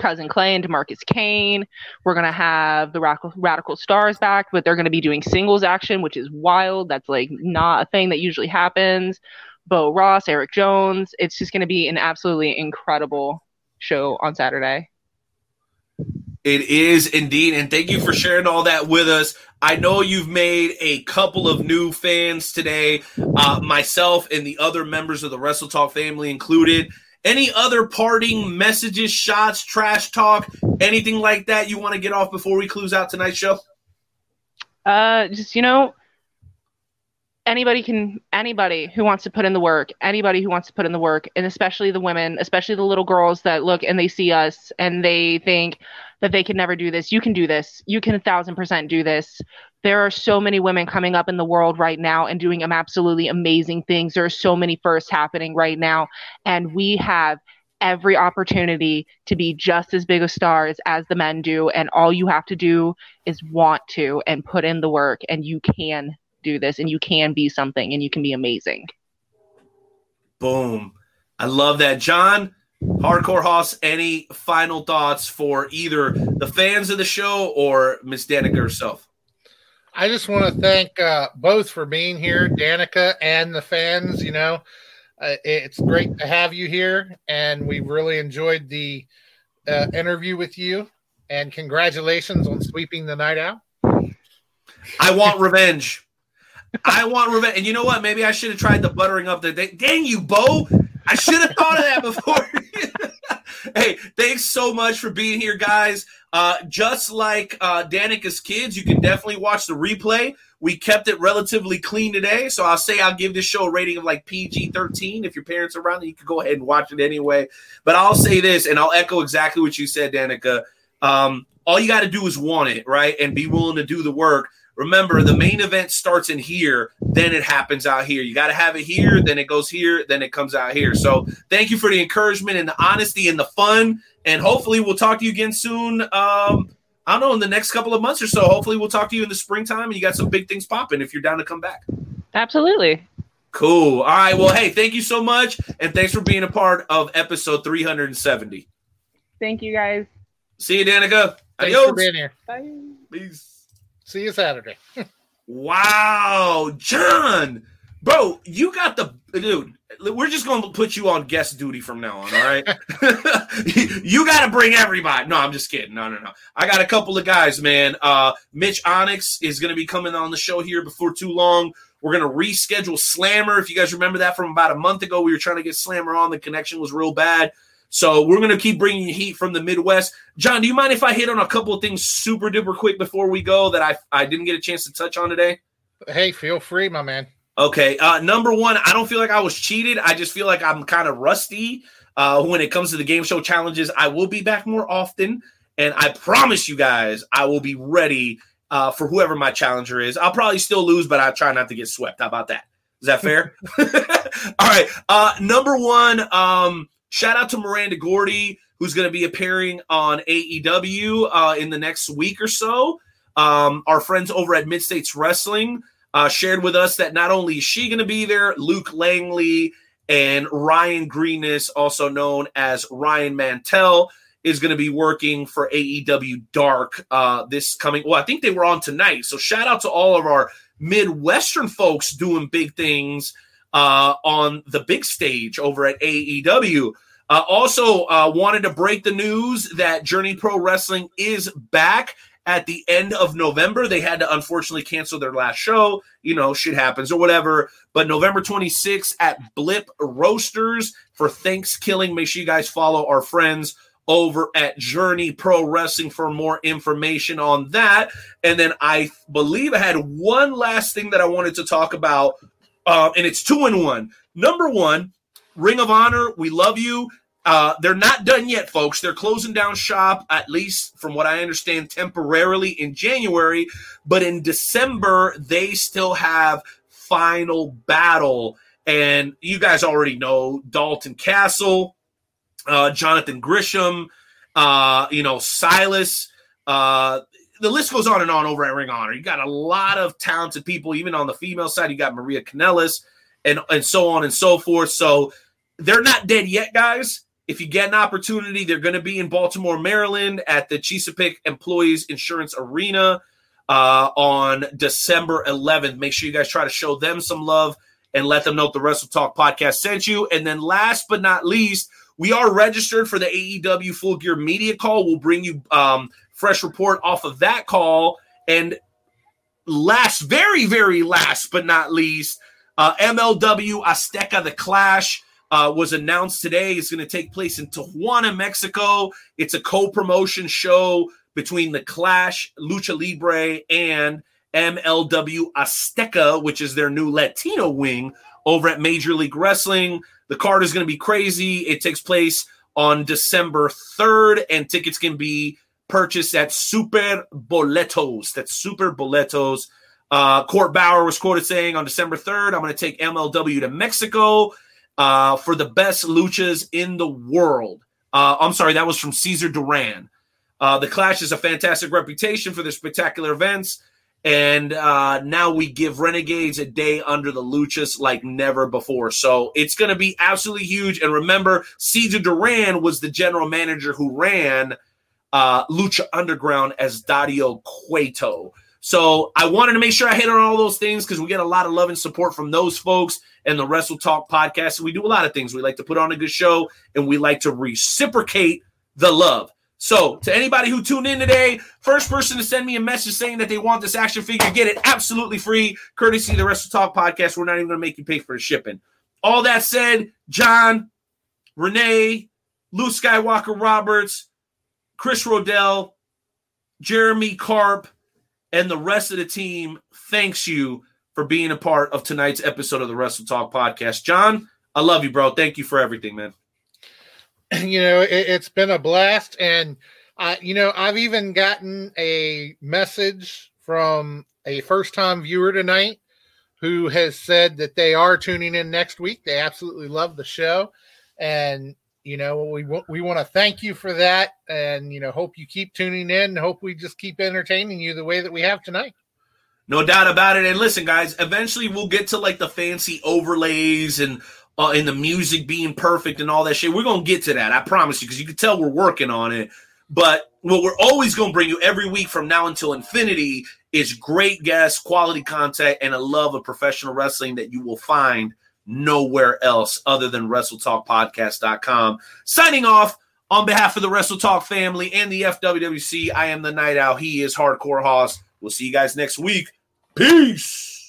Cousin Clay and Demarcus Kane. We're going to have the Radical, Radical Stars back, but they're going to be doing singles action, which is wild. That's like not a thing that usually happens. Bo Ross, Eric Jones. It's just going to be an absolutely incredible show on Saturday. It is indeed. And thank you for sharing all that with us. I know you've made a couple of new fans today, uh, myself and the other members of the Wrestle Talk family included. Any other parting messages, shots, trash talk, anything like that you want to get off before we close out tonight's show? Uh, just you know, anybody can anybody who wants to put in the work, anybody who wants to put in the work, and especially the women, especially the little girls that look and they see us and they think that they can never do this. You can do this. You can a thousand percent do this. There are so many women coming up in the world right now and doing absolutely amazing things. There are so many firsts happening right now, and we have every opportunity to be just as big of stars as the men do. And all you have to do is want to and put in the work, and you can do this, and you can be something, and you can be amazing. Boom. I love that. John, Hardcore Hoss, any final thoughts for either the fans of the show or Miss Danika herself? I just want to thank uh, both for being here, Danika and the fans. You know, uh, it's great to have you here, and we really enjoyed the uh, interview with you. And congratulations on sweeping the night owl. I want revenge. I want revenge. And you know what? Maybe I should have tried the buttering up the day. Dang you, Bo. I should have thought of that before. hey, thanks so much for being here, guys. Uh, just like uh, Danika's kids, you can definitely watch the replay. We kept it relatively clean today, so I'll say I'll give this show a rating of like PG 13. If your parents are around, you can go ahead and watch it anyway. But I'll say this, and I'll echo exactly what you said, Danika. Um, all you got to do is want it, right? And be willing to do the work. Remember, the main event starts in here, then it happens out here. You got to have it here, then it goes here, then it comes out here. So, thank you for the encouragement and the honesty and the fun. And hopefully, we'll talk to you again soon. Um, I don't know, in the next couple of months or so. Hopefully, we'll talk to you in the springtime and you got some big things popping if you're down to come back. Absolutely. Cool. All right. Well, hey, thank you so much. And thanks for being a part of episode 370. Thank you guys. See you, Danika. Thanks Adios. for being here. Bye. Peace. See you Saturday. Wow, John, bro, you got the dude. We're just going to put you on guest duty from now on. All right, you got to bring everybody. No, I'm just kidding. No, no, no. I got a couple of guys, man. Uh, Mitch Onyx is going to be coming on the show here before too long. We're going to reschedule Slammer. If you guys remember that from about a month ago, we were trying to get Slammer on. The connection was real bad. So we're going to keep bringing you heat from the Midwest. John, do you mind if I hit on a couple of things super duper quick before we go that I, I didn't get a chance to touch on today? Hey, feel free, my man. Okay. Uh, number one, I don't feel like I was cheated. I just feel like I'm kind of rusty uh, when it comes to the game show challenges. I will be back more often. And I promise you guys, I will be ready uh, for whoever my challenger is. I'll probably still lose, but I try not to get swept. How about that? Is that fair? All right. Uh, number one, um, shout out to Miranda Gordy, who's going to be appearing on AEW uh, in the next week or so. Um, our friends over at Mid States Wrestling uh, shared with us that not only is she going to be there, Luke Langley and Ryan Greeness, also known as Ryan Mantell, is going to be working for AEW Dark uh, this coming. Well, I think they were on tonight. So shout out to all of our Midwestern folks doing big things uh, on the big stage over at AEW. Uh, also, uh, wanted to break the news that Journey Pro Wrestling is back at the end of November. They had to unfortunately cancel their last show. You know, shit happens or whatever. But November 26th at Blip Roasters for Thanksgiving. Make sure you guys follow our friends over at Journey Pro Wrestling for more information on that. And then I believe I had one last thing that I wanted to talk about, uh, and it's two in one. Number one, Ring of Honor, we love you. Uh, they're not done yet, folks. They're closing down shop, at least from what I understand, temporarily in January. But in December, they still have Final Battle. And you guys already know Dalton Castle, uh, Jonathan Gresham, uh, you know, Silas. Uh, the list goes on and on over at Ring Honor. You got a lot of talented people, even on the female side. You got Maria Kanellis and, and so on and so forth. So they're not dead yet, guys. If you get an opportunity, they're going to be in Baltimore, Maryland at the Chesapeake Employers Insurance Arena uh, on December 11th. Make sure you guys try to show them some love and let them know the Wrestle Talk podcast sent you. And then last but not least, we are registered for the AEW Full Gear Media Call. We'll bring you um, fresh report off of that call. And last, very, very last but not least, uh, MLW Azteca The Clash uh, was announced today. It's going to take place in Tijuana, Mexico. It's a co promotion show between The Clash, Lucha Libre, and MLW Azteca, which is their new Latino wing over at Major League Wrestling. The card is going to be crazy. It takes place on December 3rd, and tickets can be purchased at Super Boletos. That's Super Boletos. Uh, Court Bauer was quoted saying on December 3rd, I'm going to take MLW to Mexico uh, for the best luchas in the world. Uh, I'm sorry, that was from Cesar Duran. Uh, the Clash has a fantastic reputation for their spectacular events, and uh, now we give Renegades a day under the luchas like never before. So it's going to be absolutely huge. And remember, Cesar Duran was the general manager who ran uh, Lucha Underground as Dario Cueto. So I wanted to make sure I hit on all those things because we get a lot of love and support from those folks and the Wrestle Talk podcast. We do a lot of things. We like to put on a good show and we like to reciprocate the love. So, to anybody who tuned in today, first person to send me a message saying that they want this action figure, get it absolutely free, courtesy of the Wrestle Talk podcast. We're not even going to make you pay for the shipping. All that said, John, Renee, Luke Skywalker Roberts, Chris Rodell, Jeremy Carp, and the rest of the team thanks you for being a part of tonight's episode of the Wrestle Talk podcast. John, I love you, bro. Thank you for everything, man. You know, it, it's been a blast. And, uh, you know, I've even gotten a message from a first time viewer tonight who has said that they are tuning in next week. They absolutely love the show. And you know, we we want to thank you for that, and you know, hope you keep tuning in. Hope we just keep entertaining you the way that we have tonight. No doubt about it. And listen, guys, eventually we'll get to like the fancy overlays and uh, and the music being perfect and all that shit. We're gonna get to that. I promise you, because you can tell we're working on it. But what we're always gonna bring you every week from now until infinity is great guests, quality content, and a love of professional wrestling that you will find nowhere else other than WrestleTalkPodcast.com. Signing off on behalf of the Wrestle Talk family and the FWWC, I am the Night Owl. He is Hardcore Hoss. We'll see you guys next week. Peace.